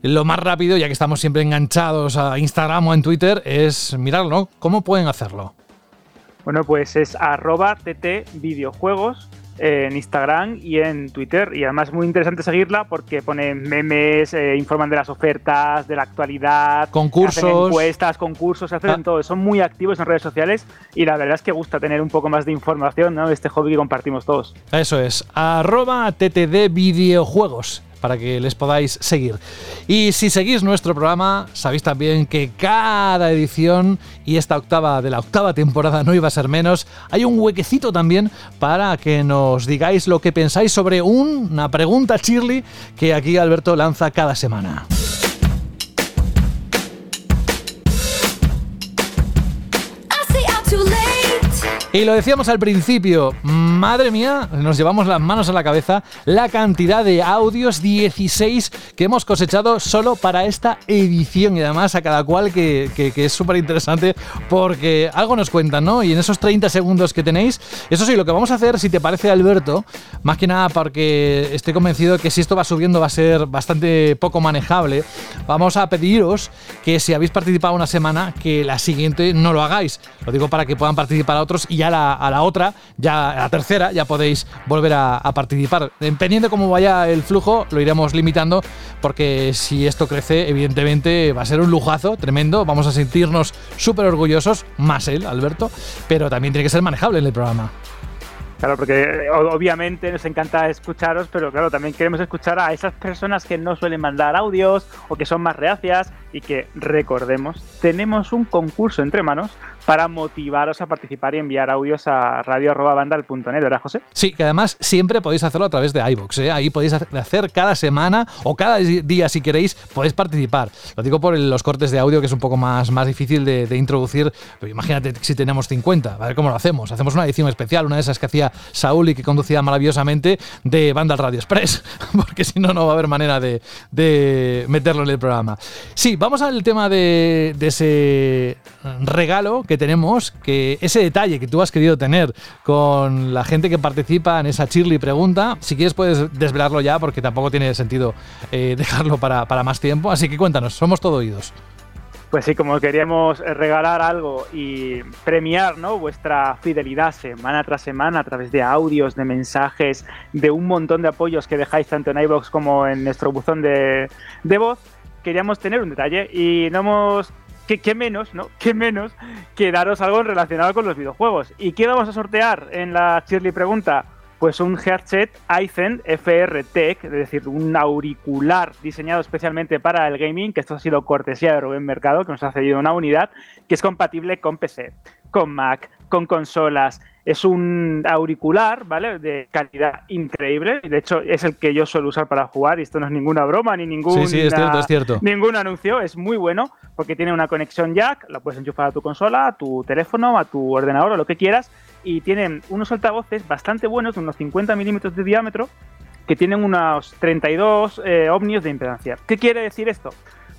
lo más rápido, ya que estamos siempre enganchados a Instagram o en Twitter, es mirarlo. ¿Cómo pueden hacerlo?
Bueno, pues es arroba tt videojuegos en Instagram y en Twitter. Y además es muy interesante seguirla porque pone memes, eh, informan de las ofertas, de la actualidad,
concursos,
hacen encuestas, concursos, hacen ah. todo. Son muy activos en redes sociales y la verdad es que gusta tener un poco más de información de este hobby que compartimos todos.
Eso es, arroba ttd videojuegos para que les podáis seguir. Y si seguís nuestro programa, sabéis también que cada edición y esta octava de la octava temporada no iba a ser menos, hay un huequecito también para que nos digáis lo que pensáis sobre una pregunta Shirley que aquí Alberto lanza cada semana. Y lo decíamos al principio, madre mía, nos llevamos las manos a la cabeza la cantidad de audios 16 que hemos cosechado solo para esta edición y además a cada cual que, es súper interesante porque algo nos cuentan, ¿no? Y en esos 30 segundos que tenéis, eso sí, lo que vamos a hacer, si te parece Alberto, más que nada porque estoy convencido que si esto va subiendo va a ser bastante poco manejable, vamos a pediros que si habéis participado una semana, que la siguiente no lo hagáis. Lo digo para que puedan participar otros y ya a la otra, ya a la tercera, ya podéis volver a, participar. Dependiendo de cómo vaya el flujo, lo iremos limitando, porque si esto crece, evidentemente va a ser un lujazo tremendo. Vamos a sentirnos súper orgullosos, más él, Alberto, pero también tiene que ser manejable en el programa.
Claro, porque obviamente nos encanta escucharos, pero claro, también queremos escuchar a esas personas que no suelen mandar audios o que son más reacias y que, recordemos, tenemos un concurso entre manos para motivaros a participar y enviar audios a radio.bandal.net, ¿verdad, José?
Sí, que además siempre podéis hacerlo a través de iVoox. ¿eh? Ahí podéis hacer cada semana o cada día, si queréis, podéis participar. Lo digo por los cortes de audio, que es un poco más, más difícil de, introducir. Pero imagínate si tenemos 50, a ver cómo lo hacemos. Hacemos una edición especial, una de esas que hacía Saúl y que conducía maravillosamente de Bandal Radio Express, porque si no, no va a haber manera de, meterlo en el programa. Sí, vamos al tema de, de ese regalo que tenemos, que ese detalle que tú has querido tener con la gente que participa en esa Chirly pregunta, si quieres puedes desvelarlo ya porque tampoco tiene sentido eh, dejarlo para, para más tiempo. Así que cuéntanos, somos todo oídos.
Pues sí, como queríamos regalar algo y premiar ¿no? vuestra fidelidad semana tras semana a través de audios, de mensajes, de un montón de apoyos que dejáis tanto en iBox como en nuestro buzón de, de voz, queríamos tener un detalle y no hemos ¿Qué, menos, ¿no? ¿Qué menos que daros algo relacionado con los videojuegos? ¿Y qué vamos a sortear en la Shirley Pregunta? Pues un headset Aizen FR Tech, es decir, un auricular diseñado especialmente para el gaming, que esto ha sido cortesía de Rubén Mercado, que nos ha cedido una unidad, que es compatible con PC, con Mac, con consolas, es un auricular, ¿vale? De calidad increíble. De hecho, es el que yo suelo usar para jugar y esto no es ninguna broma ni ningún,
sí, sí, es cierto, es cierto.
ningún anuncio. Es muy bueno porque tiene una conexión jack, la puedes enchufar a tu consola, a tu teléfono, a tu ordenador o lo que quieras. Y tienen unos altavoces bastante buenos, unos 50 milímetros de diámetro, que tienen unos 32 eh, ohmios de impedancia. ¿Qué quiere decir esto?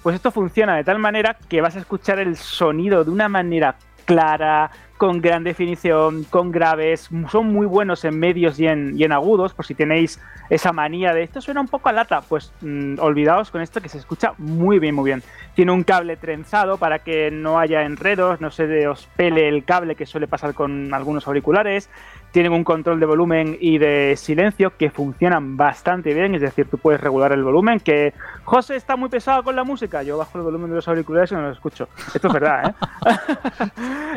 Pues esto funciona de tal manera que vas a escuchar el sonido de una manera clara, con gran definición, con graves, son muy buenos en medios y en, agudos, por si tenéis esa manía de esto suena un poco a lata, pues mm, olvidaos con esto que se escucha muy bien, muy bien. Tiene un cable trenzado para que no haya enredos, no se os pele el cable que suele pasar con algunos auriculares. Tienen un control de volumen y de silencio que funcionan bastante bien, es decir, tú puedes regular el volumen, que José está muy pesado con la música, yo bajo el volumen de los auriculares y no lo escucho. Esto es verdad, ¿eh?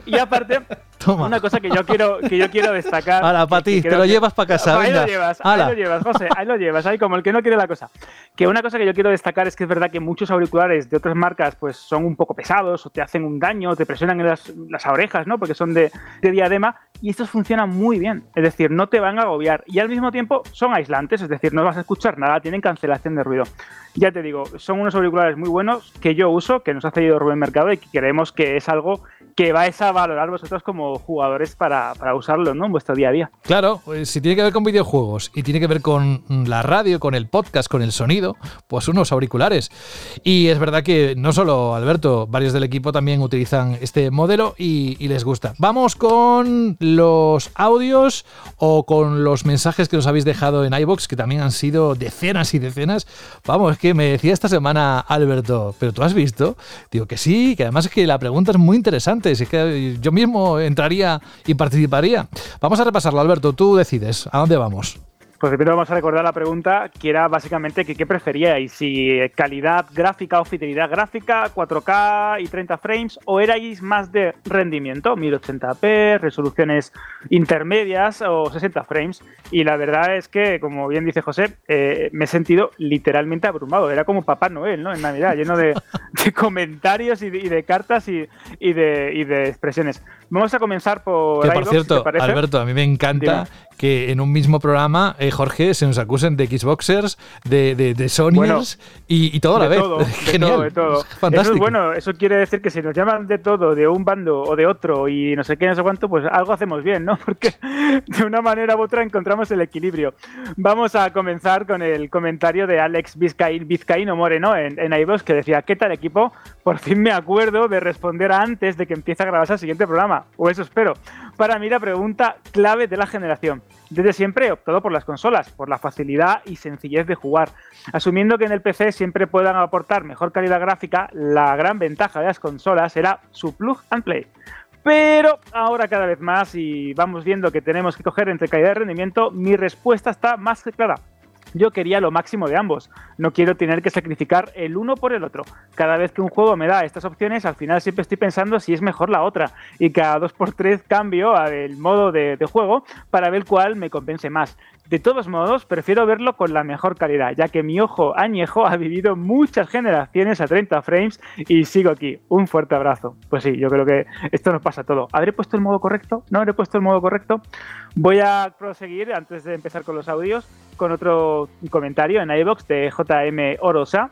y aparte, una cosa que yo quiero, que yo quiero destacar.
Ahora, para ti, te lo llevas para casa.
Ahí lo llevas, ahí lo llevas, José, ahí lo llevas, ahí como el que no quiere la cosa. Que una cosa que yo quiero destacar es que es verdad que muchos auriculares de otras marcas pues son un poco pesados o te hacen un daño, o te presionan en las, las orejas, ¿no? Porque son de, de diadema y estos funcionan muy bien. Es decir, no te van a agobiar y al mismo tiempo son aislantes, es decir, no vas a escuchar nada, tienen cancelación de ruido. Ya te digo, son unos auriculares muy buenos que yo uso, que nos ha cedido Rubén Mercado y que creemos que es algo que vais a valorar vosotros como jugadores para, para usarlo ¿no? en vuestro día a día.
Claro, pues, si tiene que ver con videojuegos y tiene que ver con la radio, con el podcast, con el sonido, pues unos auriculares. Y es verdad que no solo Alberto, varios del equipo también utilizan este modelo y, y les gusta. Vamos con los audios o con los mensajes que nos habéis dejado en iBox, que también han sido decenas y decenas. Vamos, es que me decía esta semana Alberto, ¿pero tú has visto? Digo que sí, que además es que la pregunta es muy interesante es que yo mismo entraría y participaría. Vamos a repasarlo, Alberto, tú decides. ¿A dónde vamos?
Pues primero vamos a recordar la pregunta que era básicamente que qué preferíais, si calidad gráfica o fidelidad gráfica, 4K y 30 frames, o erais más de rendimiento, 1080p, resoluciones intermedias o 60 frames. Y la verdad es que, como bien dice José, eh, me he sentido literalmente abrumado. Era como Papá Noel, ¿no? En Navidad, lleno de, comentarios y de, cartas y, de, de, expresiones. Vamos a comenzar por...
Que por cierto, Alberto, a mí me encanta que en un mismo programa, eh, Jorge, se nos acusen de Xboxers, de, de, de Sonyers y, todo a la vez. Genial.
De todo, Fantástico. Eso es bueno, eso quiere decir que si nos llaman de todo, de un bando o de otro y no sé qué, no sé cuánto, pues algo hacemos bien, ¿no? Porque de una manera u otra encontramos el equilibrio. Vamos a comenzar con el comentario de Alex Vizcaíno Moreno en, en que decía, ¿qué tal equipo? Por fin me acuerdo de responder antes de que empiece a grabarse el siguiente programa, o eso espero. Para mí la pregunta clave de la generación. Desde siempre he optado por las consolas, por la facilidad y sencillez de jugar. Asumiendo que en el PC siempre puedan aportar mejor calidad gráfica, la gran ventaja de las consolas era su plug and play. Pero ahora cada vez más y vamos viendo que tenemos que coger entre calidad y rendimiento, mi respuesta está más que clara. Yo quería lo máximo de ambos. No quiero tener que sacrificar el uno por el otro. Cada vez que un juego me da estas opciones, al final siempre estoy pensando si es mejor la otra. Y cada dos por tres cambio el modo de, de juego para ver cuál me compense más. De todos modos, prefiero verlo con la mejor calidad, ya que mi ojo añejo ha vivido muchas generaciones a 30 frames y sigo aquí. Un fuerte abrazo. Pues sí, yo creo que esto nos pasa todo. ¿Habré puesto el modo correcto? ¿No habré puesto el modo correcto? Voy a proseguir, antes de empezar con los audios, con otro comentario en iBox de JM Orosa,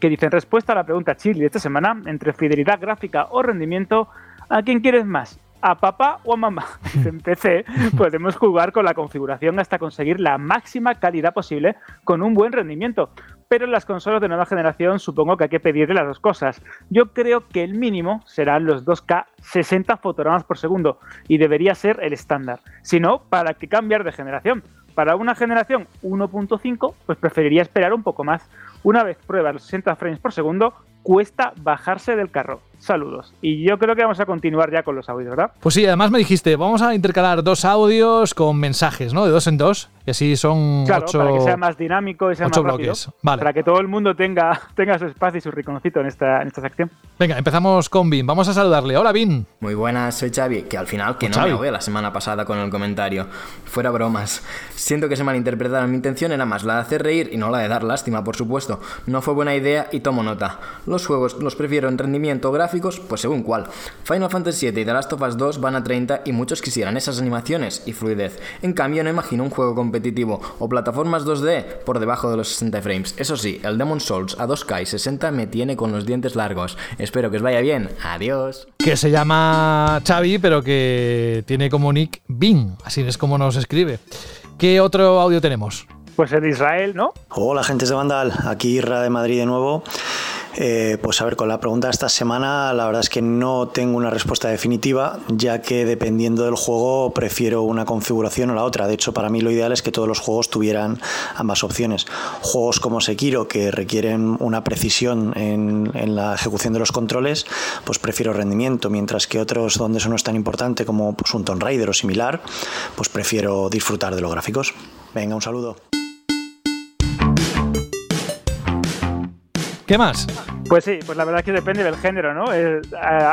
que dice en respuesta a la pregunta chili de esta semana, entre fidelidad gráfica o rendimiento, ¿a quién quieres más? a papá o a mamá. En PC podemos jugar con la configuración hasta conseguir la máxima calidad posible con un buen rendimiento. Pero en las consolas de nueva generación supongo que hay que pedirle las dos cosas. Yo creo que el mínimo serán los 2K 60 fotogramas por segundo y debería ser el estándar. Si no, ¿para qué cambiar de generación? Para una generación 1.5, pues preferiría esperar un poco más. Una vez prueba los 60 frames por segundo, cuesta bajarse del carro. Saludos. Y yo creo que vamos a continuar ya con los audios, ¿verdad?
Pues sí, además me dijiste, vamos a intercalar dos audios con mensajes, ¿no? De dos en dos. Y así son
claro,
ocho,
para que sea más dinámico y sea más
bloques.
Vale. Para que todo el mundo tenga, tenga su espacio y su rinconcito en esta, en esta sección.
Venga, empezamos con Vin. Vamos a saludarle. Hola, Vin.
Muy buenas, soy Xavi. Que al final, que no me voy la semana pasada con el comentario. Fuera bromas. Siento que se malinterpretaron. Mi intención era más la de hacer reír y no la de dar lástima, por supuesto. No fue buena idea y tomo nota. Los juegos los prefiero en rendimiento o gráficos, pues según cuál. Final Fantasy VII y The Last of Us 2 van a 30 y muchos quisieran esas animaciones y fluidez. En cambio, no imagino un juego competitivo o plataformas 2D por debajo de los 60 frames. Eso sí, el Demon Souls a 2K y 60 me tiene con los dientes largos. Espero que os vaya bien. Adiós.
Que se llama Xavi, pero que tiene como nick Bing. Así es como nos escribe. ¿Qué otro audio tenemos?
Pues en Israel, ¿no?
Hola, gente de Vandal. Aquí Irra de Madrid de nuevo. Eh, pues a ver, con la pregunta de esta semana, la verdad es que no tengo una respuesta definitiva, ya que dependiendo del juego prefiero una configuración o la otra. De hecho, para mí lo ideal es que todos los juegos tuvieran ambas opciones. Juegos como Sekiro, que requieren una precisión en, la ejecución de los controles, pues prefiero rendimiento, mientras que otros donde eso no es tan importante, como pues, un Tomb Raider o similar, pues prefiero disfrutar de los gráficos. Venga, un saludo.
¿Qué más?
Pues sí, pues la verdad es que depende del género, ¿no? Eh,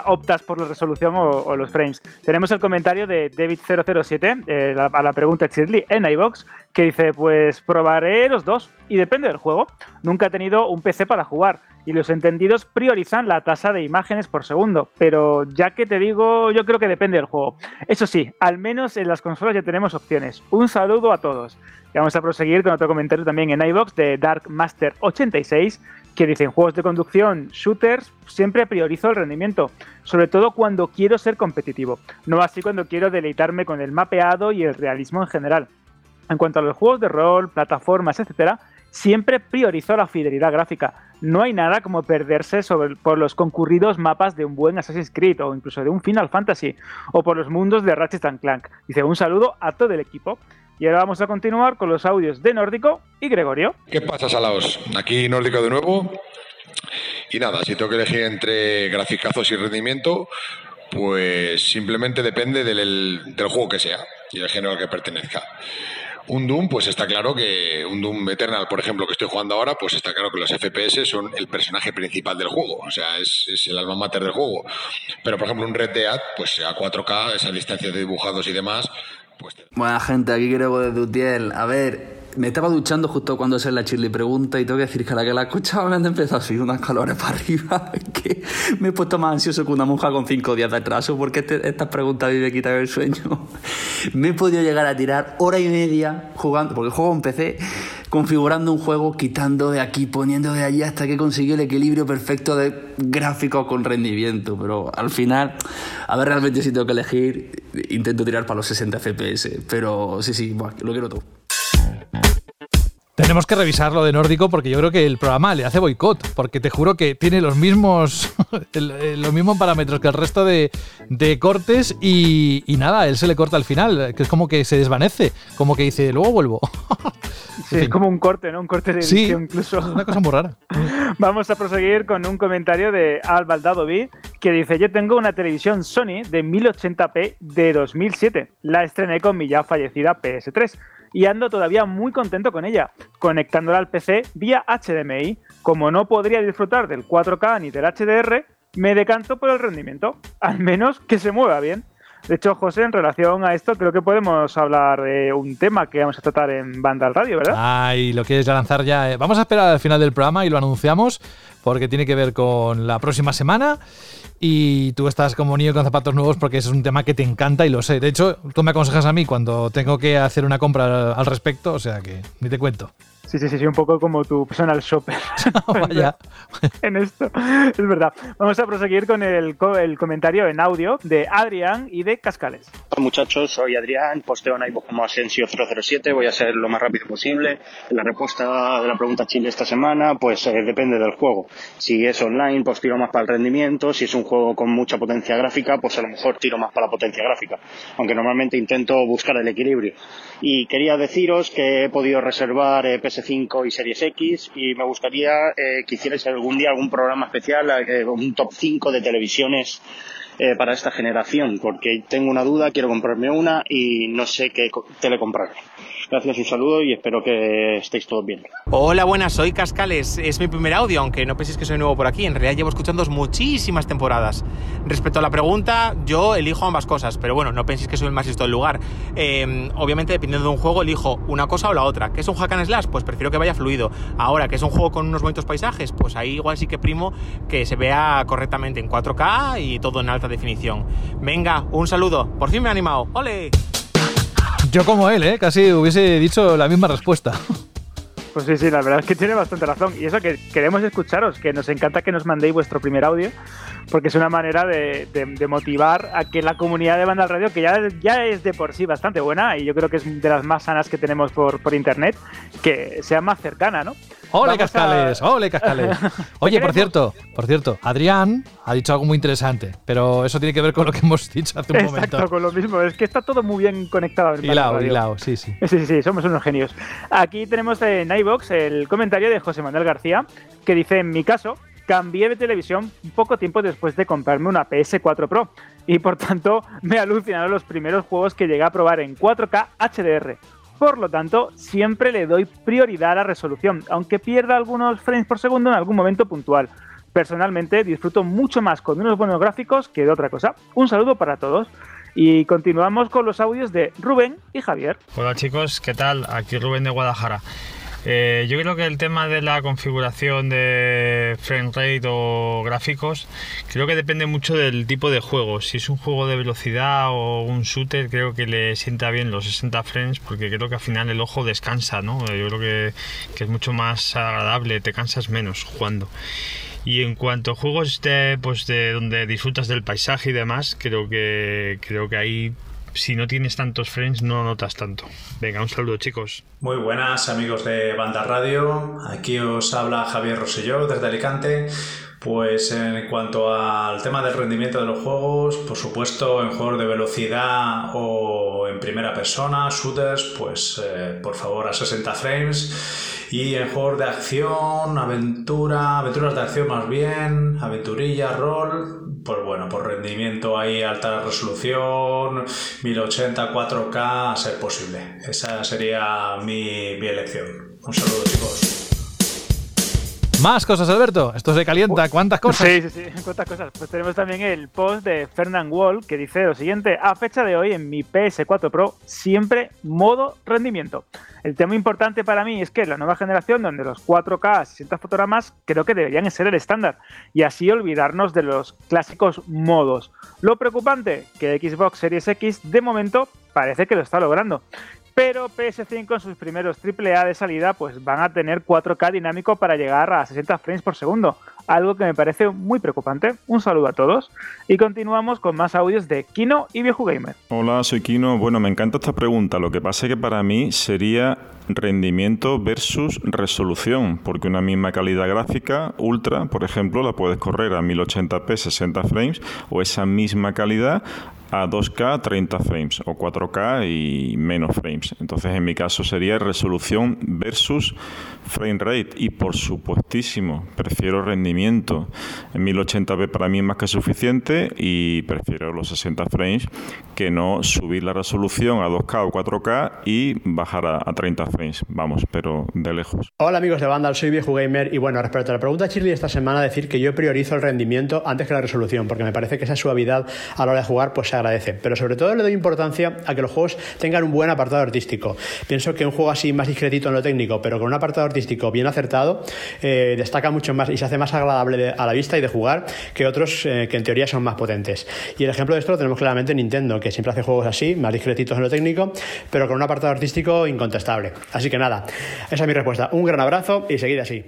optas por la resolución o, los frames. Tenemos el comentario de David007 eh, a la pregunta Shirley en iBox que dice, pues probaré los dos y depende del juego. Nunca he tenido un PC para jugar y los entendidos priorizan la tasa de imágenes por segundo. Pero ya que te digo, yo creo que depende del juego. Eso sí, al menos en las consolas ya tenemos opciones. Un saludo a todos. Y vamos a proseguir con otro comentario también en iBox de Dark Master 86 que dice en juegos de conducción, shooters, siempre priorizo el rendimiento, sobre todo cuando quiero ser competitivo, no así cuando quiero deleitarme con el mapeado y el realismo en general. En cuanto a los juegos de rol, plataformas, etc., siempre priorizo la fidelidad gráfica. No hay nada como perderse por los concurridos mapas de un buen Assassin's Creed o incluso de un Final Fantasy o por los mundos de Ratchet Clank. Dice un saludo a todo el equipo. Y ahora vamos a continuar con los audios de Nórdico y Gregorio.
¿Qué pasa, Salaos? Aquí Nórdico de nuevo. Y nada, si tengo que elegir entre graficazos y rendimiento, pues simplemente depende del, del juego que sea y el género al que pertenezca. Un Doom, pues está claro que un Doom Eternal, por ejemplo, que estoy jugando ahora, pues está claro que los FPS son el personaje principal del juego, o sea, es, el alma mater del juego. Pero, por ejemplo, un Red Dead, pues a 4K, esa distancia de dibujados y demás, pues...
Buena gente, aquí Grego de Dutiel. A ver, me estaba duchando justo cuando se la chile pregunta y tengo que decir que la que la escuchaba me han empezado a subir unas calores para arriba. que me he puesto más ansioso que una monja con cinco días de atraso porque este, estas preguntas me quitan el sueño. me he podido llegar a tirar hora y media jugando, porque juego en PC, configurando un juego, quitando de aquí, poniendo de allí hasta que conseguí el equilibrio perfecto de gráfico con rendimiento. Pero al final, a ver realmente si tengo que elegir, intento tirar para los 60 FPS. Pero sí, sí, lo quiero todo.
Tenemos que revisar lo de Nórdico porque yo creo que el programa le hace boicot, porque te juro que tiene los mismos, los mismos parámetros que el resto de, cortes y, nada, él se le corta al final, que es como que se desvanece, como que dice, luego vuelvo.
Sí, es como un corte, ¿no? Un corte de edición incluso.
Es una cosa muy rara.
Vamos a proseguir con un comentario de Al Baldadovi que dice: Yo tengo una televisión Sony de 1080p de 2007. La estrené con mi ya fallecida PS3 y ando todavía muy contento con ella, conectándola al PC vía HDMI. Como no podría disfrutar del 4K ni del HDR, me decanto por el rendimiento, al menos que se mueva bien. De hecho, José, en relación a esto, creo que podemos hablar de un tema que vamos a tratar en Banda al Radio, ¿verdad?
Ay, lo quieres lanzar ya. Eh. Vamos a esperar al final del programa y lo anunciamos porque tiene que ver con la próxima semana y tú estás como niño con zapatos nuevos porque es un tema que te encanta y lo sé. De hecho, tú me aconsejas a mí cuando tengo que hacer una compra al respecto, o sea que ni te cuento.
Sí, sí, sí, sí, un poco como tu personal shopper. Vaya. en esto, es verdad. Vamos a proseguir con el, el, comentario en audio de Adrián y de Cascales.
Hola muchachos, soy Adrián, posteo en iVoox como Asensio007, voy a ser lo más rápido posible. La respuesta de la pregunta chile esta semana, pues eh, depende del juego. Si es online, pues tiro más para el rendimiento. Si es un juego con mucha potencia gráfica, pues a lo mejor tiro más para la potencia gráfica. Aunque normalmente intento buscar el equilibrio. Y quería deciros que he podido reservar eh, PS 5 y Series X y me gustaría eh, que hicierais algún día algún programa especial, eh, un top 5 de televisiones eh, para esta generación, porque tengo una duda, quiero comprarme una y no sé qué tele comprarme. Gracias, un saludo y espero que estéis todos bien.
Hola, buenas, soy Cascales. Es mi primer audio, aunque no penséis que soy nuevo por aquí. En realidad llevo escuchando muchísimas temporadas. Respecto a la pregunta, yo elijo ambas cosas, pero bueno, no penséis que soy el más listo del lugar. Em, obviamente, dependiendo de un juego, elijo una cosa o la otra. ¿Qué es un hack and slash? Pues prefiero que vaya fluido. Ahora, que es un juego con unos bonitos paisajes? Pues ahí igual sí que primo que se vea correctamente en 4K y todo en alta definición. Venga, un saludo. Por fin me he animado. ¡Ole!
Yo como él, ¿eh? Casi hubiese dicho la misma respuesta.
Pues sí, sí, la verdad es que tiene bastante razón. Y eso que queremos escucharos, que nos encanta que nos mandéis vuestro primer audio, porque es una manera de, motivar a que la comunidad de Banda Radio, que ya, ya es de por sí bastante buena, y yo creo que es de las más sanas que tenemos por, por internet, que sea más cercana, ¿no?
¡Ole, Cascales! ¡Ole, Cascales! Oye, por cierto, por cierto, Adrián ha dicho algo muy interesante, pero eso tiene que ver con lo que hemos dicho hace un momento.
Exacto, con lo mismo. Es que está todo muy bien conectado.
En hilado, hilado, sí, sí.
Sí, sí, somos unos genios. Aquí tenemos en iBox el comentario de José Manuel García, que dice, en mi caso, cambié de televisión poco tiempo después de comprarme una PS4 Pro y por tanto me alucinaron los primeros juegos que llegué a probar en 4K HDR. Por lo tanto, siempre le doy prioridad a la resolución, aunque pierda algunos frames por segundo en algún momento puntual. Personalmente disfruto mucho más con unos buenos gráficos que de otra cosa. Un saludo para todos. Y continuamos con los audios de Rubén y Javier.
Hola chicos, ¿qué tal? Aquí Rubén de Guadalajara. Eh, yo creo que el tema de la configuración de frame rate o gráficos, creo que depende mucho del tipo de juego. Si es un juego de velocidad o un shooter, creo que le sienta bien los 60 frames porque creo que al final el ojo descansa, ¿no? Yo creo que, que es mucho más agradable, te cansas menos jugando. Y en cuanto a juegos de, pues de donde disfrutas del paisaje y demás, creo que creo que ahí si no tienes tantos frames no notas tanto. Venga, un saludo chicos.
Muy buenas amigos de Banda Radio, aquí os habla Javier Rosselló desde Alicante. Pues en cuanto al tema del rendimiento de los juegos, por supuesto en juegos de velocidad o en primera persona, shooters, pues eh, por favor a 60 frames. Y en juegos de acción, aventura, aventuras de acción más bien, aventurilla, rol, pues bueno, por rendimiento ahí alta resolución, 1080, 4K, a ser posible. Esa sería mi, mi elección. Un saludo chicos.
Más cosas, Alberto. Esto se calienta. ¿Cuántas cosas?
Sí, sí, sí. ¿Cuántas cosas? Pues tenemos también el post de Fernand Wall que dice lo siguiente. A fecha de hoy en mi PS4 Pro siempre modo rendimiento. El tema importante para mí es que la nueva generación donde los 4K 60 fotogramas creo que deberían ser el estándar y así olvidarnos de los clásicos modos. Lo preocupante que Xbox Series X de momento parece que lo está logrando. Pero PS5 en sus primeros AAA de salida pues van a tener 4K dinámico para llegar a 60 frames por segundo, algo que me parece muy preocupante. Un saludo a todos y continuamos con más audios de Kino y Viejo Gamer.
Hola, soy Kino. Bueno, me encanta esta pregunta. Lo que pasa es que para mí sería rendimiento versus resolución, porque una misma calidad gráfica ultra, por ejemplo, la puedes correr a 1080p 60 frames o esa misma calidad a 2K 30 frames o 4K y menos frames. Entonces, en mi caso sería resolución versus frame rate y por supuestísimo, prefiero rendimiento. En 1080p para mí es más que suficiente y prefiero los 60 frames que no subir la resolución a 2K o 4K y bajar a, a 30 frames. Vamos, pero de lejos.
Hola amigos de Vandal, soy Viejo Gamer y bueno, respecto a la pregunta Shirley esta semana, decir que yo priorizo el rendimiento antes que la resolución, porque me parece que esa suavidad a la hora de jugar pues se agradece. Pero sobre todo le doy importancia a que los juegos tengan un buen apartado artístico. Pienso que un juego así más discretito en lo técnico, pero con un apartado artístico bien acertado, eh, destaca mucho más y se hace más agradable de, a la vista y de jugar que otros eh, que en teoría son más potentes. Y el ejemplo de esto lo tenemos claramente en Nintendo, que siempre hace juegos así, más discretitos en lo técnico, pero con un apartado artístico incontestable. Así que nada, esa es mi respuesta. Un gran abrazo y seguid así.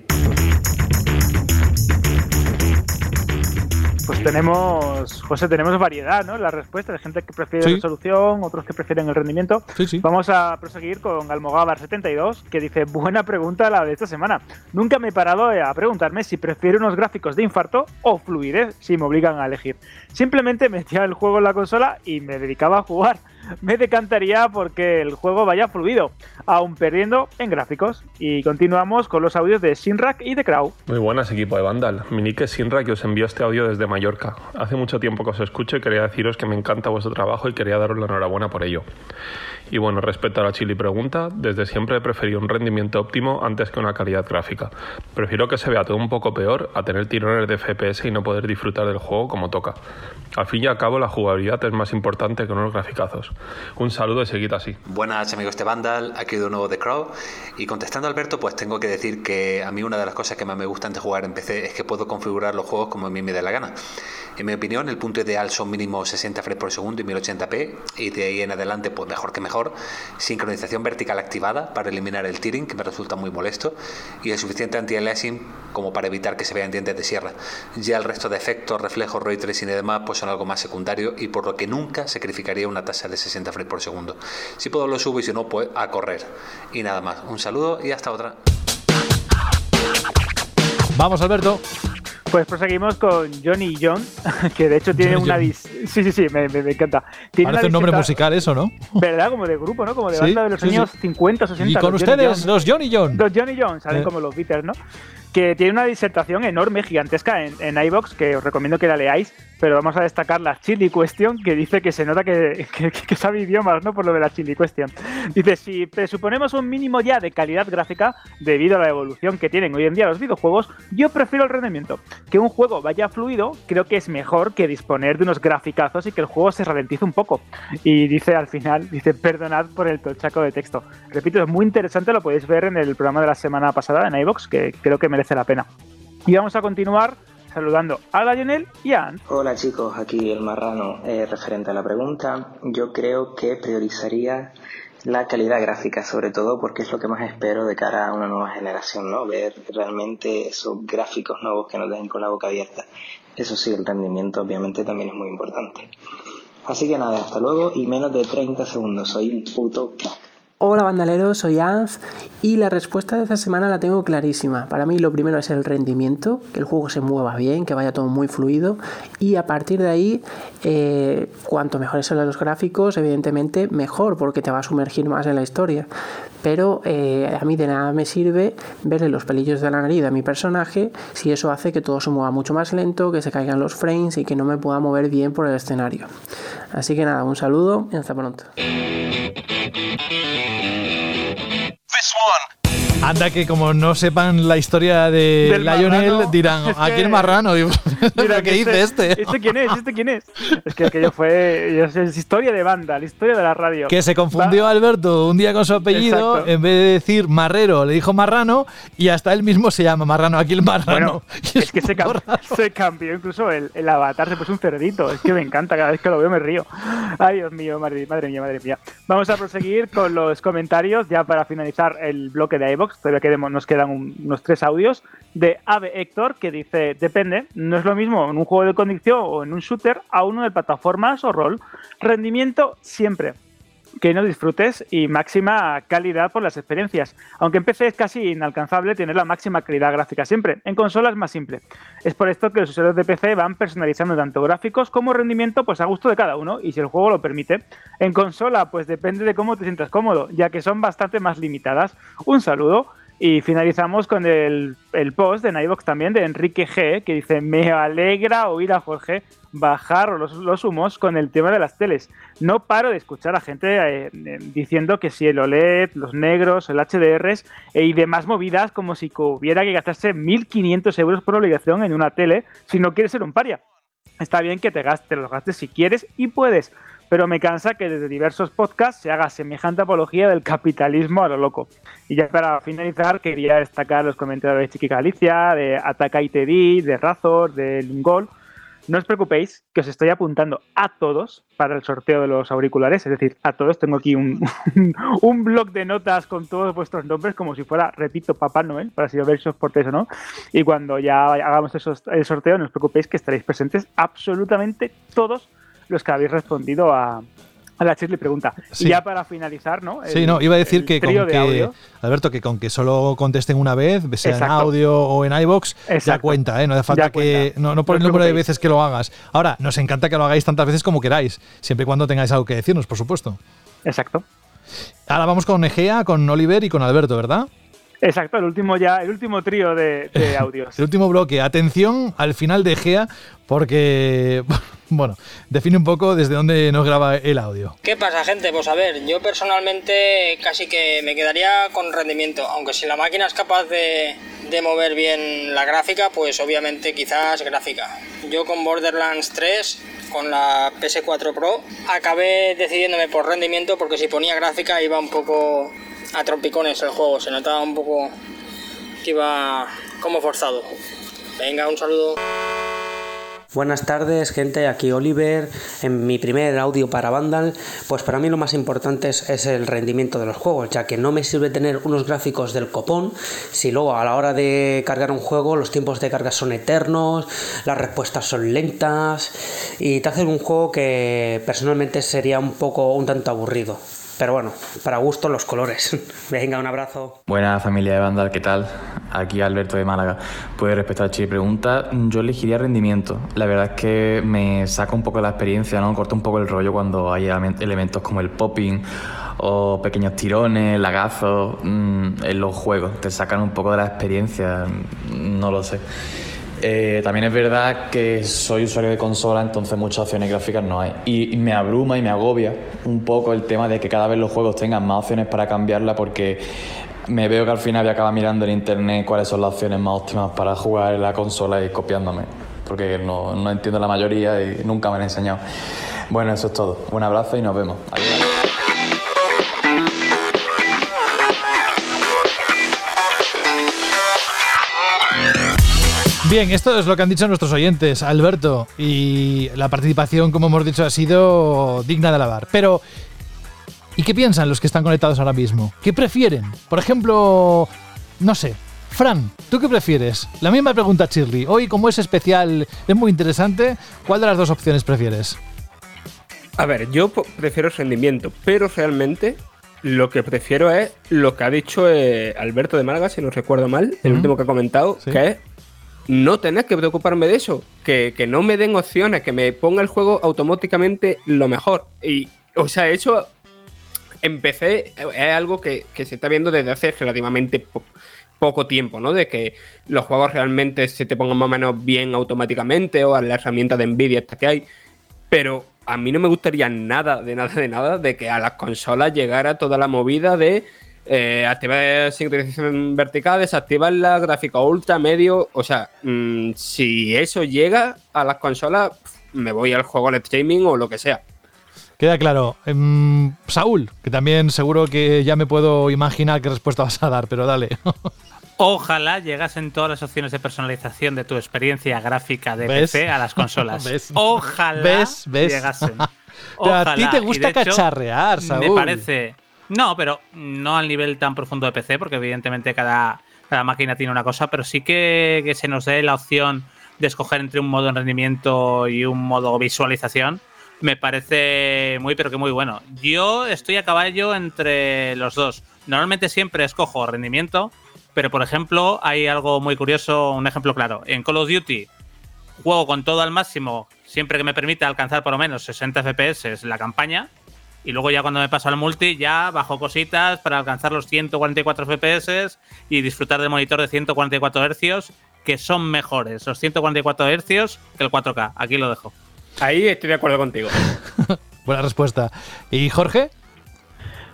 Pues tenemos, José, tenemos variedad, ¿no? La respuesta de gente que prefiere
Sí.
resolución, otros que prefieren el rendimiento.
Sí, sí.
Vamos a proseguir con Almogávar72, que dice, buena pregunta la de esta semana. Nunca me he parado a preguntarme si prefiero unos gráficos de infarto o fluidez si me obligan a elegir. Simplemente metía el juego en la consola y me dedicaba a jugar. Me decantaría porque el juego vaya fluido, aún perdiendo en gráficos. Y continuamos con los audios de Shinrak y de Crow.
Muy buenas, equipo de Vandal. Mi nick es Sinra, que os envío este audio desde Mallorca. Hace mucho tiempo que os escucho y quería deciros que me encanta vuestro trabajo y quería daros la enhorabuena por ello. Y bueno, respecto a la chili pregunta, desde siempre he preferido un rendimiento óptimo antes que una calidad gráfica. Prefiero que se vea todo un poco peor a tener tirones de FPS y no poder disfrutar del juego como toca. Al fin y al cabo, la jugabilidad es más importante que unos graficazos. Un saludo y seguid así.
Buenas amigos de Vandal, aquí de nuevo de Crow. Y contestando a Alberto, pues tengo que decir que a mí una de las cosas que más me gustan de jugar en PC es que puedo configurar los juegos como a mí me dé la gana. En mi opinión, el punto ideal son mínimo 60 frames por segundo y 1080p, y de ahí en adelante, pues mejor que mejor. Sincronización vertical activada para eliminar el tearing, que me resulta muy molesto, y el suficiente anti-aliasing como para evitar que se vean dientes de sierra. Ya el resto de efectos, reflejos, ray tracing y demás, pues son algo más secundario y por lo que nunca sacrificaría una tasa de 60 frames por segundo. Si puedo lo subo y si no, pues a correr. Y nada más. Un saludo y hasta otra.
Vamos, Alberto.
Pues proseguimos con Johnny John, que de hecho tiene
Johnny
una... Dis- Sí, sí, sí, me, me- me encanta. Tiene
Parece
una
un nombre musical eso, ¿no?
¿Verdad? Como de grupo, ¿no? Como de
Sí,
banda de los
sí, sí.
años 50, 60.
Y con
los Johnny
ustedes,
John.
los Johnny John.
Los Johnny John, salen
Eh.
como los Beatles, ¿no? Que tiene una disertación enorme, gigantesca en, en iBox, que os recomiendo que la leáis, pero vamos a destacar la Chili Question, que dice que se nota que, que, sabe idiomas, ¿no? Por lo de la Chili Question. Dice, si presuponemos un mínimo ya de calidad gráfica, debido a la evolución que tienen hoy en día los videojuegos, yo prefiero el rendimiento. Que un juego vaya fluido, creo que es mejor que disponer de unos graficazos y que el juego se ralentice un poco. Y dice al final, dice, perdonad por el tochaco de texto. Repito, es muy interesante, lo podéis ver en el programa de la semana pasada en iVox, que creo que merece la pena. Y vamos a continuar saludando a Lionel y a Ant.
Hola chicos, aquí el marrano. Eh, referente a la pregunta, yo creo que priorizaría la calidad gráfica, sobre todo porque es lo que más espero de cara a una nueva generación, ¿no? Ver realmente esos gráficos nuevos que nos dejen con la boca abierta. Eso sí, el rendimiento obviamente también es muy importante. Así que nada, hasta luego y menos de 30 segundos. Soy un puto
Hola bandaleros, soy Anz y la respuesta de esta semana la tengo clarísima. Para mí lo primero es el rendimiento, que el juego se mueva bien, que vaya todo muy fluido y a partir de ahí, eh, cuanto mejores son los gráficos, evidentemente mejor porque te va a sumergir más en la historia. Pero eh, a mí de nada me sirve verle los pelillos de la nariz a mi personaje si eso hace que todo se mueva mucho más lento, que se caigan los frames y que no me pueda mover bien por el escenario. Así que nada, un saludo y hasta pronto.
This one Anda que como no sepan la historia de Lionel, dirán, ¿a quién marrano? Digo, ¿Qué dice este?
¿Este quién es? ¿Este quién es? Es que aquello fue es historia de banda, la historia de la radio.
Que se confundió Alberto un día con su apellido, en vez de decir Marrero, le dijo Marrano y hasta él mismo se llama Marrano, aquí el Marrano.
es, que se, se, cambió incluso el, el, avatar, se puso un cerdito. Es que me encanta, cada vez que lo veo me río. Ay, Dios mío, madre, madre mía, madre mía. Vamos a proseguir con los comentarios ya para finalizar el bloque de iVox todavía nos quedan unos tres audios, de Ave Héctor, que dice, depende, no es lo mismo en un juego de conducción o en un shooter a uno de plataformas o rol. Rendimiento siempre que no disfrutes y máxima calidad por las experiencias. Aunque en PC es casi inalcanzable tener la máxima calidad gráfica siempre, en consola es más simple. Es por esto que los usuarios de PC van personalizando tanto gráficos como rendimiento pues a gusto de cada uno y si el juego lo permite. En consola pues depende de cómo te sientas cómodo, ya que son bastante más limitadas. Un saludo. Y finalizamos con el, post de Nightbox también de Enrique G, que dice, me alegra oír a Jorge bajar los, humos con el tema de las teles. No paro de escuchar a gente eh, eh, diciendo que si el OLED, los negros, el HDR e y demás movidas como si hubiera que gastarse 1.500 euros por obligación en una tele si no quieres ser un paria. Está bien que te gastes, los gastes si quieres y puedes, pero me cansa que desde diversos podcasts se haga semejante apología del capitalismo a lo loco. Y ya para finalizar, quería destacar los comentarios de Chiqui Galicia, de Ataca ITD, de Razor, de Lungol, no os preocupéis, que os estoy apuntando a todos para el sorteo de los auriculares, es decir, a todos. Tengo aquí un, un blog de notas con todos vuestros nombres, como si fuera, repito, Papá Noel, para si os veis os portéis o no. Y cuando ya hagamos el sorteo, no os preocupéis que estaréis presentes absolutamente todos los que habéis respondido a, a la Shirley pregunta. Y ya para finalizar, ¿no?
sí, no, iba a decir que con que, Alberto, que con que solo contesten una vez, sea en audio o en iBox, ya cuenta, ¿eh? No hace falta que. No, no por el número de veces que lo hagas. Ahora, nos encanta que lo hagáis tantas veces como queráis, siempre y cuando tengáis algo que decirnos, por supuesto.
Exacto.
Ahora vamos con Egea, con Oliver y con Alberto, ¿verdad?
Exacto, el último ya, el último trío de, audios.
el último bloque. Atención al final de Egea, porque bueno, define un poco desde dónde nos graba el audio.
¿Qué pasa, gente? Pues a ver, yo personalmente casi que me quedaría con rendimiento, aunque si la máquina es capaz de, de mover bien la gráfica, pues obviamente quizás gráfica. Yo con Borderlands 3 con la PS4 Pro acabé decidiéndome por rendimiento porque si ponía gráfica iba un poco a trompicones el juego, se notaba un poco que iba como forzado. Venga, un saludo.
Buenas tardes, gente. Aquí Oliver. En mi primer audio para Vandal, pues para mí lo más importante es, el rendimiento de los juegos, ya que no me sirve tener unos gráficos del copón si luego a la hora de cargar un juego los tiempos de carga son eternos, las respuestas son lentas y te hacen un juego que personalmente sería un poco un tanto aburrido. Pero bueno, para gusto los colores. Venga, un abrazo.
Buena familia de Vandal, ¿qué tal?
aquí Alberto de Málaga. Pues respecto a la pregunta, yo elegiría rendimiento. La verdad es que me saca un poco la experiencia, ¿no? Corta un poco el rollo cuando hay elementos como el popping o pequeños tirones, lagazos mm, en los juegos. Te sacan un poco de la experiencia, no lo sé. Eh, también es verdad que soy usuario de consola, entonces muchas opciones gráficas no hay. Y, me abruma y me agobia un poco el tema de que cada vez los juegos tengan más opciones para cambiarla porque me veo que al final voy a acabar mirando en internet cuáles son las opciones más óptimas para jugar en la consola y copiándome. Porque no, no entiendo la mayoría y nunca me han enseñado. Bueno, eso es todo. Un abrazo y nos vemos. Adiós.
Bien, esto es lo que han dicho nuestros oyentes, Alberto, y la participación, como hemos dicho, ha sido digna de alabar. Pero, ¿y qué piensan los que están conectados ahora mismo? ¿Qué prefieren? Por ejemplo, no sé, Fran, ¿tú qué prefieres? La misma pregunta, Shirley. Hoy, como es especial, es muy interesante, ¿cuál de las dos opciones prefieres?
A ver, yo prefiero rendimiento, pero realmente lo que prefiero es lo que ha dicho eh, Alberto de Málaga, si no recuerdo mal, el último que ha comentado, que es no tener que preocuparme de eso. Que, no me den opciones, que me ponga el juego automáticamente lo mejor. Y, o sea, eso empecé, es algo que, se está viendo desde hace relativamente poco tiempo, ¿no? De que los juegos realmente se te pongan más o menos bien automáticamente o a la herramienta de Nvidia esta que hay. Pero a mí no me gustaría nada, de nada, de nada, de que a las consolas llegara toda la movida de eh, activar sincronización vertical, desactivar la gráfica ultra, medio. O sea, mm, si eso llega a las consolas, me voy al juego al streaming o lo que sea.
Queda claro. Em, Saúl, que también seguro que ya me puedo imaginar qué respuesta vas a dar, pero dale.
Ojalá llegasen todas las opciones de personalización de tu experiencia gráfica de PC a las consolas. Ojalá llegasen.
a ti te gusta cacharrear, Saúl.
Me parece no, pero no al nivel tan profundo de PC, porque evidentemente cada, cada máquina tiene una cosa, pero sí que, se nos dé la opción de escoger entre un modo en rendimiento y un modo visualización, me parece muy, pero que muy bueno. Yo estoy a caballo entre los dos. Normalmente siempre escojo rendimiento, pero por ejemplo, hay algo muy curioso, un ejemplo claro. En Call of Duty juego con todo al máximo, siempre que me permita alcanzar por lo menos 60 FPS la campaña y luego ya cuando me paso al multi, ya bajo cositas para alcanzar los 144 FPS y disfrutar del monitor de 144 Hz, que son mejores los 144 Hz que el 4K. Aquí lo dejo.
Ahí estoy de acuerdo contigo.
Buena respuesta. ¿Y Jorge?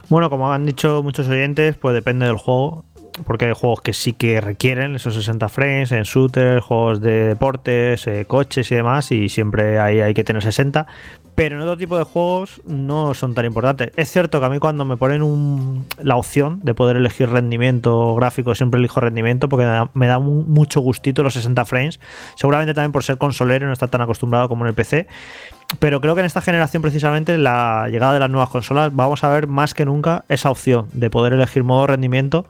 Bueno, como han dicho muchos oyentes, pues depende del juego porque hay juegos que sí que requieren esos 60 frames en shooters, juegos de deportes, eh, coches y demás, y siempre hay, hay que tener 60. Pero en otro tipo de juegos no son tan importantes. Es cierto que a mí cuando me ponen la opción de poder elegir rendimiento gráfico, siempre elijo rendimiento porque me da, mucho gustito los 60 frames. Seguramente también por ser consolero y no estar tan acostumbrado como en el PC. Pero creo que en esta generación, precisamente, la llegada de las nuevas consolas, vamos a ver más que nunca esa opción de poder elegir modo rendimiento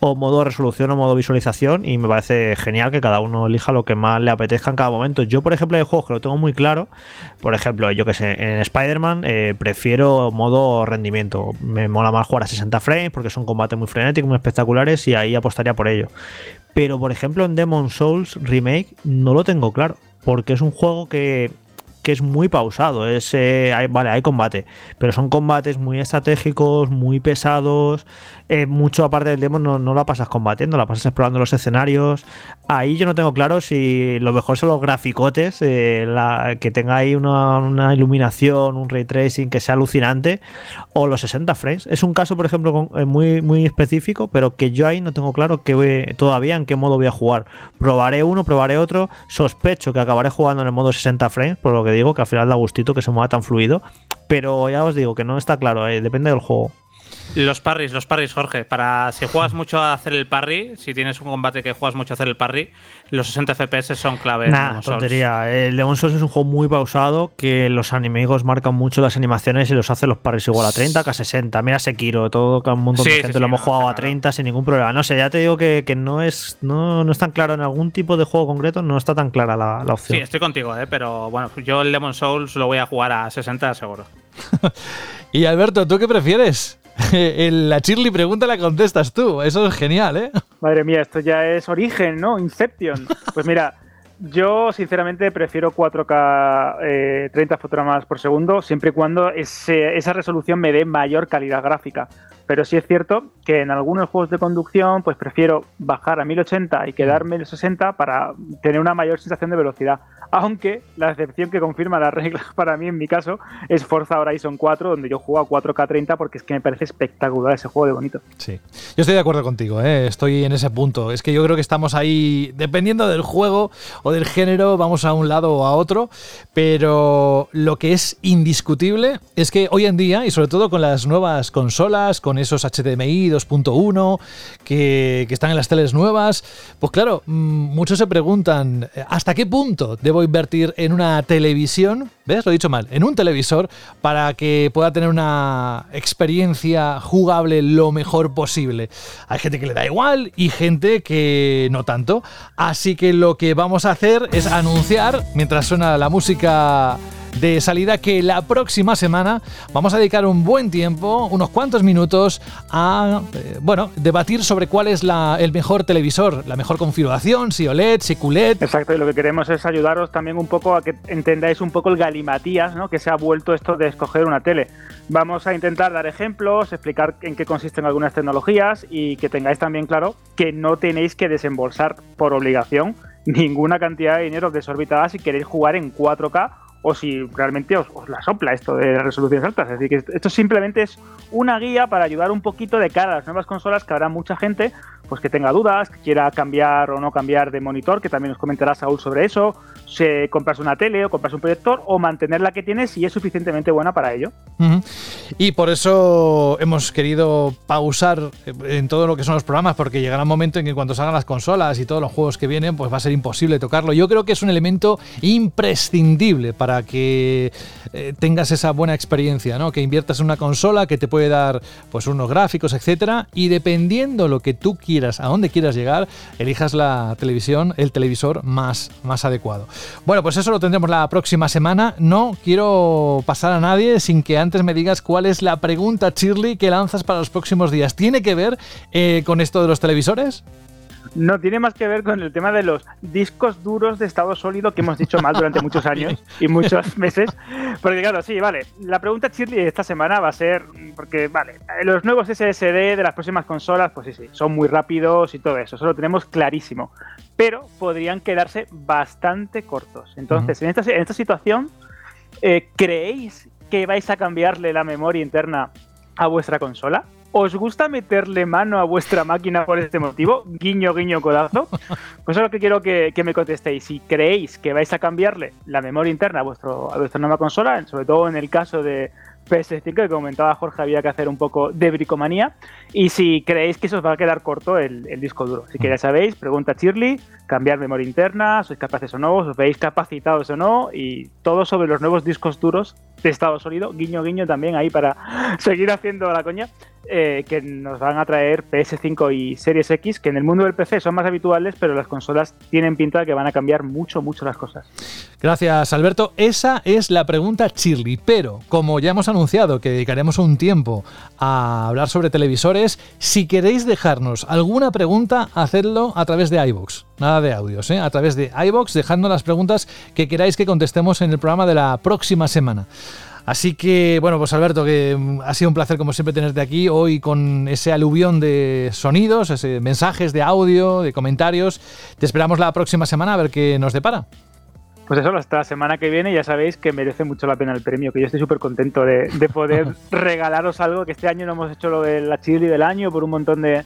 o modo resolución o modo visualización. Y me parece genial que cada uno elija lo que más le apetezca en cada momento. Yo, por ejemplo, hay juegos que lo tengo muy claro. Por ejemplo, yo que sé, en Spider-Man eh, prefiero modo rendimiento. Me mola más jugar a 60 frames porque son combates muy frenéticos, muy espectaculares y ahí apostaría por ello. Pero, por ejemplo, en Demon Souls Remake no lo tengo claro. Porque es un juego que que es muy pausado. Es, eh, vale, hay combate, pero son combates muy estratégicos, muy pesados. Eh, mucho aparte del demo no, no la pasas combatiendo, la pasas explorando los escenarios. Ahí yo no tengo claro si lo mejor son los graficotes, eh, que tenga ahí una, iluminación, un ray tracing que sea alucinante, o los 60 frames. Es un caso, por ejemplo, muy, muy específico, pero que yo ahí no tengo claro que todavía en qué modo voy a jugar. Probaré uno, probaré otro. Sospecho que acabaré jugando en el modo 60 frames, por lo que digo, que al final da gustito que se mueva tan fluido. Pero ya os digo que no está claro, depende del juego.
Los parries, los parries, Jorge. Para si juegas mucho a hacer el parry, si tienes un combate que juegas mucho a hacer el parry, los 60 FPS son clave.
Nah, tontería. El Demon Souls es un juego muy pausado que los enemigos marcan mucho las animaciones y los hace los parries igual a 30 que a 60. Mira Sekiro, todo un montón de gente lo hemos jugado a 30 sin ningún problema. No sé, ya te digo que, no es no, no, es tan claro en algún tipo de juego concreto, no está tan clara la, la opción.
Sí, estoy contigo, ¿eh? pero bueno, yo el Demon Souls lo voy a jugar a 60 seguro.
y Alberto, ¿tú qué prefieres? la Shirley pregunta la contestas tú. Eso es genial, ¿eh?
Madre mía, esto ya es origen, ¿no? Inception. Pues mira, yo sinceramente prefiero 4K 30 fotogramas por segundo, siempre y cuando esa resolución me dé mayor calidad gráfica. Pero sí es cierto que en algunos juegos de conducción, pues prefiero bajar a 1080 y quedarme en 60 para tener una mayor sensación de velocidad. Aunque la excepción que confirma la regla para mí en mi caso es Forza Horizon 4, donde yo juego a 4K30 porque es que me parece espectacular ese juego de bonito.
Sí, yo estoy de acuerdo contigo, ¿eh? estoy en ese punto. Es que yo creo que estamos ahí, dependiendo del juego o del género, vamos a un lado o a otro, pero lo que es indiscutible es que hoy en día, y sobre todo con las nuevas consolas, con esos HDMI 2.1 que, que están en las teles nuevas, pues claro, mm, muchos se preguntan, ¿hasta qué punto debo invertir en una televisión, ¿ves? Lo he dicho mal, en un televisor para que pueda tener una experiencia jugable lo mejor posible. Hay gente que le da igual y gente que no tanto. Así que lo que vamos a hacer es anunciar, mientras suena la música de salida que la próxima semana vamos a dedicar un buen tiempo, unos cuantos minutos, a eh, bueno, debatir sobre cuál es la, el mejor televisor, la mejor configuración, si OLED, si QLED.
Exacto, y lo que queremos es ayudaros también un poco a que entendáis un poco el galimatías ¿no? que se ha vuelto esto de escoger una tele. Vamos a intentar dar ejemplos, explicar en qué consisten algunas tecnologías y que tengáis también claro que no tenéis que desembolsar por obligación ninguna cantidad de dinero desorbitada si queréis jugar en 4K o si realmente os, la sopla esto de resoluciones altas. Decir, que esto simplemente es una guía para ayudar un poquito de cara a las nuevas consolas, que habrá mucha gente pues que tenga dudas, que quiera cambiar o no cambiar de monitor, que también nos comentará Saúl sobre eso, si compras una tele o compras un proyector, o mantener la que tienes si es suficientemente buena para ello.
Y por eso hemos querido pausar en todo lo que son los programas, porque llegará un momento en que cuando salgan las consolas y todos los juegos que vienen, pues va a ser imposible tocarlo. Yo creo que es un elemento imprescindible para que eh, tengas esa buena experiencia, ¿no? Que inviertas en una consola que te puede dar pues unos gráficos, etcétera, y dependiendo lo que tú quieras a dónde quieras llegar, elijas la televisión, el televisor más, más adecuado. Bueno, pues eso lo tendremos la próxima semana. No quiero pasar a nadie sin que antes me digas cuál es la pregunta, Shirley, que lanzas para los próximos días. ¿Tiene que ver eh, con esto de los televisores?
No, tiene más que ver con el tema de los discos duros de estado sólido que hemos dicho mal durante muchos años y muchos meses. Porque claro, sí, vale. La pregunta Shirley esta semana va a ser, porque vale, los nuevos SSD de las próximas consolas, pues sí, sí, son muy rápidos y todo eso, eso lo tenemos clarísimo. Pero podrían quedarse bastante cortos. Entonces, en, esta, en esta situación, eh, ¿creéis que vais a cambiarle la memoria interna a vuestra consola? ¿Os gusta meterle mano a vuestra máquina por este motivo? Guiño, guiño, codazo. Pues es lo que quiero que, me contestéis. Si creéis que vais a cambiarle la memoria interna a, vuestro, a vuestra nueva consola, sobre todo en el caso de, PS5, que comentaba Jorge, había que hacer un poco de bricomanía. Y si creéis que eso os va a quedar corto el, disco duro. Así que ya sabéis, pregunta Shirley, cambiar memoria interna, sois capaces o no, os veis capacitados o no, y todo sobre los nuevos discos duros de estado sólido, guiño guiño también ahí para seguir haciendo la coña. Eh, que nos van a traer PS5 y Series X, que en el mundo del PC son más habituales, pero las consolas tienen pinta de que van a cambiar mucho, mucho las cosas.
Gracias, Alberto. Esa es la pregunta Shirley, pero como ya hemos anunciado que dedicaremos un tiempo a hablar sobre televisores, si queréis dejarnos alguna pregunta, hacedlo a través de iVoox. Nada de audios, ¿eh? A través de iVoox, dejando las preguntas que queráis que contestemos en el programa de la próxima semana. Así que, bueno, pues Alberto, que mm, ha sido un placer como siempre tenerte aquí hoy con ese aluvión de sonidos, ese mensajes de audio, de comentarios. Te esperamos la próxima semana a ver qué nos depara.
Pues eso, hasta la semana que viene ya sabéis que merece mucho la pena el premio, que yo estoy súper contento de, poder regalaros algo, que este año no hemos hecho lo de la chili del año por un montón de,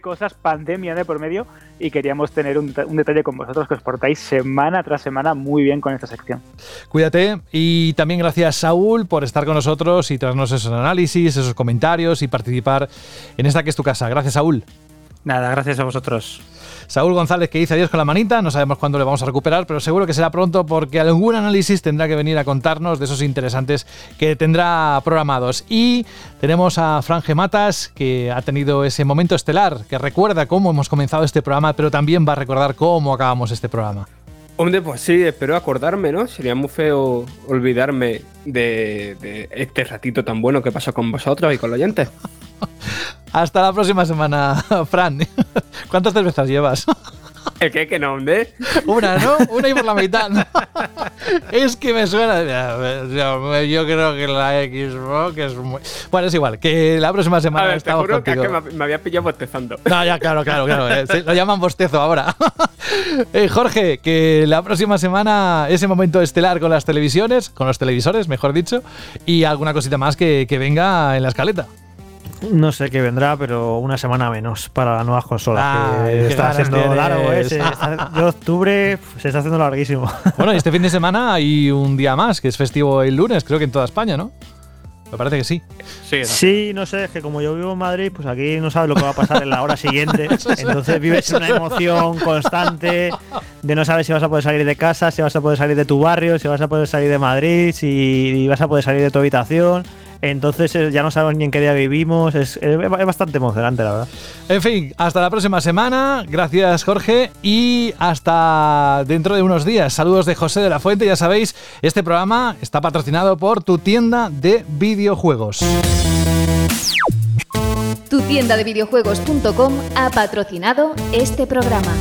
cosas, pandemia de por medio, y queríamos tener un, detalle con vosotros que os portáis semana tras semana muy bien con esta sección.
Cuídate y también gracias Saúl por estar con nosotros y traernos esos análisis, esos comentarios y participar en esta que es tu casa. Gracias Saúl.
Nada, gracias a vosotros.
Saúl González que dice adiós con la manita, no sabemos cuándo le vamos a recuperar, pero seguro que será pronto porque algún análisis tendrá que venir a contarnos de esos interesantes que tendrá programados. Y tenemos a Fran Matas que ha tenido ese momento estelar, que recuerda cómo hemos comenzado este programa, pero también va a recordar cómo acabamos este programa.
Hombre, pues sí, espero acordarme, ¿no? Sería muy feo olvidarme de, de este ratito tan bueno que pasó con vosotros y con los oyentes.
Hasta la próxima semana, Fran. ¿Cuántas cervezas llevas?
¿El qué? ¿Qué nombre?
Una, ¿no? Una y por la mitad. es que me suena. Yo creo que la Xbox es muy. Bueno, es igual, que la próxima semana
A ver, te juro que, es que me, había pillado bostezando.
No, ya, claro, claro, claro. eh, lo llaman bostezo ahora. Eh, Jorge, que la próxima semana ese momento estelar con las televisiones, con los televisores, mejor dicho, y alguna cosita más que, que venga en la escaleta.
No sé qué vendrá, pero una semana menos para las nuevas consolas.
Ah,
que
qué
está
tienes.
largo, ¿eh? Se está- de octubre se está haciendo larguísimo.
Bueno, y este fin de semana hay un día más, que es festivo el lunes, creo que en toda España, ¿no? Me parece que sí.
Sí, no sé, es que como yo vivo en Madrid, pues aquí no sabes lo que va a pasar en la hora siguiente. Entonces vives una emoción constante de no saber si vas a poder salir de casa, si vas a poder salir de tu barrio, si vas a poder salir de Madrid, si vas a poder salir de tu habitación. Entonces eh, ya no sabemos ni en qué día vivimos. Es, es- es bastante emocionante, la verdad.
En fin, hasta la próxima semana. Gracias, Jorge. Y hasta dentro de unos días. Saludos de José de la Fuente. Ya sabéis, este programa está patrocinado por tu tienda de videojuegos.
Tu tienda de videojuegos.com ha patrocinado este programa.